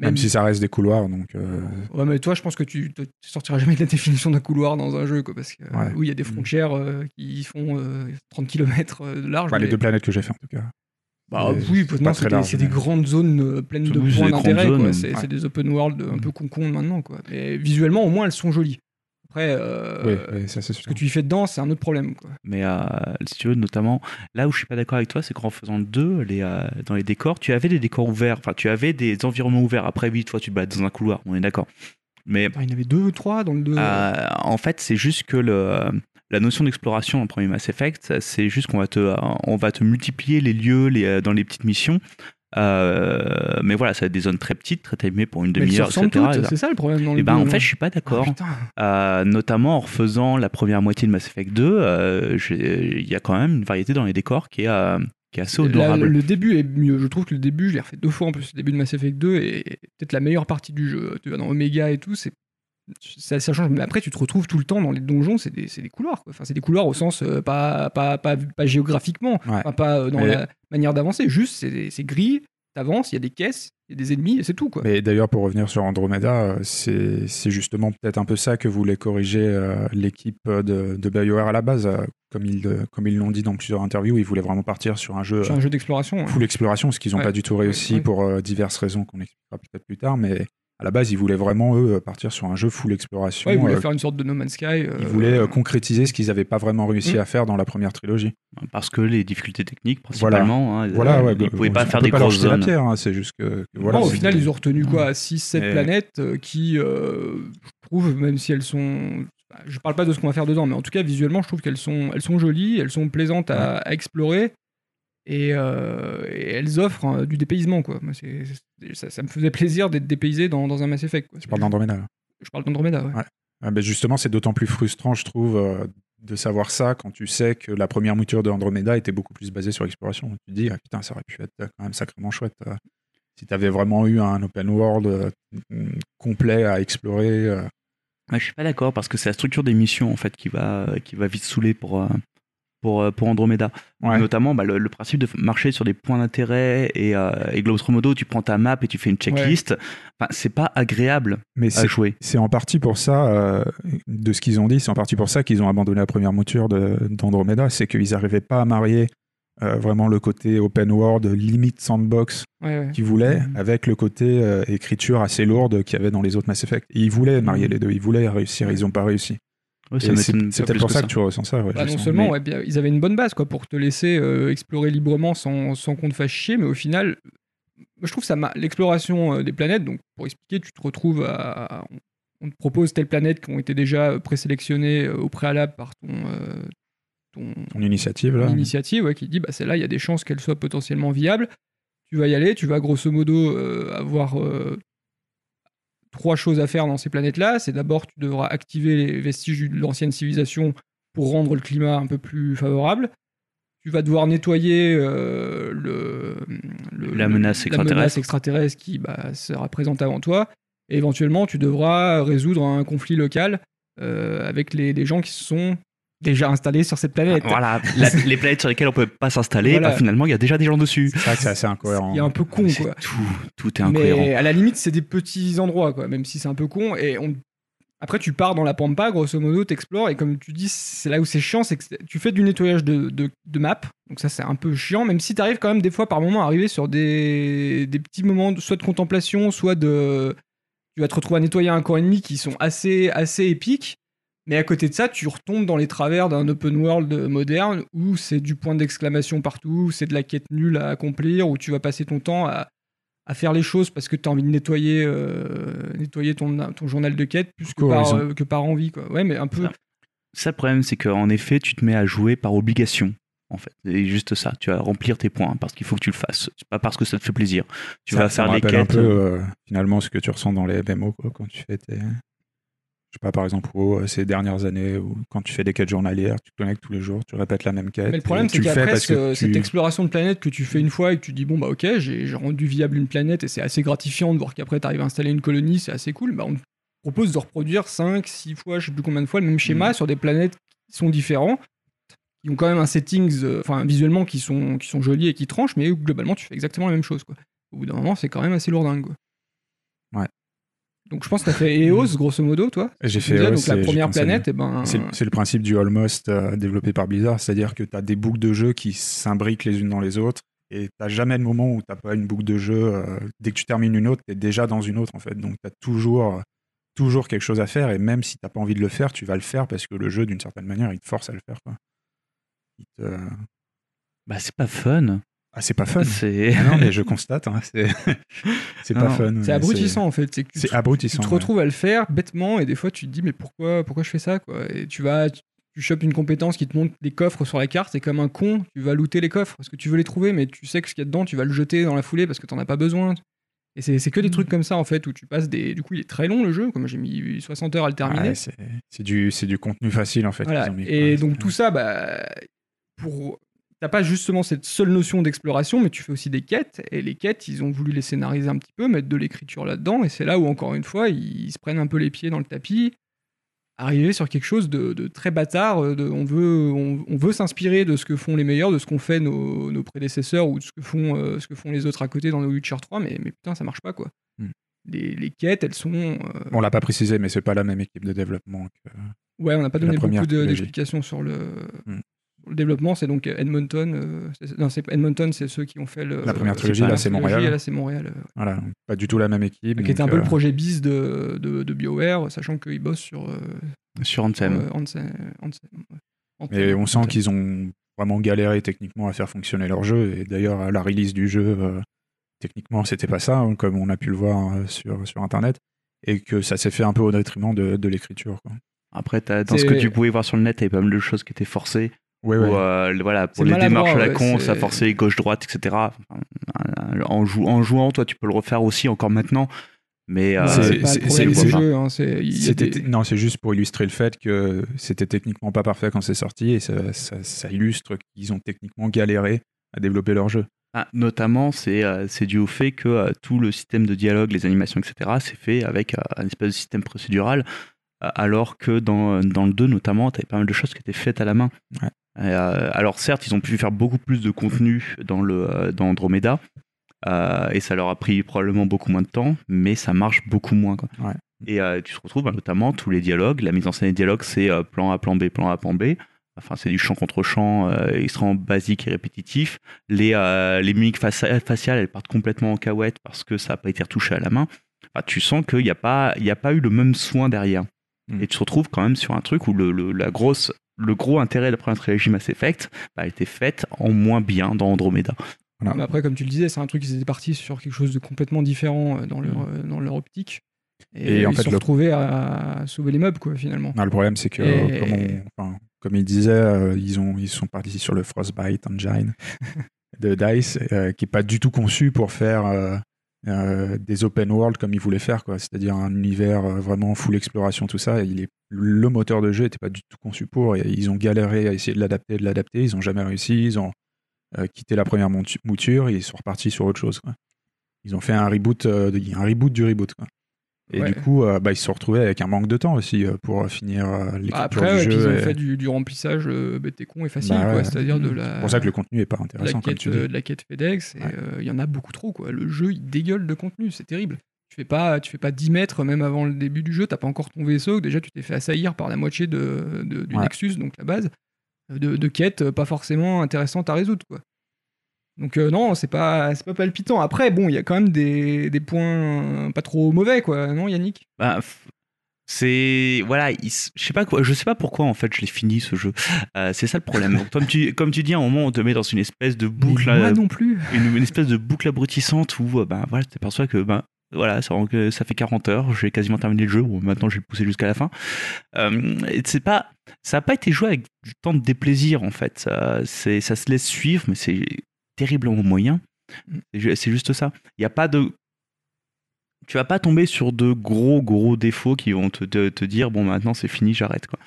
Même si ça reste des couloirs, donc. euh, Ouais, mais toi, je pense que tu, tu sortiras jamais de la définition d'un couloir dans un jeu, quoi, parce que Ouais. oui, il y a des frontières euh, qui font euh, 30 km de large. bah, les mais- deux planètes que j'ai fait en tout cas. Bah, Mais oui, c'est des, des grandes zones euh, pleines de points d'intérêt. C'est ouais. des open world un Mm. peu con maintenant. Quoi. Mais visuellement, au moins, elles sont jolies. Après, euh, oui, oui, ça c'est ce que tu y fais dedans, c'est un autre problème. Quoi. Mais euh, si tu veux, notamment, là où je suis pas d'accord avec toi, c'est qu'en faisant le 2, les, euh, dans les décors, tu avais des décors ouverts, enfin, tu avais des environnements ouverts. Après, oui, toi, tu te balades dans un couloir, on est d'accord. Mais Attends, il y en avait deux ou trois dans le 2. euh, en fait, c'est juste que le, la notion d'exploration dans le premier Mass Effect, c'est juste qu'on va te, on va te multiplier les lieux les, dans les petites missions. Euh, mais voilà, ça va être des zones très petites, très timées pour une demi-heure, etc. c'est ça le problème dans le Et ben, 2, en fait, je suis pas Ah, d'accord. putain. Euh, notamment en refaisant la première moitié de Mass Effect 2, euh, il y a quand même une variété dans les décors qui est, qui est assez La- odorable. le début est mieux. Je trouve que le début, je l'ai refait deux fois en plus. Le début de Mass Effect 2 est peut-être la meilleure partie du jeu. Tu vas dans Omega et tout, c'est ça, ça change. Mais après, tu te retrouves tout le temps dans les donjons, c'est des, des couloirs. Quoi. Enfin, c'est des couloirs au sens euh, pas, pas, pas, pas géographiquement, Ouais. enfin, pas euh, dans Mais- la manière d'avancer. Juste, c'est, gris, t'avances, il y a des caisses, il y a des ennemis, et c'est tout. Quoi. Mais d'ailleurs, pour revenir sur Andromeda, euh, c'est justement peut-être un peu ça que voulait corriger euh, l'équipe de, de BioWare à la base. Comme ils comme ils l'ont dit dans plusieurs interviews, ils voulaient vraiment partir sur un jeu C'est un jeu d'exploration. full exploration, ce qu'ils n'ont Ouais. pas du tout réussi pour diverses raisons qu'on expliquera peut-être plus tard. Mais à la base, ils voulaient vraiment, eux, partir sur un jeu full exploration. Ouais, ils voulaient euh, faire une sorte de No Man's Sky. euh, ils voulaient euh, concrétiser ce qu'ils n'avaient pas vraiment réussi Mm. à faire dans la première trilogie. Parce que les difficultés techniques, principalement, hein, Voilà, ouais, ils ne pouvaient on- pas on faire des pas grosses zones. pierre, hein, c'est juste que, que voilà. Non, au final, ils ont retenu quoi 6-7 Mais- planètes euh, qui, euh, je trouve, même si elles sont. bah, Je parle pas de ce qu'on va faire dedans, mais en tout cas, visuellement, je trouve qu'elles sont, elles sont jolies, elles sont plaisantes à, à explorer et, euh, et elles offrent euh, du dépaysement. Quoi. Moi, c'est- c'est- ça, ça me faisait plaisir d'être dépaysé dans, dans un Mass Effect. Quoi. Tu parles d'Andromeda. là. Je parle d'Andromeda, ouais. Ouais. Ah, ben justement, c'est d'autant plus frustrant, je trouve, euh, de savoir ça quand tu sais que la première mouture de Andromeda était beaucoup plus basée sur l'exploration. Tu te dis, ah, putain, ça aurait pu être quand même sacrément chouette. euh, si tu avais vraiment eu un open world euh, complet à explorer. euh. Ouais, je suis pas d'accord parce que c'est la structure des missions en fait qui va, qui va vite saouler pour, euh, pour, euh, pour Andromeda. Ouais. Notamment bah, le, le principe de marcher sur des points d'intérêt et, euh, et grosso modo tu prends ta map et tu fais une checklist. Enfin, c'est pas agréable Mais à c'est jouer. c'est en partie pour ça, euh, de ce qu'ils ont dit, c'est en partie pour ça qu'ils ont abandonné la première mouture de- d'Andromeda, c'est qu'ils n'arrivaient pas à marier euh, vraiment le côté open world, limite sandbox Ouais, ouais. qu'ils voulaient, Mhm. avec le côté euh, écriture assez lourde qu'il y avait dans les autres Mass Effect. Et ils voulaient marier Mhm. les deux, ils voulaient réussir, ils n'ont pas réussi. Ça peut-être plus pour que ça que tu ressens ça. ouais, Bah, non sens. seulement, Mais- ouais, bien, ils avaient une bonne base quoi, pour te laisser euh, explorer librement sans, sans qu'on te fasse chier, mais au final, je trouve ça ma- l'exploration euh, des planètes. Donc, pour expliquer, tu te retrouves à. on- te propose telles planètes qui ont été déjà présélectionnées euh, au préalable par ton, euh, ton, ton initiative, là. ton initiative ouais, qui dit bah, celle-là, il y a des chances qu'elle soit potentiellement viable. Tu vas y aller, tu vas grosso modo euh, avoir euh, trois choses à faire dans ces planètes-là. C'est d'abord, tu devras activer les vestiges de l'ancienne civilisation pour rendre le climat un peu plus favorable. Tu vas devoir nettoyer euh, le, le- La le- menace extraterrestre qui bah, sera présente avant toi. Et éventuellement, tu devras résoudre un conflit local euh, avec les, les gens qui se sont déjà installés sur cette planète. Voilà, la- les planètes sur lesquelles on peut pas s'installer, Voilà. bah, finalement il y a déjà des gens dessus. C'est vrai que c'est assez incohérent. Il y a un peu con, quoi. Tout, tout est incohérent. Mais à la limite, c'est des petits endroits, quoi, même si c'est un peu con. Et on, Après, tu pars dans la pampa, grosso modo, t'explores, et comme tu dis, c'est là où c'est chiant, c'est que tu fais du nettoyage de, de, de map, donc ça c'est un peu chiant, même si t'arrives quand même des fois par moment à arriver sur des, des petits moments, de- soit de contemplation, soit de... Tu vas te retrouver à nettoyer un corps ennemi qui sont assez, assez épiques, mais à côté de ça, tu retombes dans les travers d'un open world moderne où c'est du point d'exclamation partout, où c'est de la quête nulle à accomplir, où tu vas passer ton temps à, à faire les choses parce que tu as envie de nettoyer, euh, nettoyer ton, ton journal de quête plus que par, euh, que par envie. Quoi. Ouais, mais un peu. Ça. Ça, le problème, c'est qu'en effet, tu te mets à jouer par obligation. En fait, c'est juste ça. Tu vas remplir tes points parce qu'il faut que tu le fasses. C'est pas parce que ça te fait plaisir. Tu ça, vas ça faire me les rappelle quêtes. un peu euh, finalement ce que tu ressens dans les MMO quoi, quand tu fais tes. Je sais pas, par exemple, WoW, euh, ces dernières années, ou quand tu fais des quêtes journalières, tu te connectes tous les jours, tu répètes la même quête. Mais le problème, c'est qu'après, parce que ce- cette tu- exploration de planète que tu fais une fois et que tu dis, bon, bah ok, j'ai rendu viable une planète et c'est assez gratifiant de voir qu'après, tu arrives à installer une colonie, c'est assez cool. Bah, on te propose de reproduire 5, 6 fois, je sais plus combien de fois, le même Mm. schéma sur des planètes qui sont différents, qui ont quand même un settings, euh, enfin, visuellement, qui sont, qui sont jolis et qui tranchent, mais où, globalement, tu fais exactement la même chose, quoi. Au bout d'un moment, c'est quand même assez lourdingue, quoi. Ouais. Donc, je pense que t'as fait EOS, grosso modo, toi. J'ai Tu fait EOS donc la première planète, et ben. C'est le principe du Almost euh, développé par Blizzard, c'est-à-dire que tu as des boucles de jeu qui s'imbriquent les unes dans les autres et t'as jamais de moment où t'as pas une boucle de jeu. euh, dès que tu termines une autre, tu es déjà dans une autre en fait. Donc tu as toujours, euh, toujours quelque chose à faire et même si t'as pas envie de le faire, tu vas le faire parce que le jeu, d'une certaine manière, il te force à le faire. Quoi. Il te- Bah, c'est pas fun. Ah, c'est pas fun. Ah non, mais je constate, hein, c'est pas Non, fun. C'est abrutissant en fait. C'est abrutissant. Tu te ouais. retrouves à le faire bêtement et des fois tu te dis mais pourquoi pourquoi je fais ça quoi? Et tu vas tu, chopes une compétence qui te montre des coffres sur la carte et comme un con tu vas looter les coffres parce que tu veux les trouver mais tu sais que ce qu'il y a dedans tu vas le jeter dans la foulée parce que t'en as pas besoin. Et c'est que des trucs comme ça en fait où tu passes des du coup il est très long le jeu comme j'ai mis 60 heures à le terminer. Ouais, c'est du, c'est du contenu facile en fait. Voilà. mis, Et quoi. donc tout ça, bah, pour t'as pas justement cette seule notion d'exploration, mais tu fais aussi des quêtes. Et les quêtes, ils ont voulu les scénariser un petit peu, mettre de l'écriture là-dedans. Et c'est là où encore une fois, ils se prennent un peu les pieds dans le tapis, arriver sur quelque chose de, de très bâtard. De, on veut, on, on veut s'inspirer de ce que font les meilleurs, de ce qu'ont fait nos, nos prédécesseurs ou de ce que font, euh, ce que font les autres à côté dans nos Witcher 3, mais, mais putain, ça marche pas quoi. Hmm. Les, les quêtes, elles sont. euh, On l'a pas précisé, mais c'est pas la même équipe de développement. que- Ouais, on n'a pas donné beaucoup d'explications sur le, Hmm. Le développement. C'est donc Edmonton. euh, c'est- non, c'est Edmonton, c'est ceux qui ont fait le, La première euh, trilogie, la là, c'est Montréal. et là, c'est Montréal. euh, Voilà, pas du tout la même équipe. qui était un peu le euh, projet bis de, de, de BioWare, sachant qu'ils bossent sur. euh, Sur Anthem. euh, Anthem- Anthem, ouais. Anthem. Mais on sent Anthem. qu'ils ont vraiment galéré techniquement à faire fonctionner leur jeu. Et d'ailleurs, à la release du jeu, euh, techniquement, c'était pas ça, hein, comme on a pu le voir euh, sur, sur Internet. Et que ça s'est fait un peu au détriment de, de l'écriture. quoi. Après, dans ce que tu pouvais voir sur le net, t'avais pas mal de choses qui étaient forcées. Ouais, Ou, ouais. euh, voilà, pour les démarches à la ouais, con, ça forçait gauche-droite, etc. En, jou- en jouant, toi, tu peux le refaire aussi encore maintenant. Mais euh, c'est- hein, Non, c'est juste pour illustrer le fait que c'était techniquement pas parfait quand c'est sorti. Et ça, ça- ça illustre qu'ils ont techniquement galéré à développer leur jeu. ah, notamment, c'est euh, c'est dû au fait que euh, tout le système de dialogue, les animations, etc., c'est fait avec euh, un espèce de système procédural. euh, alors que dans, dans le 2, notamment, t'avais pas mal de choses qui étaient faites à la main. Ouais. Euh, alors certes, ils ont pu faire beaucoup plus de contenu dans, le, euh, dans Andromeda, euh, et ça leur a pris probablement beaucoup moins de temps, mais ça marche beaucoup moins. quoi. Ouais. Et euh, tu te retrouves bah, notamment tous les dialogues, la mise en scène des dialogues, c'est plan A, plan B, plan A, plan B. Enfin, c'est du champ contre champ extrêmement basique et répétitif. Les, les mimiques faci- faciales, elles partent complètement en cahuète parce que ça n'a pas été retouché à la main. Enfin, tu sens qu'il n'y a, pas- y a pas eu le même soin derrière. Mm. Et tu te retrouves quand même sur un truc où le, le- la grosse, le gros intérêt de la première trilogie Mass Effect bah, a été fait en moins bien dans Andromeda. Voilà. Mais après, comme tu le disais, c'est un truc qui étaient partis sur quelque chose de complètement différent euh, dans leur, Mm. euh, dans leur optique. Et, Et en ils fait, se sont retrouvés à, à sauver les meubles, quoi, finalement. Non, le problème, c'est que, Et- comme, on- enfin, comme il disait, euh, ils, ont, ils sont partis sur le Frostbite Engine de DICE, euh, qui n'est pas du tout conçu pour faire euh, euh, des open world comme ils voulaient faire, quoi. C'est-à-dire un univers euh, vraiment full exploration, tout ça. Il le moteur de jeu n'était pas du tout conçu pour, ils ont galéré à essayer de l'adapter, de l'adapter. Ils n'ont jamais réussi. Ils ont euh, quitté la première mouture et ils sont repartis sur autre chose. Ils ont fait un reboot, un reboot du reboot. Et Ouais. du coup, euh, bah, ils se sont retrouvés avec un manque de temps aussi euh, pour euh, finir euh, l'écriture Après, du ouais, jeu. ils ont et- fait du, du remplissage bête et con et facile, Bah ouais. C'est-à-dire de la, C'est pour ça que le contenu est pas de la intéressant, comme quête, tu dis. de la quête FedEx. Il y en a beaucoup trop, quoi. Le jeu, il dégueule de contenu, c'est terrible. Tu fais pas, tu fais pas 10 mètres même avant le début du jeu, t'as pas encore ton vaisseau, déjà tu t'es fait assaillir par la moitié de, de- du. Nexus, donc la base, de, de quêtes pas forcément intéressantes à résoudre, quoi. Donc euh, non, c'est pas, c'est pas palpitant. Après, bon, il y a quand même des, des points pas trop mauvais, quoi, non, Yannick? Bah, c'est voilà, il je sais pas quoi, je sais pas pourquoi en fait je l'ai fini ce jeu. Euh, c'est ça le problème. Comme tu comme tu dis, à un moment on te met dans une espèce de boucle, Moi euh, non plus. une, une espèce de boucle abrutissante où ben voilà, tu t'aperçois que ben voilà, ça, ça fait 40 heures, j'ai quasiment terminé le jeu, maintenant le pousser jusqu'à la fin. Euh, et c'est pas, ça n'a pas été joué avec du temps de déplaisir en fait. Ça, ça se laisse suivre, mais c'est terriblement moyen. C'est ju- C'est juste ça. Il n'y a pas de. Tu vas pas tomber sur de gros gros défauts qui vont te, te, te dire bon maintenant c'est fini, j'arrête quoi.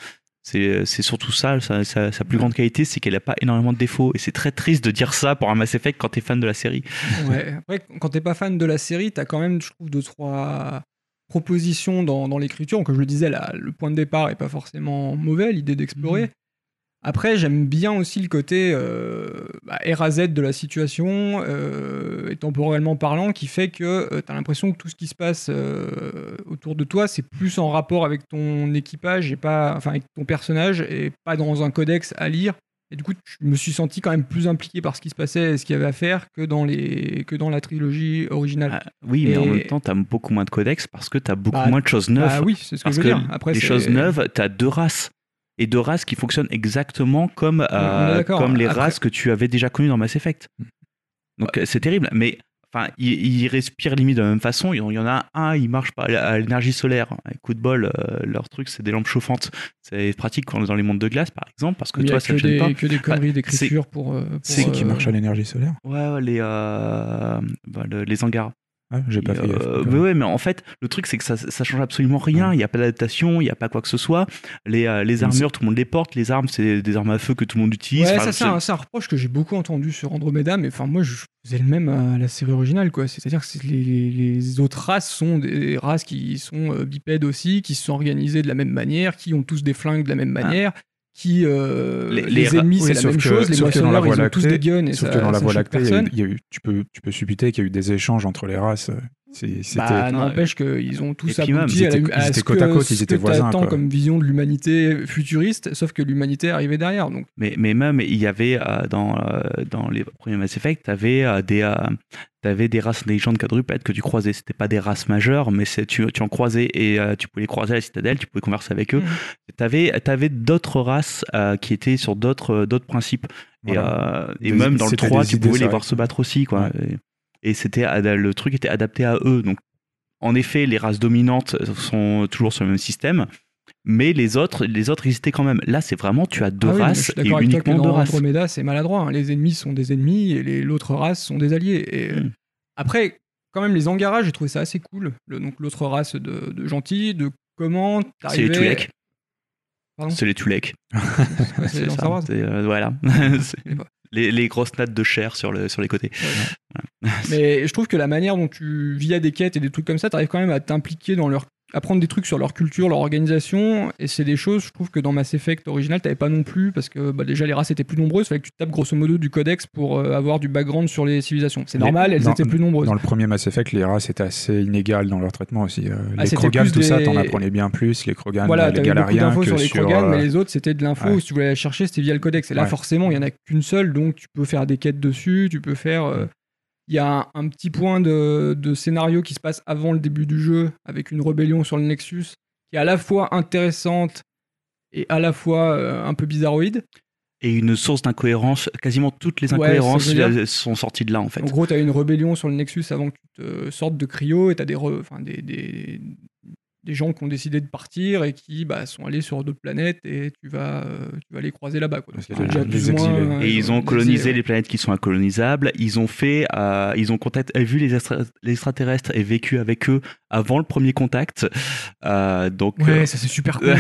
C'est surtout ça, sa, sa- sa plus grande qualité, c'est qu'elle n'a pas énormément de défauts. Et c'est très triste de dire ça pour un Mass Effect quand t'es fan de la série. Ouais. Après, quand t'es pas fan de la série, t'as quand même, je trouve, deux, trois propositions dans, dans l'écriture. Comme je le disais, là, le point de départ est pas forcément mauvais, l'idée d'explorer. Mhm. Après, j'aime bien aussi le côté euh, bah, R à Z de la situation, euh, et temporellement parlant, qui fait que tu t'as l'impression que tout ce qui se passe euh, autour de toi, c'est plus en rapport avec ton équipage et pas, enfin, avec ton personnage, et pas dans un codex à lire. Et du coup, je me suis senti quand même plus impliqué par ce qui se passait et ce qu'il y avait à faire que dans, les... que dans la trilogie originale. Ah, oui, mais en même temps, t'as beaucoup moins de codex parce que t'as beaucoup Bah, moins de choses neuves. Ah oui, c'est ce que parce je veux que dire. Après, les choses neuves, t'as deux races. Et deux races qui fonctionnent exactement comme, euh, comme les Après- races que tu avais déjà connues dans Mass Effect. Donc euh, c'est terrible. Mais enfin, ils, ils respirent limite de la même façon. Il y en- a un, il marche par à l'énergie solaire. Un coup de bol, euh, leur truc, c'est des lampes chauffantes. C'est pratique quand on est dans les mondes de glace, par exemple, parce que a toi, ça ne gêne des, pas. que des conneries d'écriture pour. pour, C'est qui euh, marche à l'énergie solaire Ouais, ouais, les, euh, bah, le- les hangars. Ah, J'ai pas Et, fait euh, mais ouais, mais en fait, le truc, c'est que ça, ça change absolument rien. Il n'y a pas d'adaptation, il n'y a pas quoi que ce soit. Les, euh, les armures, tout le monde les porte. Les armes, c'est des armes à feu que tout le monde utilise. Ouais, Enfin, ça, c'est un, c'est un reproche que j'ai beaucoup entendu sur Andromeda, mais enfin, moi, je faisais le même à la série originale, quoi. C'est-à-dire que c'est- les, les- les autres races sont des races qui sont euh, bipèdes aussi, qui se sont organisées de la même manière, qui ont tous des flingues de la même manière, qui. euh, Les- les, les ra- ennemis, Oui, c'est la même que- chose. Les sauf que dans la Voie ils ont tous lactée- des guns et Sauf ça, que dans la Voie lactée, il y a eu- tu, peux, tu peux supputer qu'il y a eu des échanges entre les races. Bah, n'empêche qu'ils ont tous même, abouti ils à, à ils étaient ce côte à que- côte, ce ils étaient que voisins, quoi. comme vision de l'humanité futuriste, sauf que l'humanité arrivait derrière. Donc, Mais, mais même, il y avait euh, dans, euh, dans les premiers Mass Effect, tu avais, des, euh, t'avais des races intelligentes quadrupèdes que tu croisais. C'était pas des races majeures, mais c'est, tu, tu en croisais et euh, tu pouvais les croiser à la citadelle, tu pouvais converser avec eux. Mhm. Tu avais, d'autres races euh, qui étaient sur d'autres, d'autres principes. Et, Voilà. euh, et Des- même dans le c'était 3, des tu pouvais les voir se battre aussi. Quoi. Et, et c'était, le truc était adapté à eux. Donc, en effet, les races dominantes sont toujours sur le même système. Mais les autres, les autres existaient quand même. Là, c'est vraiment, tu as deux Ah oui, races et uniquement deux races. Andromeda, c'est maladroit. hein. Les ennemis sont des ennemis et les- l'autre race sont des alliés. Et euh, Mm. après, quand même, les Angara, j'ai trouvé ça assez cool. Le- donc l'autre race de, de gentils, de comment C'est les. Pardon C'est les Wars C'est, euh, voilà. Les, les grosses nattes de chair sur, le, sur les côtés. Mais je trouve que la manière dont tu, via des quêtes et des trucs comme ça, t'arrives quand même à t'impliquer dans leur. Apprendre des trucs sur leur culture, leur organisation. Et c'est des choses, je trouve que dans Mass Effect original, t'avais pas non plus, parce que bah, déjà les races étaient plus nombreuses, fallait que tu tapes grosso modo du codex pour euh, avoir du background sur les civilisations. C'est normal, elles dans- étaient plus nombreuses. Dans le premier Mass Effect, les races étaient assez inégales dans leur traitement aussi. Euh, Ah, les Krogan, tout ça, t'en apprenais bien plus. Les Krogan, Voilà, les t'avais beaucoup Galariens sur les. Krogan, mais euh, les autres c'était de l'info. ouais. Si tu voulais la chercher, c'était via le codex. Et là, Ouais. forcément, il y en a qu'une seule, donc tu peux faire des quêtes dessus. Tu peux faire. euh, Il y a un, petit point de, de scénario qui se passe avant le début du jeu, avec une rébellion sur le Nexus, qui est à la fois intéressante et à la fois euh, un peu bizarroïde. Et une source d'incohérence. Quasiment toutes les incohérences sont sorties de là, en fait. En gros, tu as une rébellion sur le Nexus avant que tu te sortes de cryo et tu as des, re- des, des gens qui ont décidé de partir et qui bah, sont allés sur d'autres planètes et tu vas, euh, tu vas les croiser là-bas. quoi. Donc, déjà les moins, euh, Et ils ont colonisé les planètes qui sont incolonisables. Ils ont fait, euh, ils ont contact- vu les, extra- les extraterrestres et vécu avec eux avant le premier contact. Euh, donc, Ouais, euh, ça c'est super cool.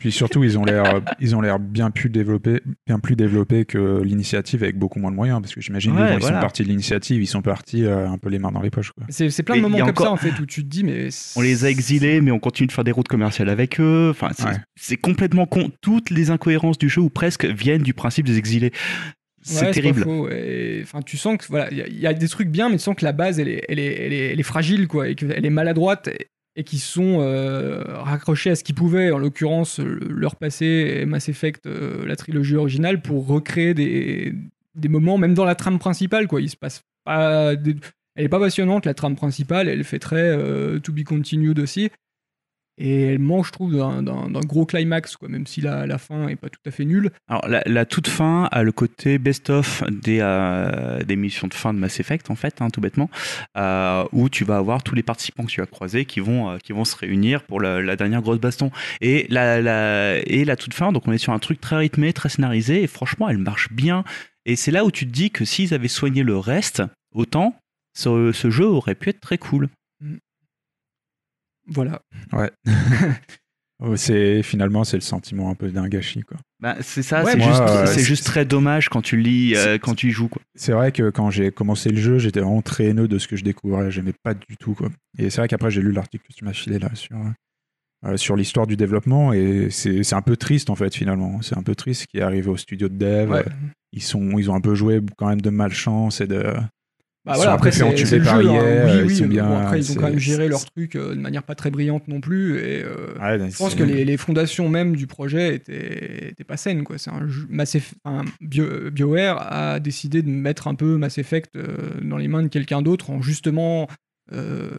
Puis surtout, ils ont l'air, ils ont l'air bien plus développés, bien plus développés que l'initiative avec beaucoup moins de moyens. Parce que j'imagine, Ouais, ils voilà. sont partis de l'initiative, ils sont partis euh, un peu les mains dans les poches. Quoi. C'est c'est plein de Et moments comme encore- ça en fait où tu te dis mais on les a exilés, mais on continue de faire des routes commerciales avec eux. Enfin, c'est Ouais. complètement con. Toutes les incohérences du jeu ou presque viennent du principe des exilés. c'est Ouais, terrible. Enfin, tu sens que voilà, il y a- il y, a des trucs bien, mais tu sens que la base, elle est, elle est, elle est, elle est fragile, quoi, et qu'elle est maladroite, et, et qui sont euh, raccrochés à ce qu'ils pouvaient, en l'occurrence le- leur passé et Mass Effect, euh, la trilogie originale, pour recréer des, des moments, même dans la trame principale, quoi. Il se passe pas. des- Elle est pas passionnante, la trame principale, elle fait très euh, to be continued aussi. Et elle manque, je trouve, d'un gros climax, quoi, même si la, fin est pas tout à fait nulle. Alors, la, toute fin a le côté best-of des, euh, des missions de fin de Mass Effect, en fait, hein, tout bêtement, euh, où tu vas avoir tous les participants que tu as croisés qui vont, euh, qui vont se réunir pour la, dernière grosse baston. Et la, et la toute fin, donc on est sur un truc très rythmé, très scénarisé, et franchement, elle marche bien. Et c'est là où tu te dis que s'ils avaient soigné le reste, autant, ce jeu aurait pu être très cool. Voilà. Oh, c'est finalement c'est le sentiment un peu d'un gâchis quoi. Bah, c'est ça, Ouais, c'est moi, juste, euh, c'est c'est- juste très dommage quand tu lis, euh, quand tu y joues. Quoi. C'est vrai que quand j'ai commencé le jeu, j'étais vraiment très haineux de ce que je découvrais. J'aimais pas du tout quoi. Et c'est vrai qu'après j'ai lu l'article que tu m'as filé là sur euh, sur l'histoire du développement et c'est c'est un peu triste en fait finalement. C'est un peu triste ce qui est arrivé au studio de dev. Ouais. Ils sont ils ont un peu joué quand même de malchance et de Bah Ils voilà, après, c'est le par jeu. hein. Oui, euh, ils oui, sont bien, bon, après, ils ont quand même géré leur truc euh, de manière pas très brillante non plus. Et euh, Ouais, je pense que les, les fondations même du projet étaient, étaient pas saines. Quoi. Un Mass Eff- enfin, Bio- BioWare a décidé de mettre un peu Mass Effect euh, dans les mains de quelqu'un d'autre en justement euh,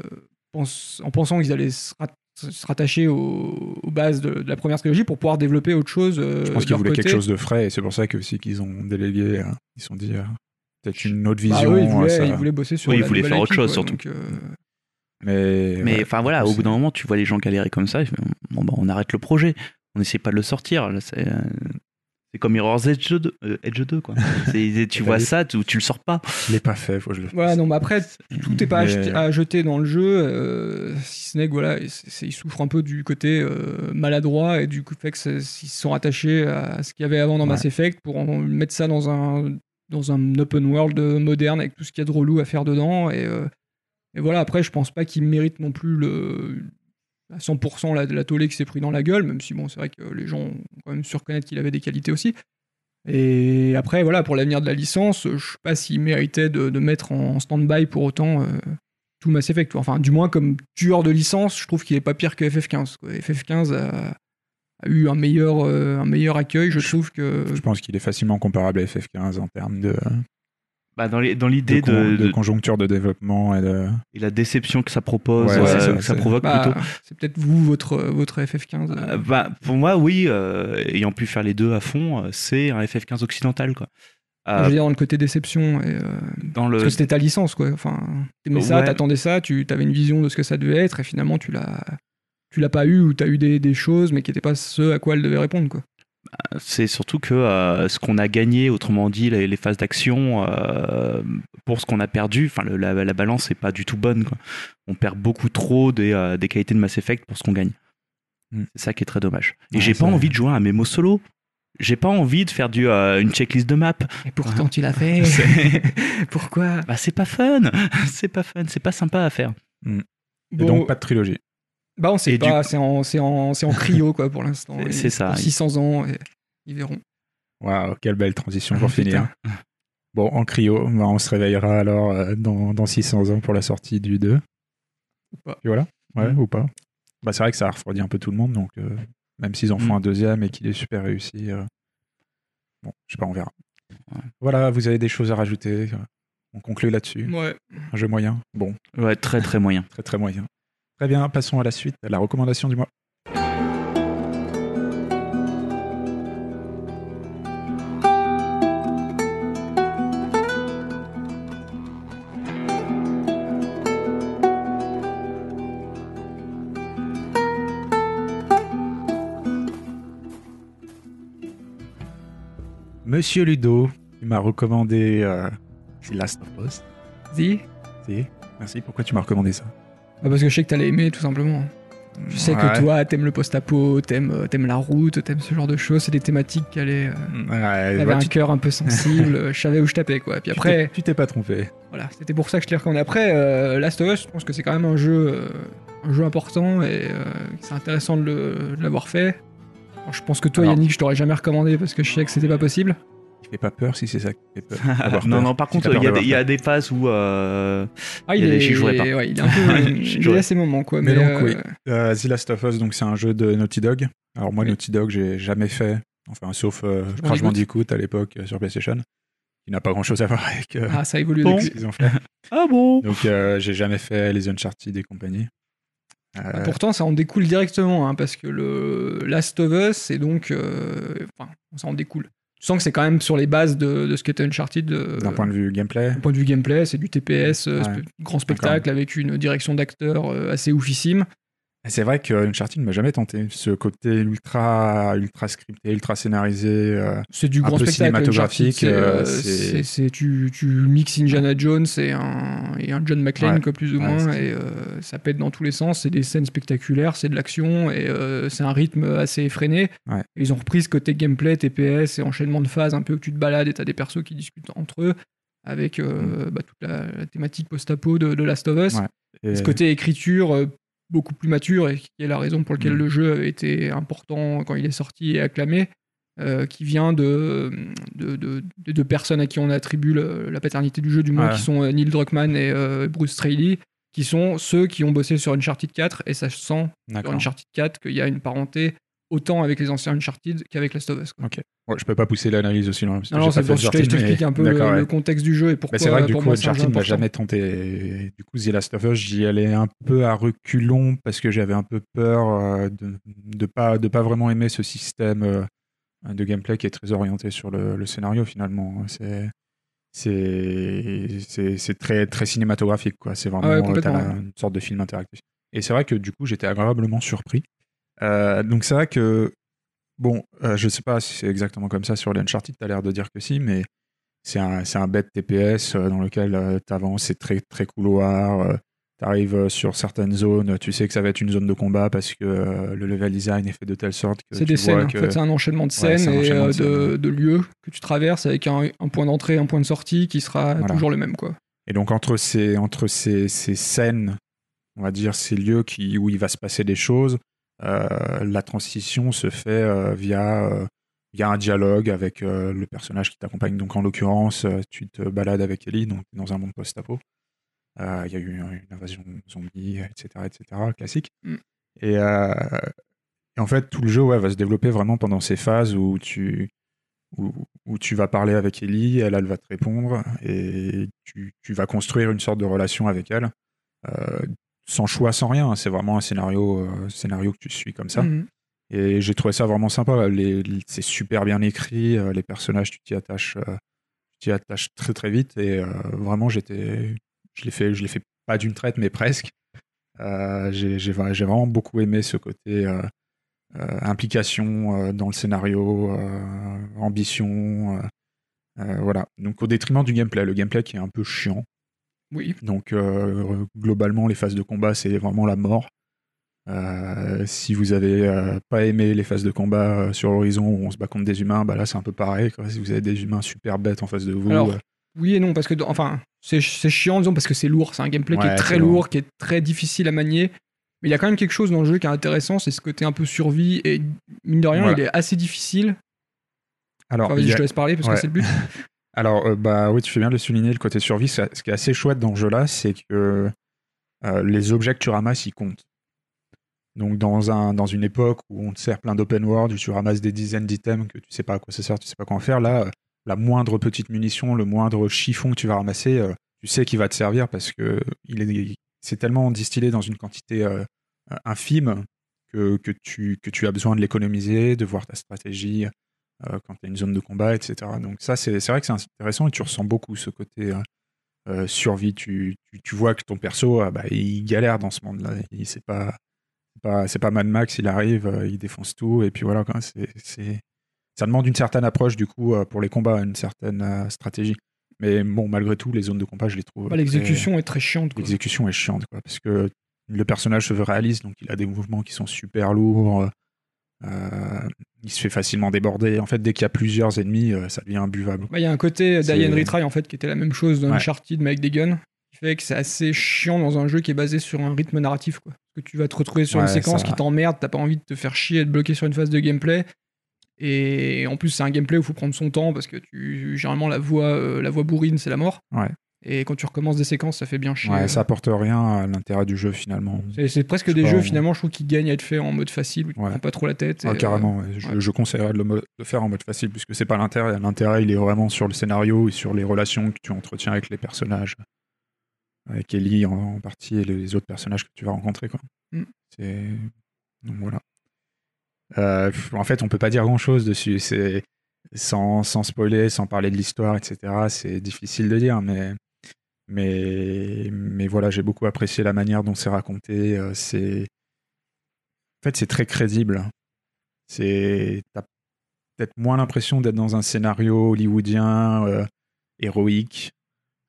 pense- en pensant qu'ils allaient se, rat- se rattacher aux, aux bases de, de la première trilogie pour pouvoir développer autre chose. euh, Je pense qu'ils voulaient quelque côté. chose de frais et c'est pour ça que aussi qu'ils ont délégué. euh, Ils sont dit euh, peut-être une autre Bah, vision. eux, ils, voulaient, ça- ils voulaient bosser sur Oui, ils la voulaient faire autre chose, quoi, surtout. donc, euh, Mais, Mais ouais, enfin voilà, au bout d'un moment, tu vois les gens galérer comme ça, bon, bah, on arrête le projet, on n'essaie pas de le sortir. C'est, euh, c'est comme Mirror's Edge 2, euh, Edge 2 quoi. Tu vois ça, tu, tu le sors pas. Je l'ai pas fait, faut que je le fasse. Voilà, non, mais après, tout n'est pas Mais- acheté- à jeter dans le jeu, euh, si ce n'est que voilà, ils souffrent un peu du côté euh, maladroit et du coup fait que c'est- ils se sont attachés à ce qu'il y avait avant dans Mass Ouais. Effect pour en mettre ça dans un dans un open world moderne avec tout ce qu'il y a de relou à faire dedans et, euh, voilà. Après, je pense pas qu'ils méritent non plus à 100% la, la tollée qui s'est pris dans la gueule, même si bon, c'est vrai que les gens ont quand même su reconnaître qu'il avait des qualités aussi. Et après, voilà, pour l'avenir de la licence, je sais pas s'il méritait de, mettre en stand-by pour autant euh, tout Mass Effect. Enfin, du moins, comme tueur de licence, je trouve qu'il est pas pire que FF15. quoi. FF15 a, a eu un meilleur, euh, un meilleur accueil, je trouve que. Je pense qu'il est facilement comparable à FF15 en termes de, Bah, dans, les- dans de, l'idée con- de, de de- conjoncture de développement et de. et la déception que ça propose, Ouais, euh, c'est ça, que ça c'est- provoque Bah, plutôt. c'est peut-être vous, votre, votre FF15. euh. Bah, pour moi, oui, euh, ayant pu faire les deux à fond, c'est un FF15 occidental. Quoi. Euh, je veux dire, dans le côté déception. Et, euh, dans le, Parce que c'était ta licence, quoi. Enfin, t'aimais ça, Ouais. t'attendais ça, tu avais une vision de ce que ça devait être, et finalement, tu l'as. Tu l'as pas eu ou t'as eu des, des choses mais qui n'étaient pas ce à quoi elle devait répondre quoi. c'est surtout que euh, ce qu'on a gagné, autrement dit, les, les phases d'action, euh, pour ce qu'on a perdu, enfin, le- la, la balance n'est pas du tout bonne. Quoi. On perd beaucoup trop des, euh, des qualités de Mass Effect pour ce qu'on gagne. Mm. C'est ça qui est très dommage. Et Ouais, j'ai pas envie de jouer à un mémo solo. J'ai pas envie de faire du, euh, une checklist de map. Et pourtant tu l'as fait. Pourquoi? Bah, c'est pas fun. c'est pas fun. C'est pas sympa à faire. Et Bon, donc pas de trilogie. Bah on sait et du pas, c'est en, c'est en, c'est en cryo quoi pour l'instant. C'est- ça. Pour 600 ans, et ils verront. Waouh, quelle belle transition Ah, pour finir. Bon, en cryo, bah, on se réveillera alors euh, dans, dans 600 ans pour la sortie du 2. Ou pas. Et voilà, ouais, Mm. ou pas. Bah, c'est vrai que ça a refroidi un peu tout le monde, donc euh, même s'ils en font Mm. un deuxième et qu'il est super réussi, euh, bon, je sais pas, on verra. Ouais. Voilà, vous avez des choses à rajouter euh, On conclut là-dessus. Ouais. Un jeu moyen Bon, Ouais, très très moyen. très très moyen. Très bien, passons à la suite, à la recommandation du mois. Monsieur Ludo, tu m'as recommandé euh, The Last of Us. Dis Si, merci. Pourquoi tu m'as recommandé ça? Bah, Parce que je sais que t'allais aimer tout simplement. Je sais Ouais. que toi, t'aimes le post-apo, t'aimes, euh, t'aimes la route, t'aimes ce genre de choses. C'est des thématiques qui allaient. euh, Ouais, T'avais bah, un tu- cœur un peu sensible, je savais où je tapais quoi. Puis tu après, t'es- tu t'es pas trompé. voilà, c'était pour ça que je t'ai recommandé. Après, euh, Last of Us, je pense que c'est quand même un jeu, euh, un jeu important et c'est intéressant de, l'avoir fait. Alors, je pense que toi, Alors- Yannick, je t'aurais jamais recommandé parce que je sais que c'était pas possible. Pas peur si c'est ça qui fait peur. Avoir non, peur. non, par Si contre, il y, a des- il y a peur. des phases où. euh, Ah, Il il, y a est, des- jouerai pas. ouais, il est un peu. Il a ses moments, quoi. Mais Mais, donc, euh, oui. Euh, The Last of Us, donc c'est un jeu de Naughty Dog. Alors moi, Oui. Naughty Dog, j'ai jamais fait, enfin sauf euh, Crash Bandicoot. À l'époque euh, sur PlayStation, qui n'a pas grand-chose à voir avec euh, Ah, ça évolue Bon. depuis. ce qu'ils ont fait. Ah bon? Donc euh, j'ai jamais fait les Uncharted et compagnie. Euh, Pourtant, ça en découle directement, hein, parce que le Last of Us, c'est donc. euh, Enfin, ça en découle. Tu sens que c'est quand même sur les bases de, de ce qu'était Uncharted. euh, D'un point de vue gameplay, D'un point de vue gameplay, c'est du TPS, euh, Ouais. grand spectacle avec une direction d'acteur euh, assez oufissime. C'est vrai que Uncharted ne m'a jamais tenté. Ce côté ultra, ultra scripté, ultra scénarisé. euh, C'est du Un grand peu spectacle. cinématographique, c'est, euh, euh, c'est- c'est- c'est- tu, tu mixes Indiana Jones et un, et un John McClane, Ouais. quoi, plus ou Ouais, moins, et euh, ça pète dans tous les sens. C'est des scènes spectaculaires, c'est de l'action, et c'est un rythme assez effréné. Ouais. Ils ont repris ce côté gameplay, TPS et enchaînement de phases, un peu où tu te balades et t'as des persos qui discutent entre eux, avec euh, bah, toute la, la thématique post-apo de, de Last of Us. Mm. Et- Ce côté écriture beaucoup plus mature et qui est la raison pour laquelle Mm. le jeu avait été important quand il est sorti et acclamé, euh, qui vient de, de, de, de deux personnes à qui on attribue le- la paternité du jeu, du moins, Ouais. qui sont euh, Neil Druckmann et euh, Bruce Straley, qui sont ceux qui ont bossé sur Uncharted 4 et ça se sent sur. Uncharted 4 qu'il y a une parenté autant avec les anciens Uncharted qu'avec Last of Us. quoi. Ouais, je peux pas pousser l'analyse aussi loin. Non, non, c'est fait je t'explique mais- un peu le, D'accord, ouais. le contexte du jeu et pourquoi Bah, c'est vrai que du coup, moi, Uncharted m'a jamais tenté. Du coup, The Last of Us, j'y allais un peu à reculons parce que j'avais un peu peur euh, de de pas de pas vraiment aimer ce système euh, de gameplay qui est très orienté sur le, le scénario finalement. C'est c'est très très cinématographique quoi. C'est vraiment Ah ouais, euh, une sorte de film interactif. Et c'est vrai que du coup, j'étais agréablement surpris. Euh, donc c'est vrai que bon, euh, je sais pas si c'est exactement comme ça sur l'Uncharted. T'as l'air de dire que si, mais c'est un, c'est un bête TPS euh, dans lequel tu avances, c'est très, très couloir. tu arrives sur certaines zones, tu sais que ça va être une zone de combat parce que euh, le level design est fait de telle sorte que C'est des scènes, en fait, c'est un enchaînement de scènes et euh, de de, lieux que tu traverses avec un, un point d'entrée, un point de sortie qui sera Voilà. toujours le même. quoi. Et donc entre ces, entre ces, ces scènes, on va dire ces lieux qui, où il va se passer des choses, euh, la transition se fait euh, via, euh, via un dialogue avec euh, le personnage qui t'accompagne. Donc en l'occurrence, euh, tu te balades avec Ellie donc dans un monde post-apo. Euh, Il y a eu une invasion zombie, etc., etc., classique. Mm. Et, euh, et en fait, tout le jeu ouais, va se développer vraiment pendant ces phases où tu, où, où tu vas parler avec Ellie, elle, elle va te répondre, et tu, tu vas construire une sorte de relation avec elle, euh, sans choix, sans rien. C'est vraiment un scénario, euh, scénario que tu suis comme ça. Mhm. Et j'ai trouvé ça vraiment sympa. C'est super bien écrit, euh, les personnages, tu t'y attaches, euh, tu t'y attaches très très vite. Et vraiment, j'étais, je l'ai fait, je l'ai fait pas d'une traite, mais presque. J'ai, j'ai vra- j'ai vraiment beaucoup aimé ce côté implication dans le scénario, ambition. voilà. Donc au détriment du gameplay, le gameplay qui est un peu chiant. Oui. Donc euh, globalement, les phases de combat, c'est vraiment la mort. Euh, si vous avez euh, pas aimé les phases de combat sur Horizon où on se bat contre des humains, bah là c'est un peu pareil. quoi. Si vous avez des humains super bêtes en face de vous, Alors, Oui et non, parce que, enfin, c'est chiant, disons, parce que c'est lourd. C'est un gameplay qui est très lourd, lourd. qui est très difficile à manier. Mais il y a quand même quelque chose dans le jeu qui est intéressant, c'est ce côté un peu survie. Et mine de rien, Voilà. il est assez difficile. alors Enfin, vas-y, je te laisse parler parce Ouais. que c'est le but. Alors, euh, bah oui, tu fais bien de le souligner, le côté survie. Ce qui est assez chouette dans ce jeu-là, c'est que euh, les objets que tu ramasses, ils comptent. Donc, dans, un, dans une époque où on te sert plein d'open world, où tu ramasses des dizaines d'items que tu sais pas à quoi ça sert, tu sais pas quoi en faire, là, euh, la moindre petite munition, le moindre chiffon que tu vas ramasser, tu sais qu'il va te servir parce que il est, c'est tellement distillé dans une quantité infime que, que, tu, que tu as besoin de l'économiser, de voir ta stratégie quand tu as une zone de combat, etc. Donc ça, c'est vrai que c'est intéressant et tu ressens beaucoup ce côté euh, euh, survie. Tu, tu, tu vois que ton perso, ah bah, il galère dans ce monde-là. Il- C'est pas, pas, pas Mad Max, il arrive, euh, il défonce tout, et puis voilà. C'est, ça demande une certaine approche, du coup, euh, pour les combats, une certaine euh, stratégie. Mais bon, malgré tout, les zones de combat, je les trouve. Bah, L'exécution est très chiante. L'exécution est chiante, quoi, parce que le personnage se veut réaliste, donc il a des mouvements qui sont super lourds. Euh, il se fait facilement déborder. En fait, dès qu'il y a plusieurs ennemis, euh, ça devient imbuvable. Bah, Il y a un côté C'est- d'Alien Retry en fait qui était la même chose dans Ouais. Uncharted mais avec des guns, qui fait que c'est assez chiant dans un jeu qui est basé sur un rythme narratif quoi. Que tu vas te retrouver sur une séquence ça- qui t'emmerde, t'as pas envie de te faire chier et de bloquer sur une phase de gameplay. Et en plus, c'est un gameplay où il faut prendre son temps parce que tu, généralement, la voix, euh, la voix bourrine, c'est la mort. Ouais. Et quand tu recommences des séquences, ça fait bien chier. Ouais, ça apporte rien à l'intérêt du jeu finalement. C'est- presque des pas, jeux on- finalement, je trouve qu'ils gagnent à être faits en mode facile, où tu te Ouais. prends pas trop la tête. Ah, euh, carrément, ouais. je, conseillerais de le, de faire en mode facile puisque c'est pas l'intérêt. L'intérêt, il est vraiment sur le scénario et sur les relations que tu entretiens avec les personnages. Avec Ellie en, en partie et les autres personnages que tu vas rencontrer. Quoi. Mm. Donc voilà. Euh, en fait, on peut pas dire grand chose dessus. C'est... Sans, sans spoiler, sans parler de l'histoire, etc. C'est difficile de dire, mais. Mais, mais voilà, j'ai beaucoup apprécié la manière dont c'est raconté. euh, C'est, en fait, c'est très crédible. C'est, t'as peut-être moins l'impression d'être dans un scénario hollywoodien euh, héroïque.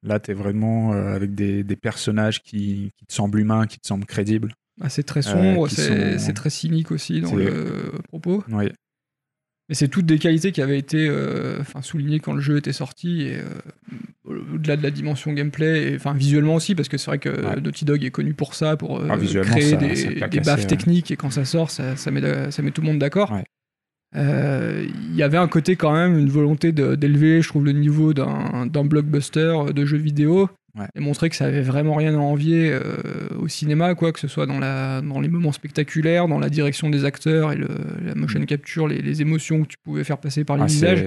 Là, t'es vraiment euh, avec des, des personnages qui, qui te semblent humains, qui te semblent crédibles. ah, c'est très sombre, c'est sont- très cynique aussi dans le propos. Oui, Mais c'est toutes des qualités qui avaient été soulignées quand le jeu était sorti, et au-delà de la dimension gameplay, et, enfin visuellement aussi, parce que c'est vrai que Ouais. Naughty Dog est connu pour ça, pour euh, Ah, créer ça- des, ça des baffes ouais. techniques, et quand ça sort, ça, ça, met, ça met tout le monde d'accord. Ouais. Euh, Il y avait un côté quand même, une volonté d'élever, je trouve, le niveau d'un blockbuster de jeux vidéo. Et montrer que ça avait vraiment rien à envier euh, au cinéma, quoi, que ce soit dans, la, dans les moments spectaculaires, dans la direction des acteurs et le, la motion capture, les, les émotions que tu pouvais faire passer par les Mm. Ah, visages.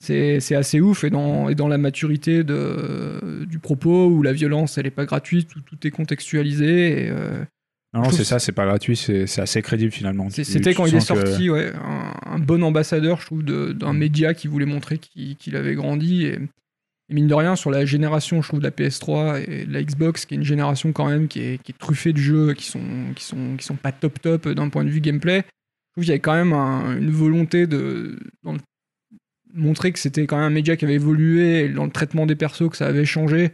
C'est- assez ouf. Et dans, et dans la maturité de, du propos, où la violence, elle est pas gratuite, où tout est contextualisé. et, euh, Non, c'est ça, c'est pas gratuit, c'est assez crédible finalement. C'était quand il est que- sorti, ouais, un, un bon ambassadeur, je trouve, d'un Mm. média qui voulait montrer qu'il avait grandi. Et, et mine de rien, sur la génération, je trouve, de la PS3 et de la Xbox, qui est une génération quand même qui est, qui est truffée de jeux qui sont, qui sont, qui sont pas top top d'un point de vue gameplay. Je trouve qu'il y avait quand même un- une volonté de dans le- montrer que c'était quand même un média qui avait évolué dans le traitement des persos que ça avait changé.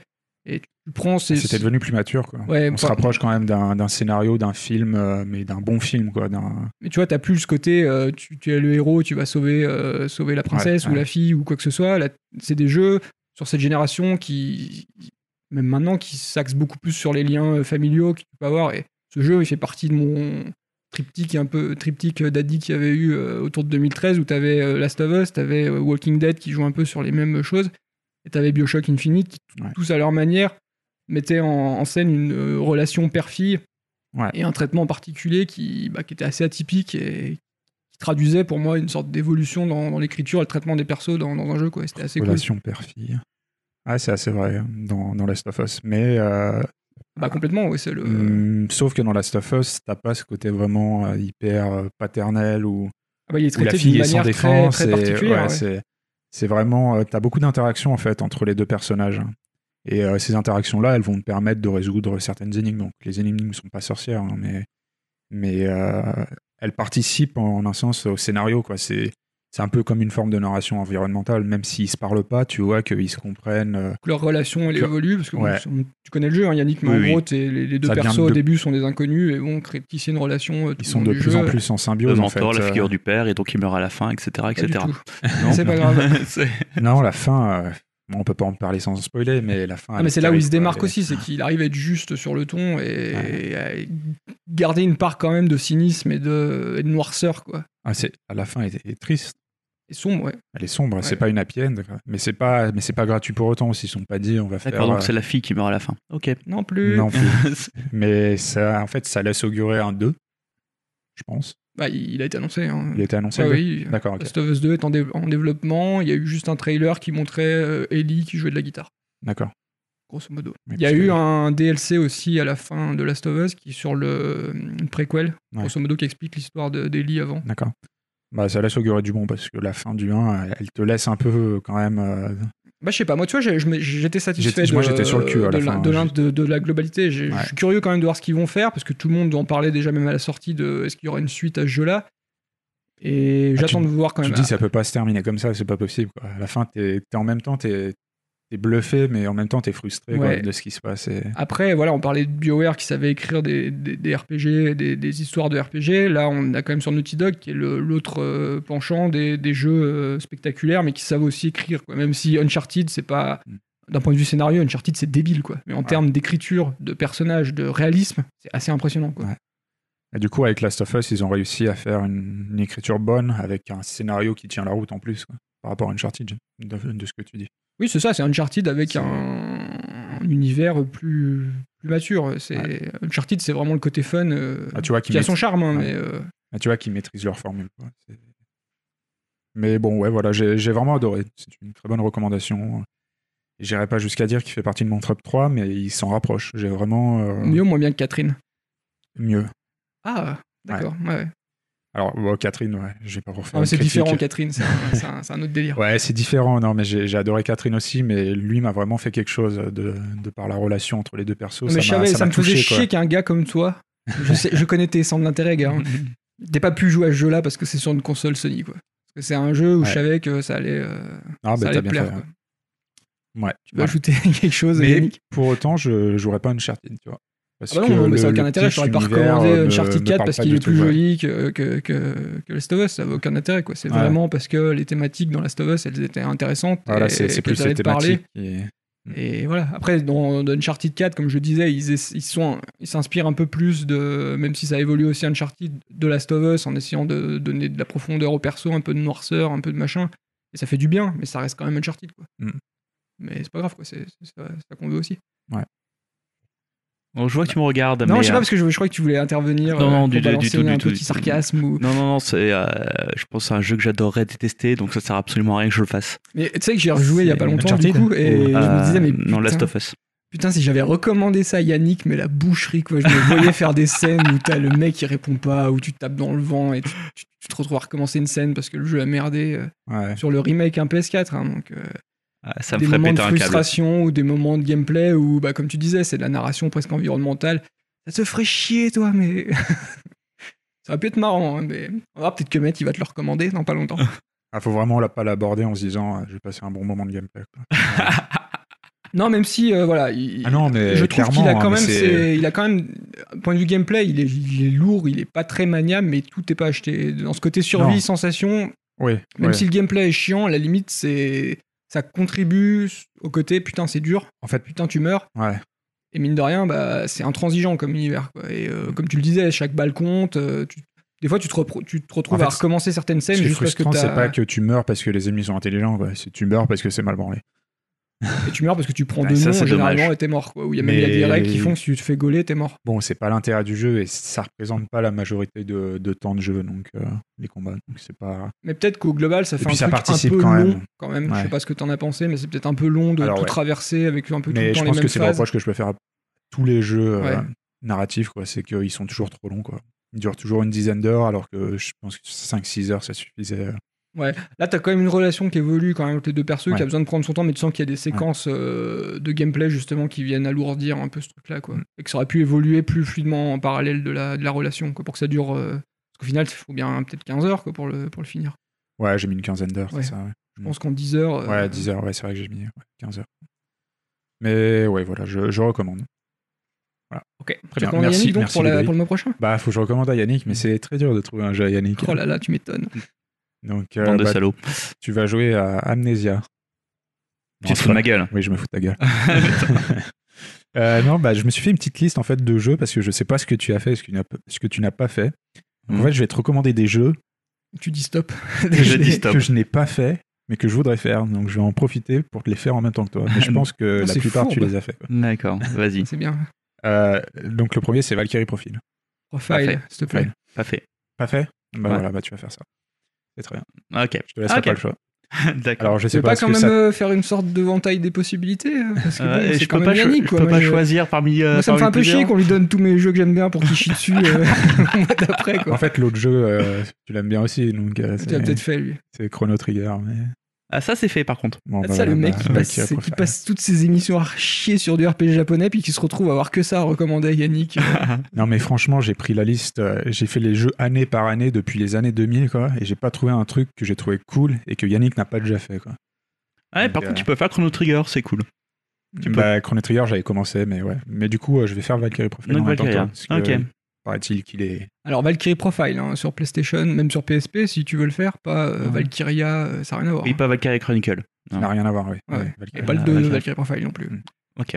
Et tu prends. C'était devenu plus mature. Quoi. Ouais, On se rapproche quand même d'un d'un scénario, d'un film, euh, mais d'un bon film. Quoi, d'un- Mais tu vois, t'as plus ce côté, euh, tu, tu es le héros, tu vas sauver, euh, sauver la princesse Ouais, ou la fille ou quoi que ce soit. C'est des jeux sur cette génération qui, même maintenant, qui s'axent beaucoup plus sur les liens familiaux que tu peux avoir. Et ce jeu, il fait partie de mon triptyque un peu triptyque d'Addy qu'il y avait eu euh, autour de 2013 où t'avais euh, Last of Us, t'avais euh, Walking Dead qui joue un peu sur les mêmes choses, et t'avais Bioshock Infinite qui, Ouais. tous à leur manière, mettaient en, en scène une relation père-fille Ouais. et un traitement particulier qui, bah, qui était assez atypique et qui traduisait pour moi une sorte d'évolution dans, dans l'écriture et le traitement des persos dans, dans un jeu. quoi. C'était assez cool. relation père-fille. Ah, c'est assez vrai hein, dans, dans Last of Us. Mais euh, Bah, complètement, oui, c'est le. hum, sauf que dans Last of Us, t'as pas ce côté vraiment euh, hyper euh, paternel ou Ah bah, il est où la fille est sans très, défense. très et- particulière. ouais, ouais. c'est- C'est vraiment. euh, t'as beaucoup d'interactions en fait entre les deux personnages. Et euh, ces interactions-là, elles vont te permettre de résoudre certaines énigmes. Donc les énigmes ne sont pas sorcières, hein, mais, mais euh, elles participent en, un sens au scénario. quoi. C'est c'est un peu comme une forme de narration environnementale. Même s'ils se parlent pas, tu vois qu'ils se comprennent. euh, Que leur relation elle Que- évolue parce que Ouais. tu connais le jeu hein, Yannick mais Oui, en oui. gros les, les deux Ça persos au début sont des inconnus et vont créer tisser une relation euh, tout ils sont de plus jeu. en plus en Le symbiose. en fait. mentor, la euh, figure du père, et donc il meurt à la fin, etc. Etc. c'est pas grave Non, la fin, euh, bon, on peut pas en parler sans spoiler, mais la fin. Ah, mais est c'est là où il se démarque aussi, c'est qu'il arrive à être juste sur le ton et, Ouais. et garder une part quand même de cynisme et de, et de noirceur, quoi. Ah, c'est- à la fin, elle est, elle est sombre, ouais. Elle est sombre. C'est pas une happy end, mais c'est pas, mais c'est pas gratuit pour autant. S'ils sont pas dit, on va faire. D'accord, donc euh, c'est la fille qui meurt à la fin. Ok. Non plus. Non plus. mais ça, en fait, ça laisse augurer un 2 je pense. Bah, il a été annoncé. Hein. Il a été annoncé. Ah oui. D'accord. Last of Us 2 est en, dé- en développement. Il y a eu juste un trailer qui montrait euh, Ellie qui jouait de la guitare, D'accord. grosso modo. Il y a eu que- un DLC aussi à la fin de Last of Us qui est sur le une préquel, Ouais. grosso modo, qui explique l'histoire de- d'Ellie avant. D'accord. Bah, ça laisse augurer du bon parce que la fin du 1, elle te laisse un peu euh, quand même. euh, Bah, je sais pas, moi, tu vois, j'étais satisfait de, moi, j'étais sur le cul à la de, fin, de, de- de la globalité. Ouais. Je suis curieux quand même de voir ce qu'ils vont faire parce que tout le monde en parlait déjà, même à la sortie de est-ce qu'il y aura une suite à ce jeu-là? Et Ah, j'attends tu- de voir quand Tu même. te dis, ça peut pas se terminer comme ça, c'est pas possible. Quoi. À la fin, t'es es en même temps, t'es es bluffé, mais en même temps, t'es frustré quoi, de ce qui se passe. et- Après, voilà, on parlait de BioWare qui savait écrire des, des- des RPG, des, des histoires de RPG. Là, on a quand même sur Naughty Dog qui est l'autre euh, penchant des, des jeux euh, spectaculaires, mais qui savent aussi écrire. Quoi. Même si Uncharted, c'est pas. Mm. D'un point de vue scénario, Uncharted, c'est débile, quoi. Mais en Ouais. termes d'écriture, de personnages, de réalisme, c'est assez impressionnant, quoi. Ouais. Et du coup, avec Last of Us, ils ont réussi à faire une, une écriture bonne avec un scénario qui tient la route en plus, quoi, par rapport à Uncharted, de, de ce que tu dis. Oui, c'est ça, c'est Uncharted avec un, un univers plus, plus mature. C'est Uncharted, c'est vraiment le côté fun euh, Ah, tu vois, qui qui a son maîtrise- charme, hein, Ouais. mais euh, Ah, tu vois qu'ils maîtrisent leur formule. quoi. Mais bon, ouais, voilà, j'ai j'ai vraiment adoré. C'est une très bonne recommandation. J'irai pas jusqu'à dire qu'il fait partie de mon top 3, mais il s'en rapproche. J'ai vraiment euh, mieux ou moins bien que Catherine. mieux. Ah, d'accord. Ouais. Alors, bon, Catherine, ouais, je vais pas refaire. Ah, c'est différent, Catherine, c'est un, autre délire. Ouais, c'est différent. Non, mais j'ai adoré Catherine aussi, mais lui m'a vraiment fait quelque chose de, de par la relation entre les deux persos. mais ça ça ça, me faisait touché, quoi. chier qu'un gars comme toi. Je, sais- je connais tes centres d'intérêt, gars. hein. T'as pas pu jouer à ce jeu-là parce que c'est sur une console Sony, quoi. C'est un jeu où Ouais. je savais que ça allait, euh, Ah, ça bah, allait t'as te bien plaire. fait. quoi. Ouais. Tu veux voilà. ajouter quelque chose, Mais pour autant, je jouerais pas Uncharted, tu vois. Parce Ah bah non, mais ça n'a aucun intérêt. Je pitch, t'aurais pas recommandé euh, Uncharted me 4 parle parce qu'il est tout, plus ouais. joli que, que, que, que Last of Us. Ça n'a aucun intérêt. quoi. C'est Ouais. vraiment parce que les thématiques dans Last of Us, elles étaient intéressantes. Voilà, et c'est plus les thématiques. qui- Et voilà. Après, dans, dans Uncharted 4, comme je disais, ils, ess- ils sont, ils s'inspirent un peu plus de, même si ça évolue aussi Uncharted, de Last of Us, en essayant de donner de la profondeur au perso, un peu de noirceur, un peu de machin. Et ça fait du bien, mais ça reste quand même Uncharted, quoi. Mm. Mais c'est pas grave, quoi. C'est ça, ça qu'on veut aussi. Bon, je vois que tu me regardes. non, mais, je sais euh, pas parce que je, je crois que tu voulais intervenir. Non, euh, non, pour du- tout, du un tout, petit du tout. sarcasme ou. Non, non, non, c'est, euh, je pense que c'est un jeu que j'adorerais détester, donc ça sert absolument à rien que je le fasse. Mais tu sais que j'ai rejoué il y a pas longtemps du coup et je me Euh, disais mais non, Last putain, of Us. putain si j'avais recommandé ça à Yannick mais la boucherie quoi je me voyais faire des scènes où t'as le mec qui répond pas ou tu tapes dans le vent et tu, tu- tu te retrouves à recommencer une scène parce que le jeu a merdé euh, Ouais. sur le remake un PS4 hein, donc euh, ça me des ferait moments de péter un câble. frustration ou des moments de gameplay où bah comme tu disais c'est de la narration presque environnementale ça te ferait chier toi mais ça va pu être marrant hein, mais on va peut-être que Matt il va te le recommander dans pas longtemps Ah, faut vraiment la- pas l'aborder en se disant, ah, je vais passer un bon moment de gameplay. quoi. Non, même si, euh, voilà. il- Ah non, mais je trouve qu'il a hein, quand même. c'est- ses- il a quand même. Point de vue gameplay, il est, il est lourd, il est pas très maniable, mais tout est pas acheté. Dans ce côté survie, Non. sensation, Oui, même ouais. si le gameplay est chiant, à la limite, c'est. Ça contribue au côté putain, c'est dur, En fait, putain, tu meurs. ouais. Et mine de rien, bah, c'est intransigeant comme univers. quoi. Et euh, comme tu le disais, chaque balle compte. euh, tu- Des fois, tu te, repro- tu te retrouves En fait, à recommencer certaines Ce scènes qui est juste parce que frustrant, c'est pas que tu meurs parce que les ennemis sont intelligents, c'est tu meurs parce que c'est mal branlé. Et tu meurs parce que tu prends Ouais, deux ça, noms c'est généralement et t'es mort. Quoi. Ou il y a même y a des règles qui font que si tu te fais gauler, t'es mort. Bon, c'est pas l'intérêt du jeu et ça représente pas la majorité de, de temps de jeu, donc euh, les combats. Donc c'est pas. Mais peut-être qu'au global, ça fait puis un ça truc un peu quand long même. quand même. Je sais Ouais. pas ce que t'en as pensé, mais c'est peut-être un peu long de Alors, tout ouais. traverser avec un peu tout Mais le je temps les pense que mêmes c'est le phases. reproche que je peux faire à tous les jeux euh, Ouais. narratifs, quoi. C'est qu'ils sont toujours trop longs, quoi. Ils durent toujours une dizaine d'heures, alors que je pense que 5-6 heures, ça suffisait. Là, t'as quand même une relation qui évolue quand même entre les deux persos, qui Ouais. a besoin de prendre son temps, mais tu sens qu'il y a des séquences euh, de gameplay justement qui viennent alourdir un peu ce truc-là, quoi. Mm. Et que ça aurait pu évoluer plus fluidement en parallèle de la, de la relation, quoi, pour que ça dure. euh, Parce qu'au final, il faut bien peut-être 15 heures quoi, pour, le, pour le finir. Ouais, j'ai mis une quinzaine d'heures, Ouais. c'est ça. Ouais, Je pense qu'en 10 heures. euh, Ouais, 10 heures, ouais, c'est vrai que j'ai mis ouais, 15 heures. Mais ouais, voilà, je, je recommande. Voilà. Ok. Très Tu bien. recommandes Merci, Yannick donc merci, pour, la- pour le mois prochain? Bah, faut que je recommande à Yannick, mais c'est très dur de trouver un jeu à Yannick. Oh là là, tu m'étonnes. Donc, euh, Bande de bah, salauds. tu vas jouer à Amnesia. Tu te fous de ma gueule. Oui, je me fous de ta gueule. Euh, non, bah, je me suis fait une petite liste en fait de jeux parce que je sais pas ce que tu as fait, ce que tu n'as, ce que tu n'as pas fait. Donc, Mhm. En fait, je vais te recommander des jeux Tu dis stop. Je que, dis stop. que je n'ai pas fait, mais que je voudrais faire. Donc, je vais en profiter pour te les faire en même temps que toi. Mais je pense que Oh, la plupart, tu fourbe. les as fait. D'accord, vas-y. C'est bien. Euh, donc, le premier, c'est Valkyrie Profile. Profile, s'il te plaît. Pas fait. Pas fait? Bah Ouais. voilà, bah tu vas faire ça. C'est très bien. Ok. Je te laisserai Ok. pas le choix. D'accord. Alors, je Tu sais pas, quand même ça- euh, faire une sorte de ventaille des possibilités euh, Parce que Euh, bon, c'est je quand peux même pas, cho- Yannick, je quoi. peux Moi, pas je- choisir parmi. euh, Moi, ça me fait un peu chier qu'on lui donne tous mes jeux que j'aime bien pour qu'il chie dessus euh, le mois d'après. quoi. En fait, l'autre jeu, euh, tu l'aimes bien aussi, donc euh, Tu l'as peut-être fait, lui. c'est Chrono Trigger. Mais... Ah, ça, c'est fait par contre. Bon, Ah, bah ça, le voilà, mec bah, qui, Valkyrie passe, qui Profile. passe toutes ses émissions à chier sur du RPG japonais, puis qui se retrouve à avoir que ça à recommander à Yannick. Non, mais franchement, j'ai pris la liste, euh, j'ai fait les jeux année par année depuis les années 2000, quoi, et j'ai pas trouvé un truc que j'ai trouvé cool et que Yannick n'a pas déjà fait, quoi. Ah ouais, par contre, euh, tu peux faire Chrono Trigger, c'est cool. Tu peux. Bah, Chrono Trigger, j'avais commencé, mais ouais. Mais du coup, euh, je vais faire Valkyrie Profile Donc, en même temps que Paraît-il qu'il est. Alors, Valkyrie Profile, hein, sur PlayStation, même sur PSP, si tu veux le faire, pas euh, Ouais. Valkyria, euh, ça n'a rien à voir. Oui, hein. pas Valkyrie Chronicle. Ça n'a rien à voir, oui. Ouais. Ouais, Et Valkyrie. pas le Ah, 2 ok. Valkyrie Profile non plus. Ok.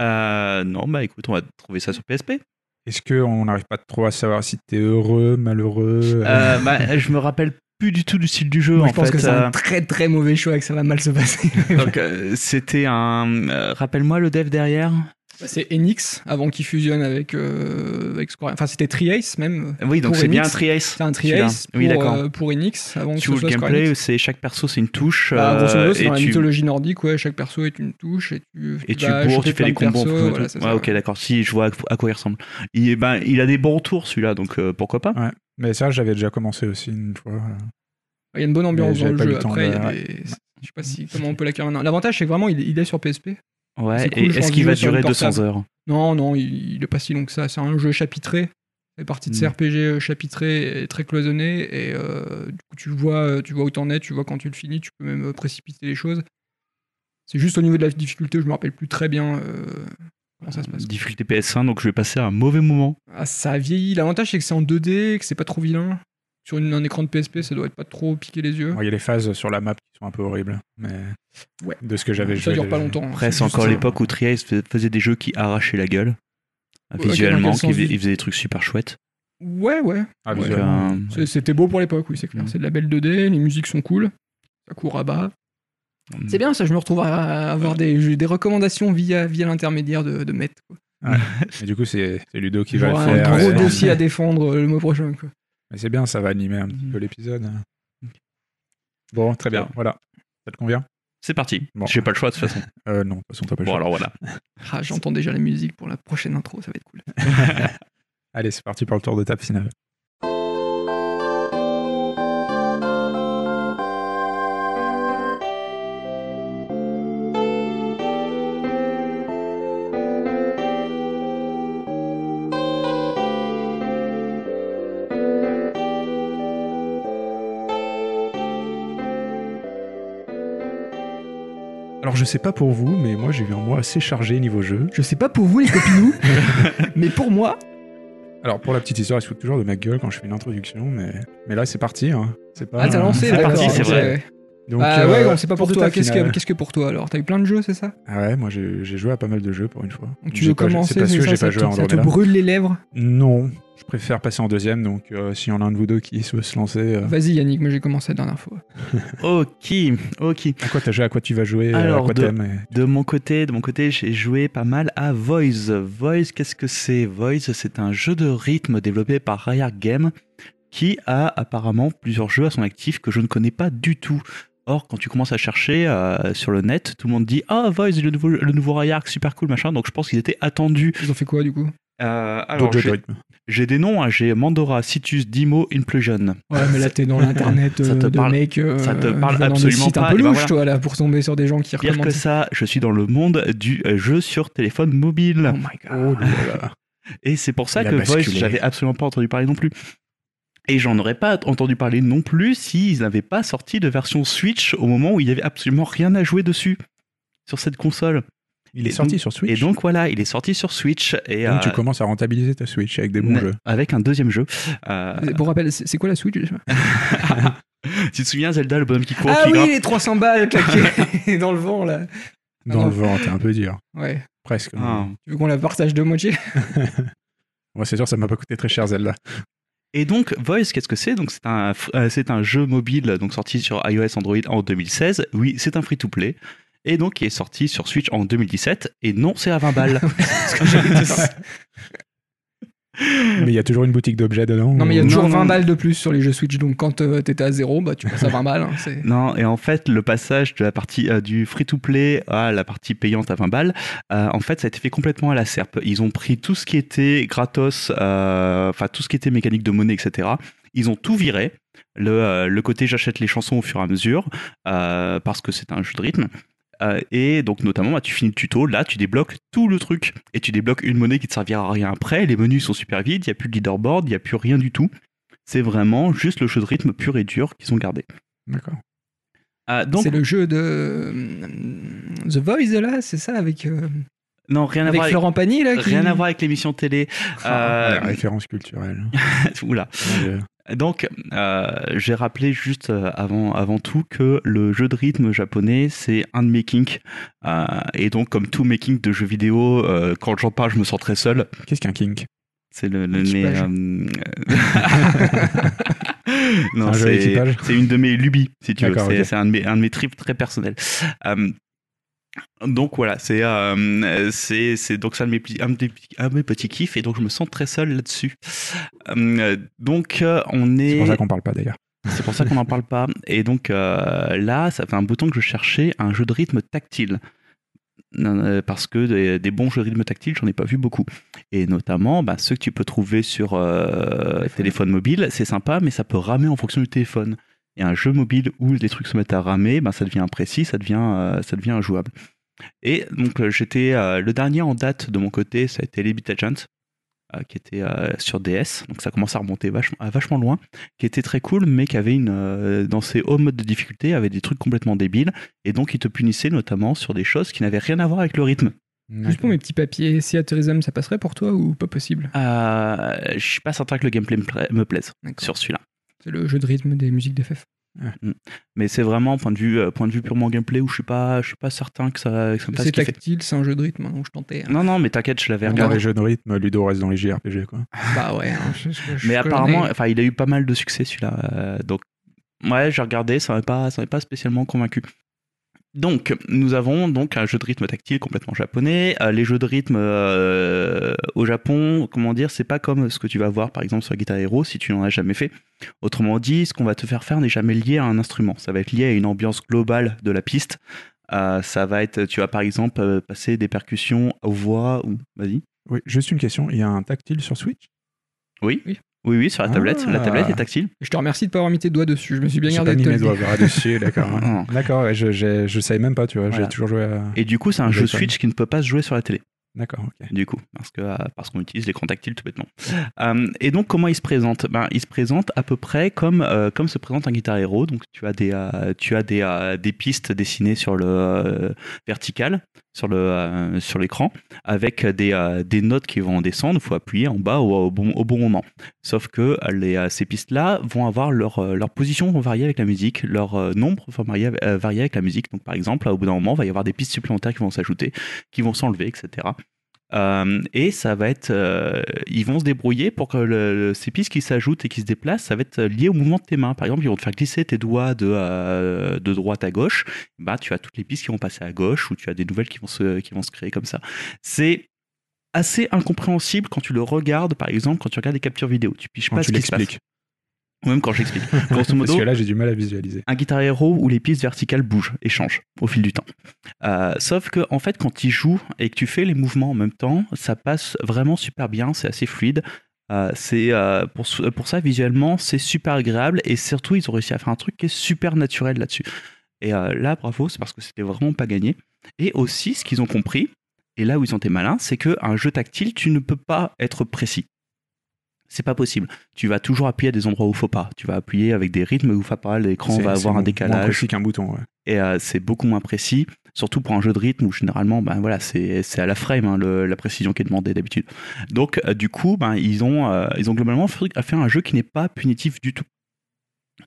Euh, non, bah écoute, on va trouver ça sur PSP. Est-ce qu'on n'arrive pas trop à savoir si t'es heureux, malheureux Euh, bah, je me rappelle plus du tout du style du jeu Moi, en je pense fait. que c'est euh, un très très mauvais choix et que ça va mal se passer. donc euh, c'était un. euh, Rappelle-moi le dev derrière. C'est Enix avant qu'il fusionne avec, euh, avec Square. Enfin, c'était Triace même. Oui, donc Pour c'est bien un Triace. C'est un. Triace pour, Oui, d'accord. euh, pour Enix avant que Tu ce soit le gameplay, c'est chaque perso, c'est une touche. Bah, grosso euh, modo, c'est et dans la tu- mythologie nordique, ouais, chaque perso est une touche et tu, Et tu vas bourres, choper tu fais les plein de combos voilà, Ouais, ok, d'accord. Si, je vois à, quoi il ressemble. Il, ben, il a des bons tours celui-là, donc euh, pourquoi pas. Mais ça, j'avais déjà commencé aussi une fois. Il y a une bonne ambiance dans le jeu. Après, des- je sais pas si comment on peut l'acquérir maintenant. L'avantage, c'est que vraiment, il, il est sur PSP. Ouais, C'est cool, et est-ce qu'il va durer une 200 portable. heures Non, non, il, il est pas si long que ça. C'est un jeu chapitré. Fait partie de ces Mm. RPG euh, chapitrés très cloisonnés. Et euh, du coup, tu vois, euh, tu vois où t'en es, tu vois quand tu le finis, tu peux même précipiter les choses. C'est juste au niveau de la difficulté, je me rappelle plus très bien euh, comment ça se passe. Difficulté PS1, donc je vais passer un mauvais moment. Ah, ça a vieilli. L'avantage, c'est que c'est en 2D, que c'est pas trop vilain. Sur une- un écran de PSP, ça doit être pas trop piquer les yeux. Il y a les phases sur la map qui sont un peu horribles, mais Ouais. de ce que j'avais ça joué. dure pas longtemps. Après, c'est juste encore ça. l'époque où Triace fais- faisait des jeux qui arrachaient la gueule. Ouais, Visuellement, qui sens faisait, vis- il faisait des trucs super chouettes. Ouais, ouais. Ah, Ouais, euh, C'est- C'était beau pour l'époque, oui, c'est clair. Mm. C'est de la belle 2D, les musiques sont cool. Ça court à bas. Mm. C'est bien, ça, je me retrouve à avoir des, des recommandations via, via l'intermédiaire de, de Met. quoi. Et du coup, c'est c'est Ludo qui va le un faire. gros et- dossier à défendre euh, le mois prochain. Quoi. Mais c'est bien, ça va animer un petit peu l'épisode. Bon, très bien, Bien. voilà. Ça te convient? C'est parti. Bon. J'ai pas le choix de toute façon. euh, Non, de toute façon, t'as pas le Bon, choix. alors voilà. Ah, J'entends déjà la musique pour la prochaine intro, ça va être cool. Allez, c'est parti pour le tour de table finale. Alors, je sais pas pour vous, mais moi, j'ai eu un mois assez chargé niveau jeu. Je sais pas pour vous, les copinous, mais pour moi, Alors, pour la petite histoire, il se fout toujours de ma gueule quand je fais une introduction, mais, mais là, c'est parti. Hein. C'est pas... ah, t'as lancé, c'est parti, c'est vrai. Donc, ah euh, ouais, on sait pas pour toi. Qu'est-ce que, finale. qu'est-ce que pour toi alors? T'as eu plein de jeux, c'est ça? Ah ouais, moi, j'ai j'ai joué à pas mal de jeux pour une fois. Donc tu veux pas- commencer C'est parce c'est que ça, j'ai ça pas te- joué à Ça te brûle les lèvres? Non, je préfère passer en deuxième, donc euh, s'il y en a un de vous deux qui veut se lancer. euh, Vas-y Yannick, moi j'ai commencé la dernière fois. Ok, ok. À quoi t'as joué À quoi tu vas jouer Alors, À quoi de- et- De mon côté, de mon côté, j'ai joué pas mal à Voice. Voice, qu'est-ce que c'est? Voice, c'est un jeu de rythme développé par Rare Game qui a apparemment plusieurs jeux à son actif que je ne connais pas du tout. Or, quand tu commences à chercher euh, sur le net, tout le monde dit Ah, Voice, le nouveau, le nouveau Rare, super cool, machin. Donc, je pense qu'ils étaient attendus. Ils ont fait quoi du coup? Euh, alors, j'ai- des noms hein, j'ai Mandora, Citus, Dimo, Implosion. Ouais, mais là t'es dans l'internet Ça euh, te de parle- euh, ça te parle absolument pas, un peu ben louches, voilà. toi, là, pour tomber sur des gens qui Pire que ça, je suis dans le monde du jeu sur téléphone mobile. Oh my god. Oh là là. Et c'est pour ça Il que. Voice, j'avais absolument pas entendu parler non plus. Et j'en aurais pas entendu parler non plus s'ils n'avaient pas sorti de version Switch au moment où il y avait absolument rien à jouer dessus sur cette console. Il est Et sorti donc- sur Switch. Et donc voilà, il est sorti sur Switch et Donc, tu euh, commences à rentabiliser ta Switch avec des bons jeux. avec un deuxième jeu. Euh, Pour rappel, c'est quoi la Switch déjà tu te souviens Zelda, le bonhomme qui court, Ah qui oui, grimpe les 300 balles claquées dans le vent là. Dans Ah le vent, t'es un peu dur. Ouais. Presque. Ah. Tu veux qu'on la partage de moitié Moi, c'est sûr, ça m'a pas coûté très cher, Zelda. Et donc, Voice, qu'est-ce que c'est? Donc, c'est un, f- euh, c'est un jeu mobile donc sorti sur iOS, Android en 2016. Oui, c'est un free-to-play. Et donc, qui est sorti sur Switch en 2017. Et non, c'est à 20 balles. Parce que j'avais dit ça. Mais il y a toujours une boutique d'objets dedans. Non, mais il y a ou- toujours non, 20 non. balles de plus sur les jeux Switch. Donc quand euh, t'étais à 0, bah, tu passes à 20 balles. hein, Non, et en fait, le passage de la partie euh, du free-to-play à la partie payante à 20 balles, euh, en fait, ça a été fait complètement à la serpe. Ils ont pris tout ce qui était gratos, euh, enfin tout ce qui était mécanique de monnaie, etc. Ils ont tout viré. Le, euh, le côté j'achète les chansons au fur et à mesure, euh, parce que c'est un jeu de rythme. Euh, et donc notamment, bah, tu finis le tuto, là tu débloques tout le truc. Et tu débloques une monnaie qui te servira à rien après, les menus sont super vides, il n'y a plus de leaderboard, il n'y a plus rien du tout. C'est vraiment juste le jeu de rythme pur et dur qu'ils ont gardé. D'accord. Donc, C'est le jeu de euh, The Voice là, c'est ça avec, euh, non, rien à avec voir avec, Florent Pagny là qui... rien à voir avec l'émission télé. Ah, Euh, la référence culturelle. oula. Dieu. Donc, euh, j'ai rappelé juste euh, avant, avant tout que le jeu de rythme japonais, c'est un de mes kinks. Euh, et donc, comme tout mes kinks de jeux vidéo, euh, quand j'en parle, je me sens très seul. Qu'est-ce qu'un kink? C'est le, le mais, euh, non, c'est une de mes lubies, si tu veux. C'est un, de mes- un de mes trips très personnels. Donc voilà, c'est euh, c'est c'est donc ça un de mes petits- un de mes petits- kiffs et donc je me sens très seul là-dessus. Euh, donc euh, on est C'est pour ça qu'on parle pas d'ailleurs. c'est pour ça qu'on n'en parle pas. Et donc euh, là, ça fait un bouton que je cherchais, un jeu de rythme tactile. Parce que des, des bons jeux de rythme tactile, j'en ai pas vu beaucoup. Et notamment, bah, ceux que tu peux trouver sur téléphone mobile, c'est sympa, mais ça peut ramer en fonction du téléphone. Et un jeu mobile où les trucs se mettent à ramer, bah, ça devient imprécis, ça devient, euh, ça devient injouable. Et donc euh, j'étais euh, le dernier en date de mon côté, ça a été Elite Agent, qui était sur DS, donc ça commence à remonter vachement, à vachement loin qui était très cool, mais qui avait une dans ses hauts modes de difficulté avait des trucs complètement débiles. Et donc il te punissait notamment sur des choses qui n'avaient rien à voir avec le rythme. Juste pour mes petits papiers, si Atherism, ça passerait pour toi ou pas possible? Euh, je suis pas certain que le gameplay me, pla- me plaise sur celui-là, C'est le jeu de rythme des musiques d'FF. mais c'est vraiment point de vue euh, point de vue purement gameplay où je suis pas je suis pas certain que ça, que ça me C'est tactile, c'est un jeu de rythme, hein, donc je tentais. hein. Non non mais t'inquiète, je l'avais Dans regardé. les jeux de rythme, Ludo reste dans les JRPG quoi. Bah ouais. hein, je- je- je Mais apparemment, enfin, il a eu pas mal de succès celui-là. euh, donc, ouais, j'ai regardé, ça m'a pas, ça m'a pas spécialement convaincu. Donc, nous avons donc un jeu de rythme tactile complètement japonais. Euh, les jeux de rythme euh, au Japon, comment dire, c'est pas comme ce que tu vas voir par exemple sur Guitar Hero si tu n'en as jamais fait. Autrement dit, ce qu'on va te faire faire n'est jamais lié à un instrument. Ça va être lié à une ambiance globale de la piste. Euh, ça va être, tu vas par exemple euh, passer des percussions aux voix ou, vas-y. Oui, juste une question, il y a un tactile sur Switch? Oui. Oui. Oui, oui, sur la tablette. La Ah. tablette est tactile. Je te remercie de pas avoir mis tes doigts dessus. Je me suis bien gardé pas mis mes doigts dessus, d'accord. Non. D'accord, ouais, je, j'ai- je savais même pas, tu vois, Voilà. j'ai toujours joué à... Et du coup, c'est un jeu Switch qui ne peut pas se jouer sur la télé. D'accord, ok. Du coup, parce que euh, parce qu'on utilise l'écran tactile tout bêtement. Euh, et donc, comment il se présente? Ben, il se présente à peu près comme euh, comme se présente un Guitar Hero. Donc, tu as des euh, tu as des euh, des pistes dessinées sur le euh, vertical, sur le euh, sur l'écran, avec des euh, des notes qui vont descendre. Il faut appuyer en bas au, au bon au bon moment. Sauf que euh, les ces pistes-là vont avoir leur leur position vont varier avec la musique, leur nombre va varier, varier avec la musique. Donc, par exemple, au bout d'un moment, il va y avoir des pistes supplémentaires qui vont s'ajouter, qui vont s'enlever, etc. Euh, et ça va être, euh, ils vont se débrouiller pour que le- ces pistes qui s'ajoutent et qui se déplacent, ça va être lié au mouvement de tes mains. Par exemple, ils vont te faire glisser tes doigts de, euh, de droite à gauche. Bah, tu as toutes les pistes qui vont passer à gauche ou tu as des nouvelles qui vont se, qui vont se créer comme ça. C'est assez incompréhensible quand tu le regardes, par exemple, quand tu regardes des captures vidéo. Tu Quand pas tu ce qui se passe. Même quand j'explique. Grosso modo, Parce que là, j'ai du mal à visualiser. un Guitar Hero où les pistes verticales bougent et changent au fil du temps. Euh, sauf que en fait, quand tu joues et que tu fais les mouvements en même temps, ça passe vraiment super bien, c'est assez fluide. Euh, c'est euh, pour, pour ça visuellement, c'est super agréable et surtout ils ont réussi à faire un truc qui est super naturel là-dessus. Et là, bravo, c'est parce que c'était vraiment pas gagné. Et aussi, ce qu'ils ont compris, et là où ils ont été malins, c'est qu'un jeu tactile, tu ne peux pas être précis. C'est pas possible. Tu vas toujours appuyer à des endroits où il faut pas. Tu vas appuyer avec des rythmes où faut pas. L'écran va avoir un moins décalage précis qu'un bouton, ouais. et euh, c'est beaucoup moins précis, surtout pour un jeu de rythme où généralement, ben voilà, c'est à la frame hein, le- la précision qui est demandée d'habitude. Donc euh, du coup, ben ils ont euh, ils ont globalement fait un jeu qui n'est pas punitif du tout.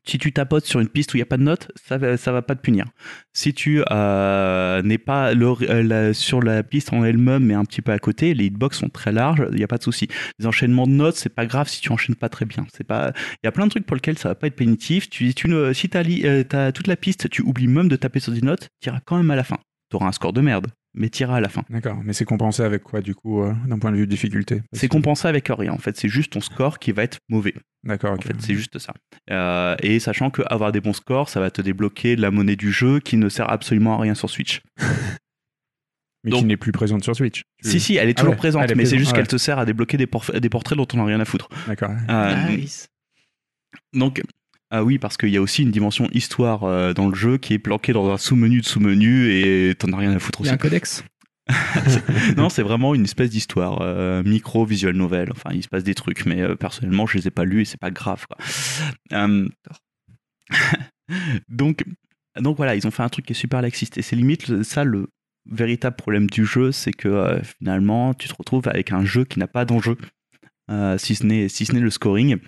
Si tu tapotes sur une piste où il n'y a pas de notes, ça ça va pas te punir. Si tu euh, n'es pas euh, sur la piste en elle-même, mais un petit peu à côté, les hitbox sont très larges, il n'y a pas de souci. Les enchaînements de notes, c'est pas grave si tu enchaînes pas très bien. C'est pas, il y a plein de trucs pour lesquels ça va pas être punitif. Tu, ne, si tu as, toute la piste, tu oublies même de taper sur des notes, tu iras quand même à la fin. Tu auras un score de merde, mais tu iras à la fin. D'accord, mais c'est compensé avec quoi, du coup, euh, d'un point de vue de difficulté C'est compensé avec rien, en fait. C'est juste ton score qui va être mauvais. D'accord, En fait, c'est juste ça. Euh, et sachant que avoir des bons scores, ça va te débloquer de la monnaie du jeu qui ne sert absolument à rien sur Switch. Mais Donc- qui n'est plus présente sur Switch. Si, si, elle est Ah toujours ouais, présente, est mais c'est juste ah qu'elle te sert à débloquer des, por- des portraits dont on n'a rien à foutre. D'accord. Euh, Nice. Donc, ah oui, parce qu'il y a aussi une dimension histoire euh, dans le jeu qui est planquée dans un sous-menu de sous-menu et t'en as rien à foutre Il y aussi. a un codex. non, c'est vraiment une espèce d'histoire, euh, micro visual novel. Enfin, il se passe des trucs, mais euh, personnellement, je les ai pas lus et c'est pas grave. quoi. Euh, donc, donc voilà, ils ont fait un truc qui est super laxiste et c'est limite ça le véritable problème du jeu, c'est que finalement, tu te retrouves avec un jeu qui n'a pas d'enjeu, si ce n'est si ce n'est le scoring.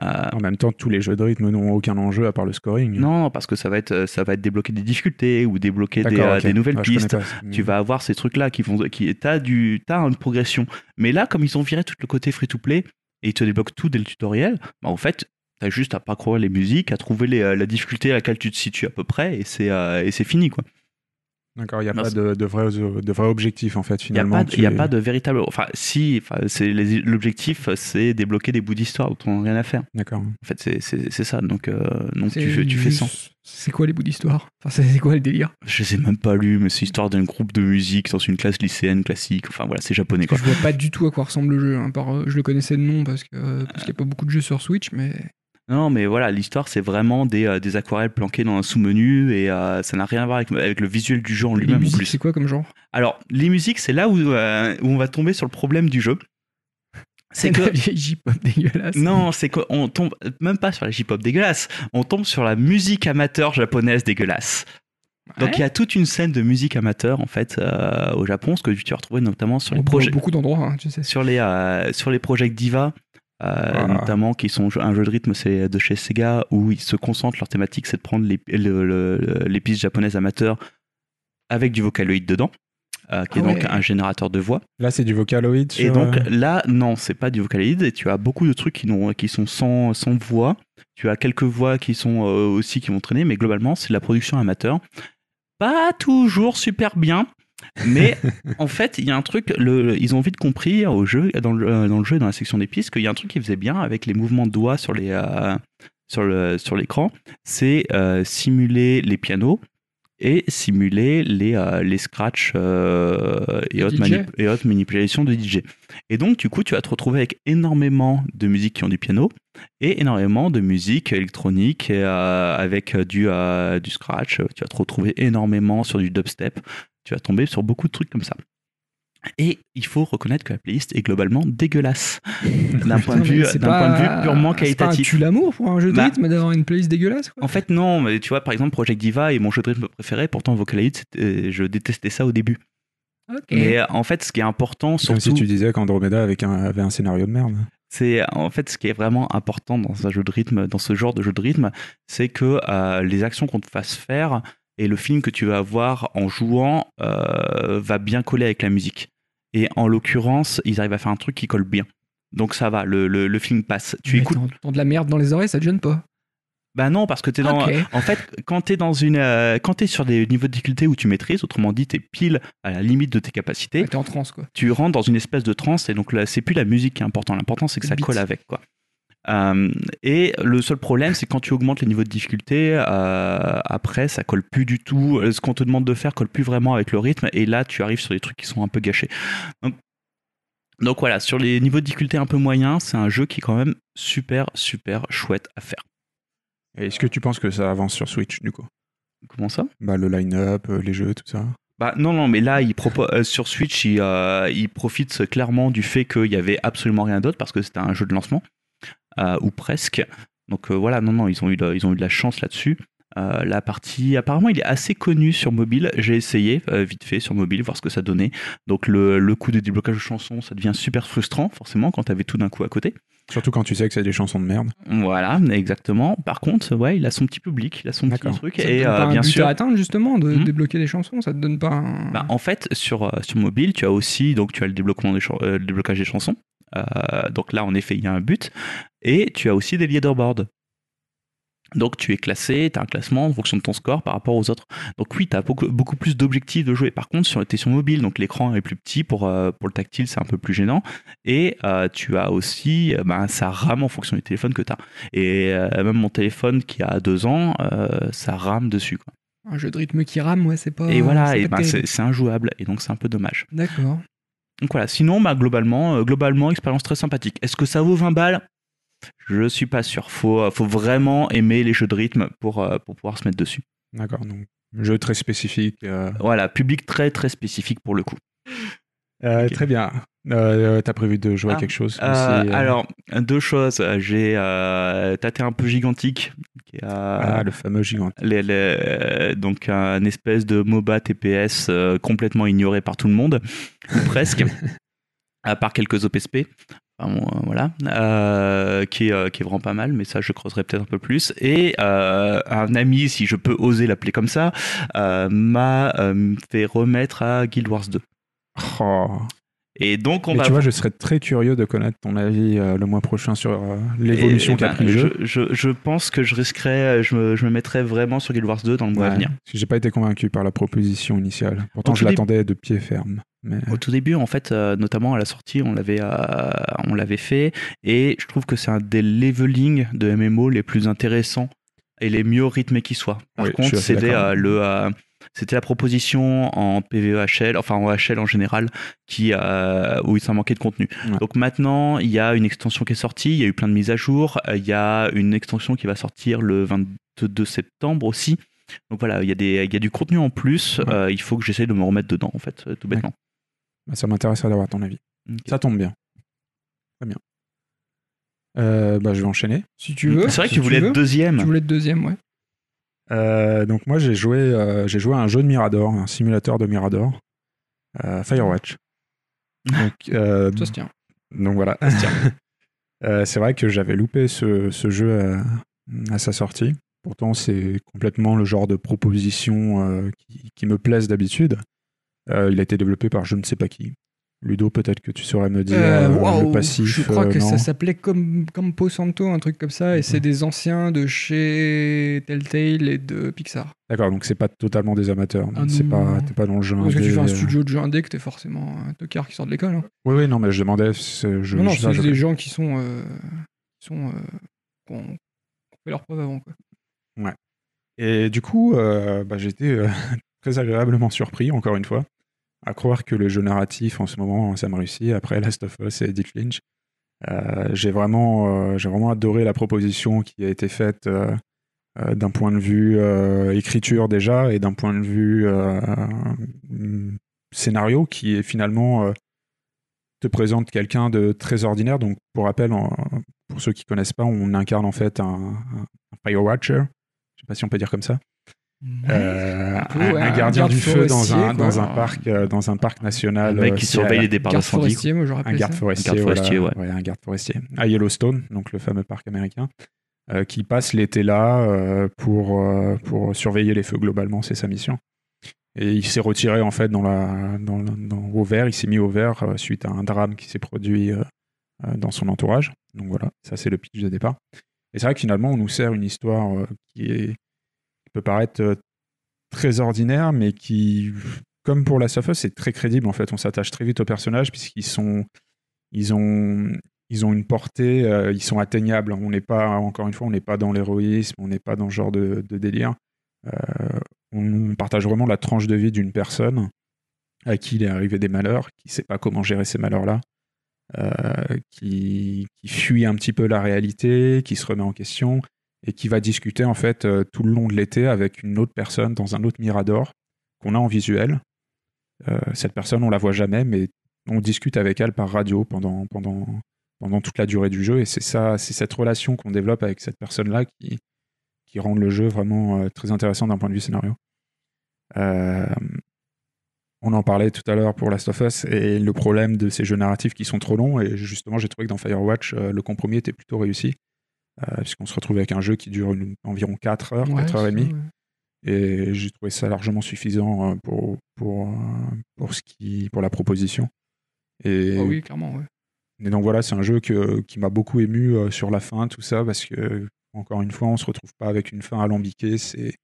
Euh, En même temps, tous les jeux de rythme n'ont aucun enjeu à part le scoring. non, parce que ça va être, ça va être débloquer des difficultés ou débloquer des, euh, des nouvelles Ah, pistes. Tu vas avoir ces trucs-là qui vont, qui, t'as du, t'as une progression. Mais là, comme ils ont viré tout le côté free-to-play et ils te débloquent tout dès le tutoriel, bah, en fait, t'as juste à parcourir les musiques, à trouver les, euh, la difficulté à laquelle tu te situes à peu près et c'est, euh, et c'est fini, quoi. D'accord, il n'y a Non, pas de, de, vrai, de vrai objectif en fait Il n'y a, finalement. il y a tu- pas de véritable. Enfin, si, enfin, l'objectif, c'est débloquer des bouts d'histoire dont on n'a rien à faire. D'accord. En fait, c'est- ça. Donc, euh, donc tu, fais- tu fais. C'est quoi les bouts d'histoire? Enfin, c'est quoi le délire? Je les ai même pas lus, mais c'est l'histoire d'un groupe de musique dans une classe lycéenne classique. Enfin, voilà, c'est japonais, quoi. Je vois pas du tout à quoi ressemble le jeu. hein, par, euh, je le connaissais de nom parce que euh, parce qu'il n'y a pas beaucoup de jeux sur Switch, mais Non, mais voilà, l'histoire, c'est vraiment des, euh, des aquarelles planquées dans un sous-menu et euh, ça n'a rien à voir avec, avec le visuel du jeu en lui-même plus. c'est quoi comme genre? Alors, les musiques, c'est là où, euh, où on va tomber sur le problème du jeu. C'est la que. vieille J-pop dégueulasse. Non, c'est qu'on tombe même pas sur la J-pop dégueulasse, on tombe sur la musique amateur japonaise dégueulasse. Donc il y a toute une scène de musique amateur en fait euh, au Japon, ce que tu vas retrouver notamment sur les projets, beaucoup d'endroits, hein, tu sais. sur les euh, sur les projets Diva, euh, Ah. notamment qui sont un jeu de rythme, c'est de chez Sega où ils se concentrent leur thématique, c'est de prendre les, le- le- les pistes japonaises amateurs avec du Vocaloid dedans, euh, qui Ah est donc ouais. un générateur de voix. Là, c'est du Vocaloid. Et donc euh, là, non, c'est pas du Vocaloid. Et tu as beaucoup de trucs qui, qui sont sans, sans voix. Tu as quelques voix qui sont euh, aussi qui vont traîner, mais globalement, c'est de la production amateur. Pas toujours super bien. Mais en fait, il y a un truc, le, ils ont vite compris au jeu, dans le, euh, dans le jeu, dans la section des pistes, qu'il y a un truc qui faisait bien avec les mouvements de doigts sur les euh, sur le sur l'écran, c'est euh, simuler les pianos et simuler les les, les scratchs euh, et, autres et manipulations de DJ. Et donc, du coup, tu vas te retrouver avec énormément de musiques qui ont du piano et énormément de musique électronique et, euh, avec du, euh, du scratch. Tu vas te retrouver énormément sur du dubstep. Tu vas tomber sur beaucoup de trucs comme ça. Et il faut reconnaître que la playlist est globalement dégueulasse d'un point, de vue, pas- point de vue purement C'est pas un qualitatif. tue l'amour pour un jeu de Bah. rythme d'avoir une playlist dégueulasse. Quoi. En fait, non, mais tu vois, par exemple, Project Diva est mon jeu de rythme préféré, pourtant Vocaloid, c'était- je détestais ça au début. Ok. Mais euh, en fait, ce qui est important, Comme surtout, si tu disais qu'Andromeda avait un, avait un scénario de merde. c'est en fait ce qui est vraiment important dans un jeu de rythme, dans ce genre de jeu de rythme, c'est que euh, les actions qu'on te fasse faire et le film que tu vas avoir en jouant euh, va bien coller avec la musique. Et en l'occurrence, ils arrivent à faire un truc qui colle bien. Donc ça va, le, le, le film passe. Tu Mais écoutes t'en- t'en de la merde dans les oreilles, ça te gêne pas? Bah non, parce que t'es dans. Ok. En fait, quand t'es dans une, euh, quand t'es sur des niveaux de difficulté où tu maîtrises, autrement dit, t'es pile à la limite de tes capacités, Ouais, T'es en transe, quoi. tu rentres dans une espèce de transe et donc là, c'est plus la musique qui est important. L'important, c'est que Le ça beat. colle avec, quoi. Euh, et le seul problème, c'est quand tu augmentes les niveaux de difficulté, euh, après, ça colle plus du tout. Ce qu'on te demande de faire colle plus vraiment avec le rythme, et là, tu arrives sur des trucs qui sont un peu gâchés. Donc, donc voilà, sur les niveaux de difficulté un peu moyens, c'est un jeu qui est quand même super, super chouette à faire. Est-ce que tu penses que ça avance sur Switch du coup? Comment ça? Bah, Le line-up, euh, les jeux, tout ça. Bah non, non, mais là, il propo- euh, sur Switch, il, euh, il profite clairement du fait qu'il y avait absolument rien d'autre parce que c'était un jeu de lancement, euh, ou presque. Donc euh, voilà, non, non, ils ont eu, de- ils ont eu de la chance là-dessus. Euh, la partie, apparemment, il est assez connu sur mobile. J'ai essayé euh, vite fait sur mobile, voir ce que ça donnait. Donc le, le coup de déblocage de chansons, ça devient super frustrant, forcément, quand t'avais tout d'un coup à côté. Surtout quand tu sais que c'est des chansons de merde. Voilà, exactement. Par contre, ouais, il a son petit public, il a son petit truc. Ça te et donne euh, pas un bien but sûr, à atteindre, justement, de Hmm. débloquer des chansons? Ça te donne pas un. Bah, en fait, sur, euh, sur mobile, tu as aussi donc tu as le développement des euh, le déblocage des chansons. Euh, donc là, en effet, il y a un but. Et tu as aussi des leaderboards. Donc tu es classé, tu as un classement en fonction de ton score par rapport aux autres. Donc oui, tu as beaucoup, beaucoup plus d'objectifs de jouer. Par contre, tu es sur mobile, donc l'écran est plus petit. Pour, euh, pour le tactile, c'est un peu plus gênant. Et euh, tu as aussi, euh, ben, ça rame en fonction du téléphone que tu as. Et même mon téléphone qui a deux ans, ça rame dessus. Quoi. Un jeu de rythme qui rame, ouais, c'est pas. et voilà, c'est ben, injouable. Et donc c'est un peu dommage. D'accord. Donc voilà, sinon, bah, globalement, euh, globalement, expérience très sympathique. Est-ce que ça vaut 20 balles? Je suis pas sûr. Faut, euh, faut vraiment aimer les jeux de rythme pour, euh, pour pouvoir se mettre dessus. D'accord, donc jeu très spécifique. Voilà, public très très spécifique pour le coup. Euh. Très bien. Euh, T'as prévu de jouer à Ah, quelque chose Euh, aussi, euh, Alors, deux choses. J'ai tâté un peu gigantique. Qui est, Ah, le fameux gigant. les- les- euh, donc un espèce de MOBA TPS complètement ignoré par tout le monde, presque, à part quelques OPSP. Enfin, bon, voilà, qui, est, qui est vraiment pas mal, mais ça je creuserai peut-être un peu plus. Et un ami, si je peux oser l'appeler comme ça, m'a fait remettre à Guild Wars 2. Oh. Et donc on va tu vois, je serais très curieux de connaître ton avis euh, le mois prochain sur euh, l'évolution Et- et qu'a ben, pris le jeu. Je, je, je pense que je risquerais, je me, je me mettrais vraiment sur Guild Wars 2 dans le mois à venir. parce que J'ai pas été convaincu par la proposition initiale. Pourtant, Au je l'attendais de pied ferme. Mais Au tout début, en fait, euh, notamment à la sortie, on l'avait, euh, on l'avait fait, et je trouve que c'est un des leveling de MMO les plus intéressants et les mieux rythmés qui soient. Par Oui, contre, c'était euh, le, euh, c'était la proposition en PVEHL, enfin en HL en général, qui euh, où il s'en manquait de contenu. Ouais. Donc maintenant, il y a une extension qui est sortie, il y a eu plein de mises à jour, euh, il y a une extension qui va sortir le 22 septembre aussi. Donc voilà, il y a des, il y a du contenu en plus. Ouais. euh, il faut que j'essaye de me remettre dedans, en fait, tout Ouais. bêtement. bah, ça m'intéresserait d'avoir ton avis. Ça tombe bien. Très bien. Euh, bah, je vais enchaîner. Si tu veux. C'est vrai que tu voulais être deuxième. Tu voulais être deuxième, ouais. Euh, donc moi j'ai joué, euh, j'ai joué à un jeu de Mirador, un simulateur de Mirador, euh, Firewatch. Donc, euh, Ça se tient. donc voilà. C'est vrai que j'avais loupé ce, ce jeu à, à sa sortie. Pourtant c'est complètement le genre de proposition qui, qui me plaise d'habitude. Il a été développé par je ne sais pas qui. Ludo, peut-être que tu saurais me dire Euh, euh, waouh, le passif. je crois euh, que ça s'appelait comme Campo Santo, un truc comme ça, et c'est des anciens de chez Telltale et de Pixar. D'accord, donc c'est pas totalement des amateurs. Ah c'est pas, t'es pas dans le jeu. Parce que tu indé, fais un euh. studio de jeu indé que t'es forcément un tocard qui sort de l'école. hein. Oui, oui, non, mais je demandais. Je, non, non, c'est des gens qui sont. euh, qui sont qui ont, fait leurs preuves avant. Quoi. Et du coup, bah, j'ai été euh, très agréablement surpris, encore une fois, à croire que le jeu narratif en ce moment, ça me réussit après Last of Us et Edith Lynch. Euh, j'ai vraiment, euh, vraiment adoré la proposition qui a été faite euh, d'un point de vue écriture déjà et d'un point de vue scénario qui est finalement te présente quelqu'un de très ordinaire. Donc, pour rappel, pour ceux qui connaissent pas, on incarne en fait un, un Firewatcher. Je sais pas si on peut dire comme ça. Euh, Un peu, un, ouais, un un gardien garde du feu dans forestier, un, dans un parc, euh, dans un parc national. Un mec euh, qui surveille les départs Garde d'incendie. forestier, un garde forestier, Un garde voilà. forestier, ouais. un garde forestier à Yellowstone, donc le fameux parc américain, euh, qui passe l'été là euh, pour euh, pour surveiller les feux globalement, c'est sa mission. Et il s'est retiré en fait dans la dans, dans- au vert, il s'est mis au vert euh, suite à un drame qui s'est produit euh, euh, dans son entourage. Donc voilà, ça c'est le pitch de départ. Et c'est vrai que finalement on nous sert une histoire euh, qui est peut paraître euh, très ordinaire, mais qui, comme pour la Us, c'est très crédible en fait. On s'attache très vite aux personnages puisqu'ils sont, ils ont, ils ont une portée, euh, ils sont atteignables. On n'est pas, encore une fois, on n'est pas dans l'héroïsme, on n'est pas dans ce genre de, délire. Euh, on partage vraiment la tranche de vie d'une personne à qui il est arrivé des malheurs, qui ne sait pas comment gérer ces malheurs-là, qui fuit un petit peu la réalité, qui se remet en question et qui va discuter en fait euh, tout le long de l'été avec une autre personne dans un autre Mirador qu'on a en visuel. Euh, cette personne, on la voit jamais, mais on discute avec elle par radio pendant, pendant, pendant toute la durée du jeu. Et c'est ça, c'est cette relation qu'on développe avec cette personne-là qui, qui rend le jeu vraiment euh, très intéressant d'un point de vue scénario. On en parlait tout à l'heure pour Last of Us et le problème de ces jeux narratifs qui sont trop longs. Et justement, j'ai trouvé que dans Firewatch, le compromis était plutôt réussi. Euh, puisqu'on se retrouve avec un jeu qui dure une- environ 4 heures, Ouais, 4 heures et demie. ouais. Et j'ai trouvé ça largement suffisant euh, pour, pour, euh, pour, ce qui, pour la proposition. Et, Ah oui, clairement, ouais. et donc voilà, c'est un jeu que, qui m'a beaucoup ému sur la fin, tout ça, parce que, encore une fois, on se retrouve pas avec une fin alambiquée. C'est,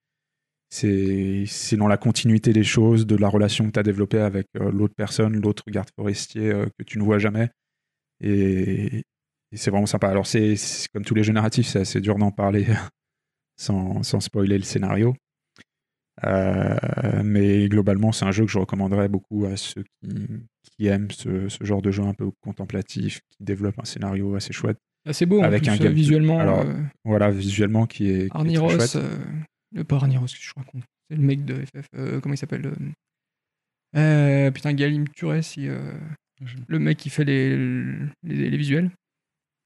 c'est, c'est dans la continuité des choses, de la relation que tu as développée avec l'autre personne, l'autre garde forestier que tu ne vois jamais. Et, et c'est vraiment sympa. Alors, c'est, comme tous les jeux narratifs, c'est assez dur d'en parler sans, sans spoiler le scénario. Euh, mais globalement, c'est un jeu que je recommanderais beaucoup à ceux qui, qui aiment ce, ce genre de jeu un peu contemplatif, qui développe un scénario assez chouette. Assez beau, Avec en un euh, visuellement. Alors, euh, Voilà, visuellement, qui est, qui est Arnie très Ross, euh, le pas Arnie Ross, je raconte. C'est le mec de FF. euh, comment il s'appelle Putain, Galim euh, le mec qui fait les, les, les visuels.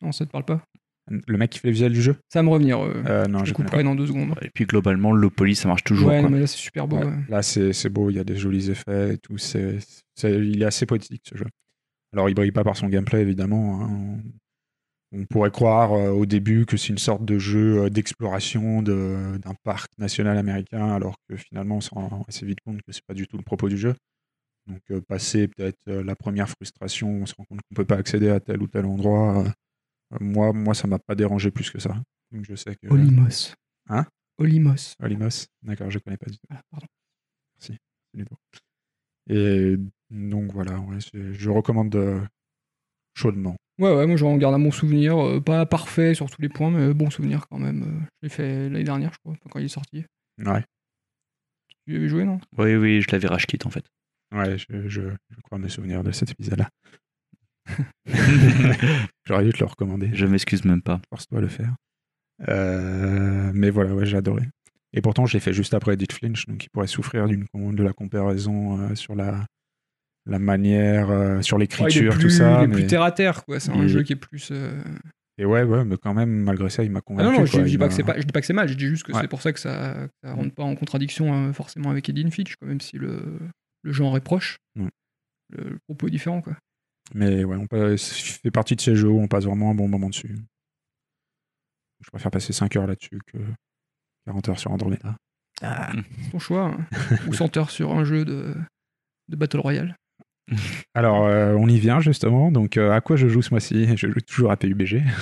Non, ça te parle pas Le mec qui fait les visuels du jeu? Ça va me revenir. euh, Euh, Non, je couperai dans deux secondes. Et puis globalement, le poly, ça marche toujours. ouais, quoi. non, mais là, c'est super beau. Ouais. ouais. Là, c'est c'est beau, il y a des jolis effets et tout. c'est c'est- il est assez poétique ce jeu. Alors, il brille pas par son gameplay, évidemment. hein. On pourrait croire euh, au début que c'est une sorte de jeu euh, d'exploration de- d'un parc national américain, alors que finalement, on se rend assez vite compte que c'est pas du tout le propos du jeu. Donc, euh, passer peut-être euh, la première frustration, on se rend compte qu'on peut pas accéder à tel ou tel endroit. Euh, euh, moi, moi, ça m'a pas dérangé plus que ça. Donc, je sais que. Olimos. Hein? Olimos. Olimos D'accord, je connais pas du tout. Ah, pardon. Merci. Et donc voilà, ouais, je recommande euh, chaudement. Ouais, ouais, moi j'en garde un bon souvenir. euh, pas parfait sur tous les points, mais bon souvenir quand même. euh, je l'ai fait l'année dernière, je crois, quand il est sorti. Ouais, Tu y avais joué, non? Oui, oui, je l'avais rage en fait. ouais je, je, je crois me souvenir de cet épisode-là. J'aurais dû te le recommander. je m'excuse même pas. Force-toi à le faire. Euh, mais voilà, ouais, j'ai adoré. Et pourtant, je l'ai fait juste après Edith Flinch, donc il pourrait souffrir d'une de la comparaison euh, sur la, la manière, euh, sur l'écriture, tout ça. il est mais- plus terre à terre, quoi. C'est un il- jeu qui est plus. euh, Et ouais, ouais, mais quand même, malgré ça, il m'a Ah convaincu. non, non, je, quoi. dis pas que c'est pas, je dis pas que c'est mal, je dis juste que Ouais. c'est pour ça que ça, que ça rentre pas en contradiction euh, forcément avec Edith quand même si le, le genre est proche. Mm. Le, le propos est différent, quoi. Mais ouais, on fait partie de ces jeux où on passe vraiment un bon moment dessus. Je préfère passer 5 heures là-dessus que 40 heures sur Andromeda. C'est ton choix. hein. Ou 100 heures sur un jeu de, de Battle Royale. Alors, euh, on y vient justement. Donc, euh, à quoi je joue ce mois-ci? Je joue toujours à PUBG.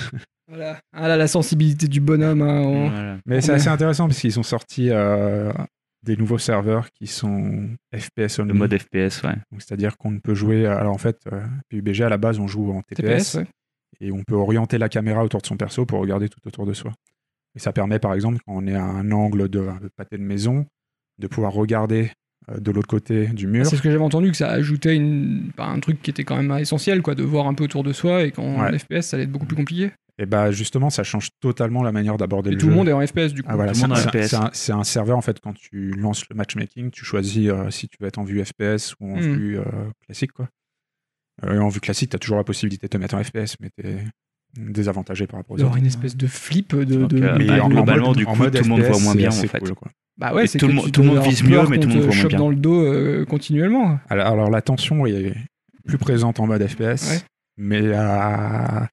Voilà. Ah là, la sensibilité du bonhomme. hein, on- Voilà. Mais c'est assez intéressant parce qu'ils ont sorti euh, des nouveaux serveurs qui sont FPS only. Le mode FPS, ouais. Donc, C'est-à-dire qu'on ne peut jouer. Alors, en fait, euh, PUBG à la base, on joue en TPS, TPS, ouais. et on peut orienter la caméra autour de son perso pour regarder tout autour de soi. Et ça permet, par exemple, quand on est à un angle de, de pâté de maison, de pouvoir regarder euh, de l'autre côté du mur. Ah, C'est ce que j'avais entendu, que ça ajoutait une, bah, un truc qui était quand même essentiel, quoi, de voir un peu autour de soi, et qu'en Ouais. FPS, ça allait être beaucoup plus compliqué. Et bah justement, ça change totalement la manière d'aborder le tout jeu. le monde est en FPS, du coup. Ah, voilà, tout le monde c'est en un- FPS. c'est un, un serveur en fait quand tu lances le matchmaking, tu choisis euh, si tu veux être en vue FPS ou en Hmm. vue euh, classique quoi. Euh, en vue classique, tu as toujours la possibilité de te mettre en FPS, mais tu es désavantagé par rapport aux D'avoir autres. une espèce de flip de. De- euh, de- Et bah, en- en globalement, mode- du en coup, mode tout le monde voit moins bien, en fait. cool, quoi. Bah ouais, c'est tout tout le monde vise mieux, mais tout le monde voit moins bien. dans le dos euh, continuellement. Alors, alors, la tension est plus présente en mode FPS, Ouais. mais à,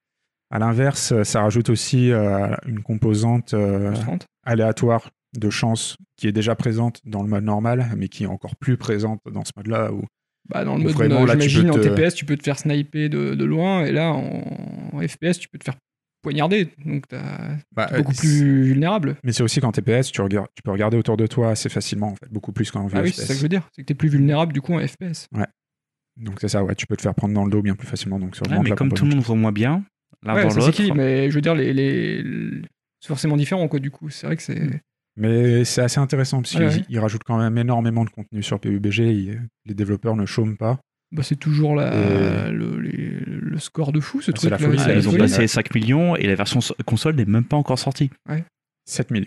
à l'inverse, ça rajoute aussi euh, une composante euh, aléatoire de chance qui est déjà présente dans le mode normal, mais qui est encore plus présente dans ce mode-là. Où... Bah, dans le mode, vraiment, euh, là, tu j'imagine, en te- TPS, tu peux te faire sniper de, de loin, et là, en, en FPS, tu peux te faire poignarder. Donc, Bah, t'es beaucoup euh, plus vulnérable. Mais c'est aussi qu'en TPS, tu, regardes, tu peux regarder autour de toi assez facilement, en fait, beaucoup plus qu'en Ah oui, FPS. c'est ça que je veux dire. C'est que t'es plus vulnérable, du coup, en FPS. Donc c'est ça, ouais, tu peux te faire prendre dans le dos bien plus facilement. Donc, Ouais, mais comme tout le monde voit moins bien, l'un ouais, dans l'autre. qui, mais je veux dire, les, les... c'est forcément différent, quoi, du coup. C'est vrai que c'est. Mais c'est assez intéressant parce Ouais, qu'ils ouais. rajoutent quand même énormément de contenu sur PUBG. ils- les développeurs ne chôment pas. Bah, c'est toujours la, Et- le, les- le score de fou, ce Ah, c'est truc. la folie, Ah, la ils ont folie. passé 5 millions et la version so- console n'est même pas encore sortie. 7 millions.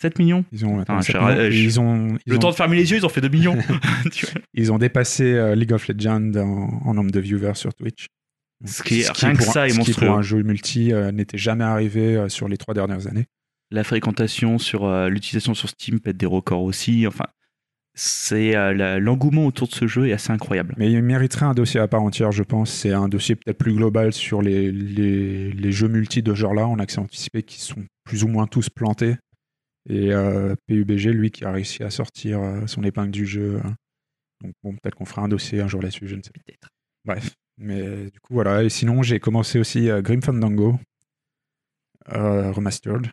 7 millions? Ils ont, Putain, attends, 7 j'ai- millions, et je- ils ont, ils Le ont, temps de fermer les yeux, ils ont fait 2 millions. Ils ont dépassé euh, League of Legends en, en nombre de viewers sur Twitch. Donc, Ce qui est- rien que pour un- ça est ce qui pour un jeu multi euh, n'était jamais arrivé euh, sur les trois dernières années. la fréquentation sur euh, l'utilisation sur Steam pète des records aussi. Enfin, c'est l'engouement autour de ce jeu est assez incroyable. Mais il mériterait un dossier à part entière, je pense. C'est un dossier peut-être plus global sur les, les, les jeux multi de ce genre-là en accès anticipé qui sont plus ou moins tous plantés. Et PUBG, lui, qui a réussi à sortir son épingle du jeu. hein. Donc bon, peut-être qu'on fera un dossier un jour là-dessus, je ne sais pas. Peut-être. Bref. Mais du coup, voilà. Et sinon, j'ai commencé aussi euh, Grim Fandango euh, Remastered.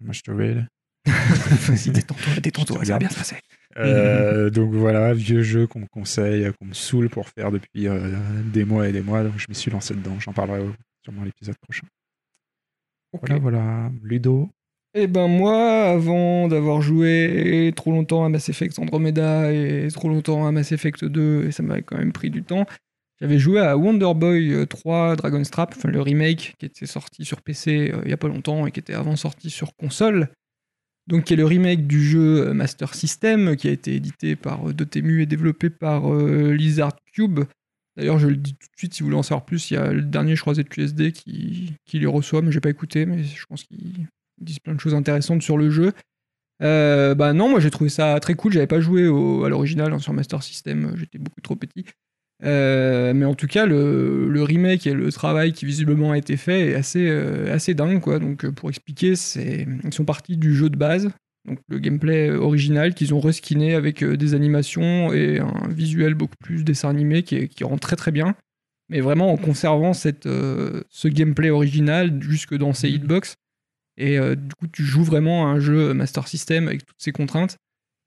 Remastered. Vas-y, détends-toi, détends-toi, ça va bien se passer. Euh, donc voilà, vieux jeu qu'on me conseille, qu'on me saoule pour faire depuis euh, des mois et des mois. Donc je m'y suis lancé dedans. J'en parlerai au- sûrement à l'épisode prochain. Voilà, voilà. Ludo. Eh ben moi, avant d'avoir joué trop longtemps à Mass Effect Andromeda et trop longtemps à Mass Effect 2, et ça m'avait quand même pris du temps, j'avais joué à Wonder Boy euh, 3 Dragon's Trap, enfin le remake qui était sorti sur PC euh, il y a pas longtemps et qui était avant sorti sur console. Donc qui est le remake du jeu euh, Master System qui a été édité par euh, Dotemu et développé par euh, Lizard Cube. D'ailleurs, je le dis tout de suite, si vous voulez en savoir plus, il y a le dernier, je crois, ZQSD qui, qui les reçoit, mais j'ai pas écouté, mais je pense qu'il ils disent plein de choses intéressantes sur le jeu. Euh, bah non, moi j'ai trouvé ça très cool. J'avais pas joué à l'original hein, sur Master System, j'étais beaucoup trop petit. Euh, mais en tout cas, le, le remake et le travail qui visiblement a été fait est assez, euh, assez dingue. Quoi. Donc, euh, pour expliquer, c'est, ils sont partis du jeu de base, donc le gameplay original, qu'ils ont reskiné avec des animations et un visuel beaucoup plus dessin animé qui, est- qui rend très très bien. Mais vraiment en conservant cette, euh, ce gameplay original jusque dans ses hitbox. Et du coup, tu joues vraiment à un jeu Master System avec toutes ses contraintes,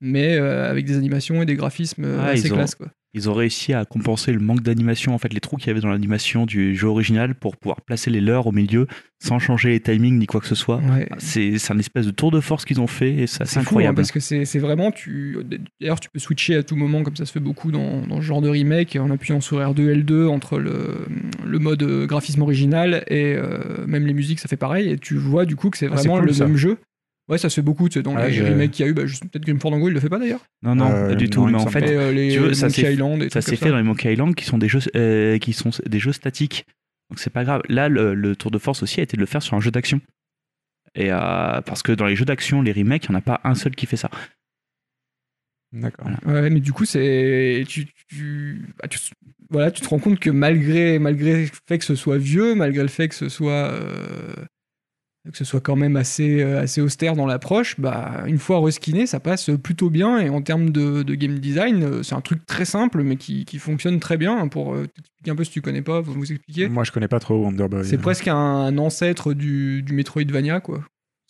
mais euh, avec des animations et des graphismes Ah, assez classe. Quoi. Ils ont réussi à compenser le manque d'animation, en fait, les trous qu'il y avait dans l'animation du jeu original pour pouvoir placer les leurs au milieu sans changer les timings ni quoi que ce soit. Ouais. C'est un espèce de tour de force qu'ils ont fait et ça, c'est fou, hein, incroyable. parce que c'est vraiment. tu D'ailleurs, tu peux switcher à tout moment, comme ça se fait beaucoup dans, dans ce genre de remake, en appuyant sur R2, L2 entre le, le mode euh, graphisme original et euh, même les musiques, ça fait pareil. Et tu vois du coup que c'est Ah, vraiment cool, le ça. même jeu. Ouais, ça se fait beaucoup, tu sais, dans Ah, les remakes qu'il y a eu. Bah, Peut-être Grim Fandango, il le fait pas d'ailleurs. Non, non, Euh, pas du tout. Mais en fait, pas. Et euh, les tu veux, ça Monkey s'est- Island et ça trucs s'est comme fait dans les Monkey Island qui sont des jeux, euh, qui sont des jeux statiques. Donc c'est pas grave. Là, le, le tour de force aussi a été de le faire sur un jeu d'action. Et euh, parce que dans les jeux d'action, les remakes, il n'y en a pas un seul qui fait ça. D'accord. Voilà. Ouais, mais du coup, c'est. Tu, tu, bah, tu- voilà, tu te rends compte que malgré, malgré le fait que ce soit vieux, malgré le fait que ce soit. Que ce soit quand même assez, euh, assez austère dans l'approche, bah, une fois reskiné, ça passe plutôt bien. Et en termes de, de game design, euh, c'est un truc très simple, mais qui, qui fonctionne très bien. Pour euh, t'expliquer un peu si tu connais pas, pour vous expliquer. Moi, je connais pas trop Wonder Boy. C'est presque un ancêtre du, du Metroidvania, quoi.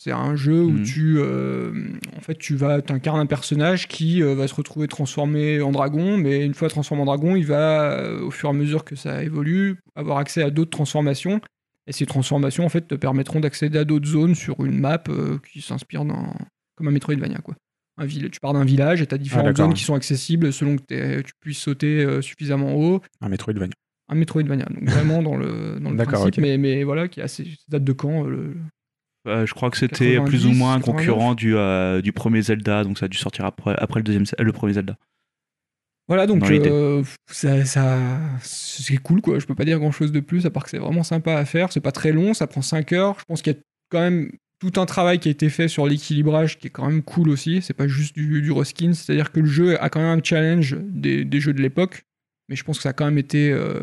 C'est un jeu où Mhm. tu, euh, en fait, tu vas, t'incarnes un personnage qui euh, va se retrouver transformé en dragon, mais une fois transformé en dragon, il va, euh, au fur et à mesure que ça évolue, avoir accès à d'autres transformations. Et ces transformations, en fait, te permettront d'accéder à d'autres zones sur une map euh, qui s'inspire d'un, comme un Metroidvania, quoi. Un ville, tu pars d'un village et tu as différentes d'accord. zones qui sont accessibles selon que tu puisses sauter euh, suffisamment haut Un Metroidvania. un Metroidvania, donc vraiment dans le, dans le principe, ok. mais, mais voilà, qui a assez, ça date de quand euh, le- Euh, je crois que c'était 90, plus ou moins un 89. concurrent du, euh, du premier Zelda, donc ça a dû sortir après, après le, deuxième, le premier Zelda. Voilà, donc euh, ça, ça, c'est cool, quoi. Je peux pas dire grand chose de plus, à part que c'est vraiment sympa à faire. C'est pas très long, ça prend 5 heures. Je pense qu'il y a quand même tout un travail qui a été fait sur l'équilibrage qui est quand même cool aussi. C'est pas juste du, du reskin, c'est-à-dire que le jeu a quand même un challenge des, des jeux de l'époque, mais je pense que ça a quand même été euh,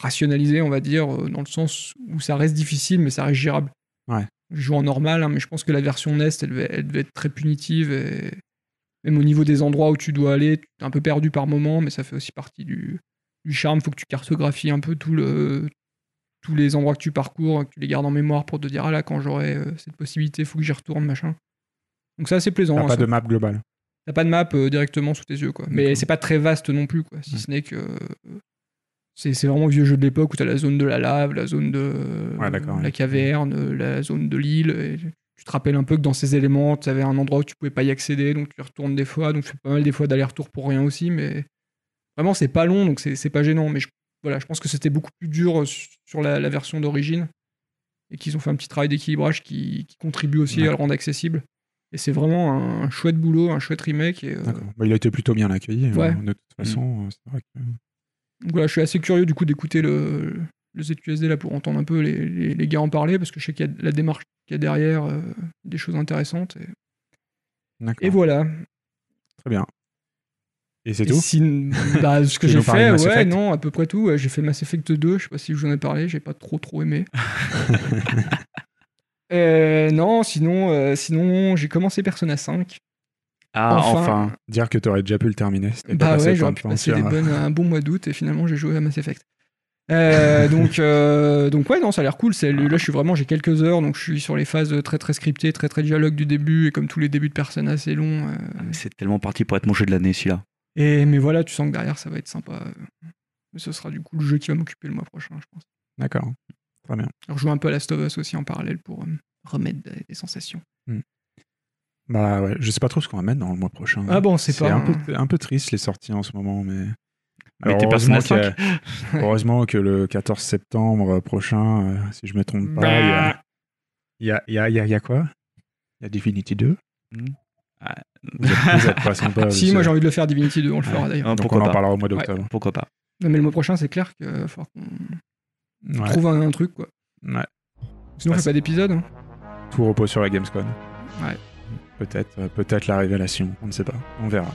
rationalisé, on va dire, euh, dans le sens où ça reste difficile, mais ça reste gérable. Ouais. Je joue en normal, hein, mais je pense que la version NES, elle elle devait être très punitive et même au niveau des endroits où tu dois aller, tu es un peu perdu par moment, mais ça fait aussi partie du, du charme. faut que tu cartographies un peu tout le, tous les endroits que tu parcours, que tu les gardes en mémoire pour te dire, ah là, quand j'aurai euh, cette possibilité, faut que j'y retourne, machin. Donc c'est assez plaisant. T'as hein, pas ça- de map globale. T'as pas de map euh, directement sous tes yeux, quoi. Mais c'est pas très vaste non plus, quoi. Si ce n'est que. euh, C'est c'est vraiment vieux jeu de l'époque où t'as la zone de la lave, la zone de Ouais, la ouais. caverne, la zone de l'île. Tu te rappelles un peu que dans ces éléments, tu avais un endroit où tu pouvais pas y accéder, donc tu y retournes des fois. Donc tu fais pas mal des fois d'aller-retour pour rien aussi, mais vraiment c'est pas long, donc c'est pas gênant. Mais je, voilà, je pense que c'était beaucoup plus dur euh, sur la, la version d'origine et qu'ils ont fait un petit travail d'équilibrage qui, qui contribue aussi Ouais. à le rendre accessible. Et c'est vraiment un chouette boulot, un chouette remake. Et, euh. Bah, il a été plutôt bien accueilli. Ouais. hein, De toute façon, euh, c'est vrai que. Donc voilà, je suis assez curieux du coup d'écouter le, le ZQSD là pour entendre un peu les, les, les gars en parler parce que je sais qu'il y a la démarche qu'il y a derrière, euh, des choses intéressantes. Et, voilà. Très bien. Et c'est tout si- bah, ce que Tu j'ai fait, ouais, non, à peu près tout. J'ai fait Mass Effect 2, je sais pas si je vous en ai parlé, j'ai pas trop trop aimé. Euh, non, sinon, euh, sinon j'ai commencé Persona 5. Ah, Enfin. enfin. Dire que t'aurais déjà pu le terminer. Bah ouais, j'aurais pu passer des bonnes, un bon mois d'août et finalement j'ai joué à Mass Effect. Euh, donc, euh, donc ouais, non, ça a l'air cool. C'est- Là, je suis vraiment, j'ai quelques heures, donc je suis sur les phases très très scriptées, très très dialogue du début et comme tous les débuts de Persona, c'est long. euh. C'est tellement parti pour être mon jeu de l'année, celui-là. Et mais voilà, tu sens que derrière ça va être sympa. Mais ce sera du coup le jeu qui va m'occuper le mois prochain, je pense. D'accord. Très bien. Alors, je joue un peu à Last of Us aussi en parallèle pour euh, remettre des, des sensations. Bah ouais, je sais pas trop ce qu'on va mettre dans le mois prochain. Ah bon, c'est pas un, un- peu, un peu triste les sorties en ce moment, mais. Mais Alors, t'es heureusement, y a- heureusement que le 14 septembre prochain, euh, si je me trompe pas, il y a- il y a, il y, a, il y, a, il y a quoi? Il y a Divinity 2 Hmm. vous, êtes, vous êtes pas sympa. si, moi j'ai envie de le faire Divinity 2, on le fera Ouais. d'ailleurs. Ah, Donc pourquoi on en pas. parlera au mois d'octobre. Pourquoi pas Non, mais le mois prochain, c'est clair qu'il va falloir qu'on Ouais. trouve un, un truc quoi. Ouais. Sinon, on fait pas d'épisode. hein. Tout repose sur la Gamescom. Ouais. Peut-être, euh, peut-être la révélation, on ne sait pas, on verra.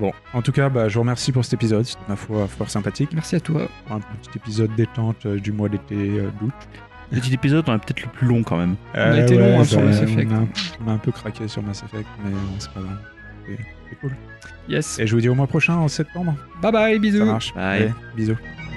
Bon, en tout cas, bah, je vous remercie pour cet épisode. C'était ma foi fort sympathique. Merci à toi. Un petit épisode détente euh, du mois d'été euh, d'août. Petit épisode, on est peut-être le plus long quand même. a été long, hein, sur Mass Effect. On a, on a un peu craqué sur Mass Effect, mais euh, c'est pas grave. C'est cool. Yes. Et je vous dis au mois prochain, en septembre. Bye bye, bisous. Ça marche. Bye. Bisous.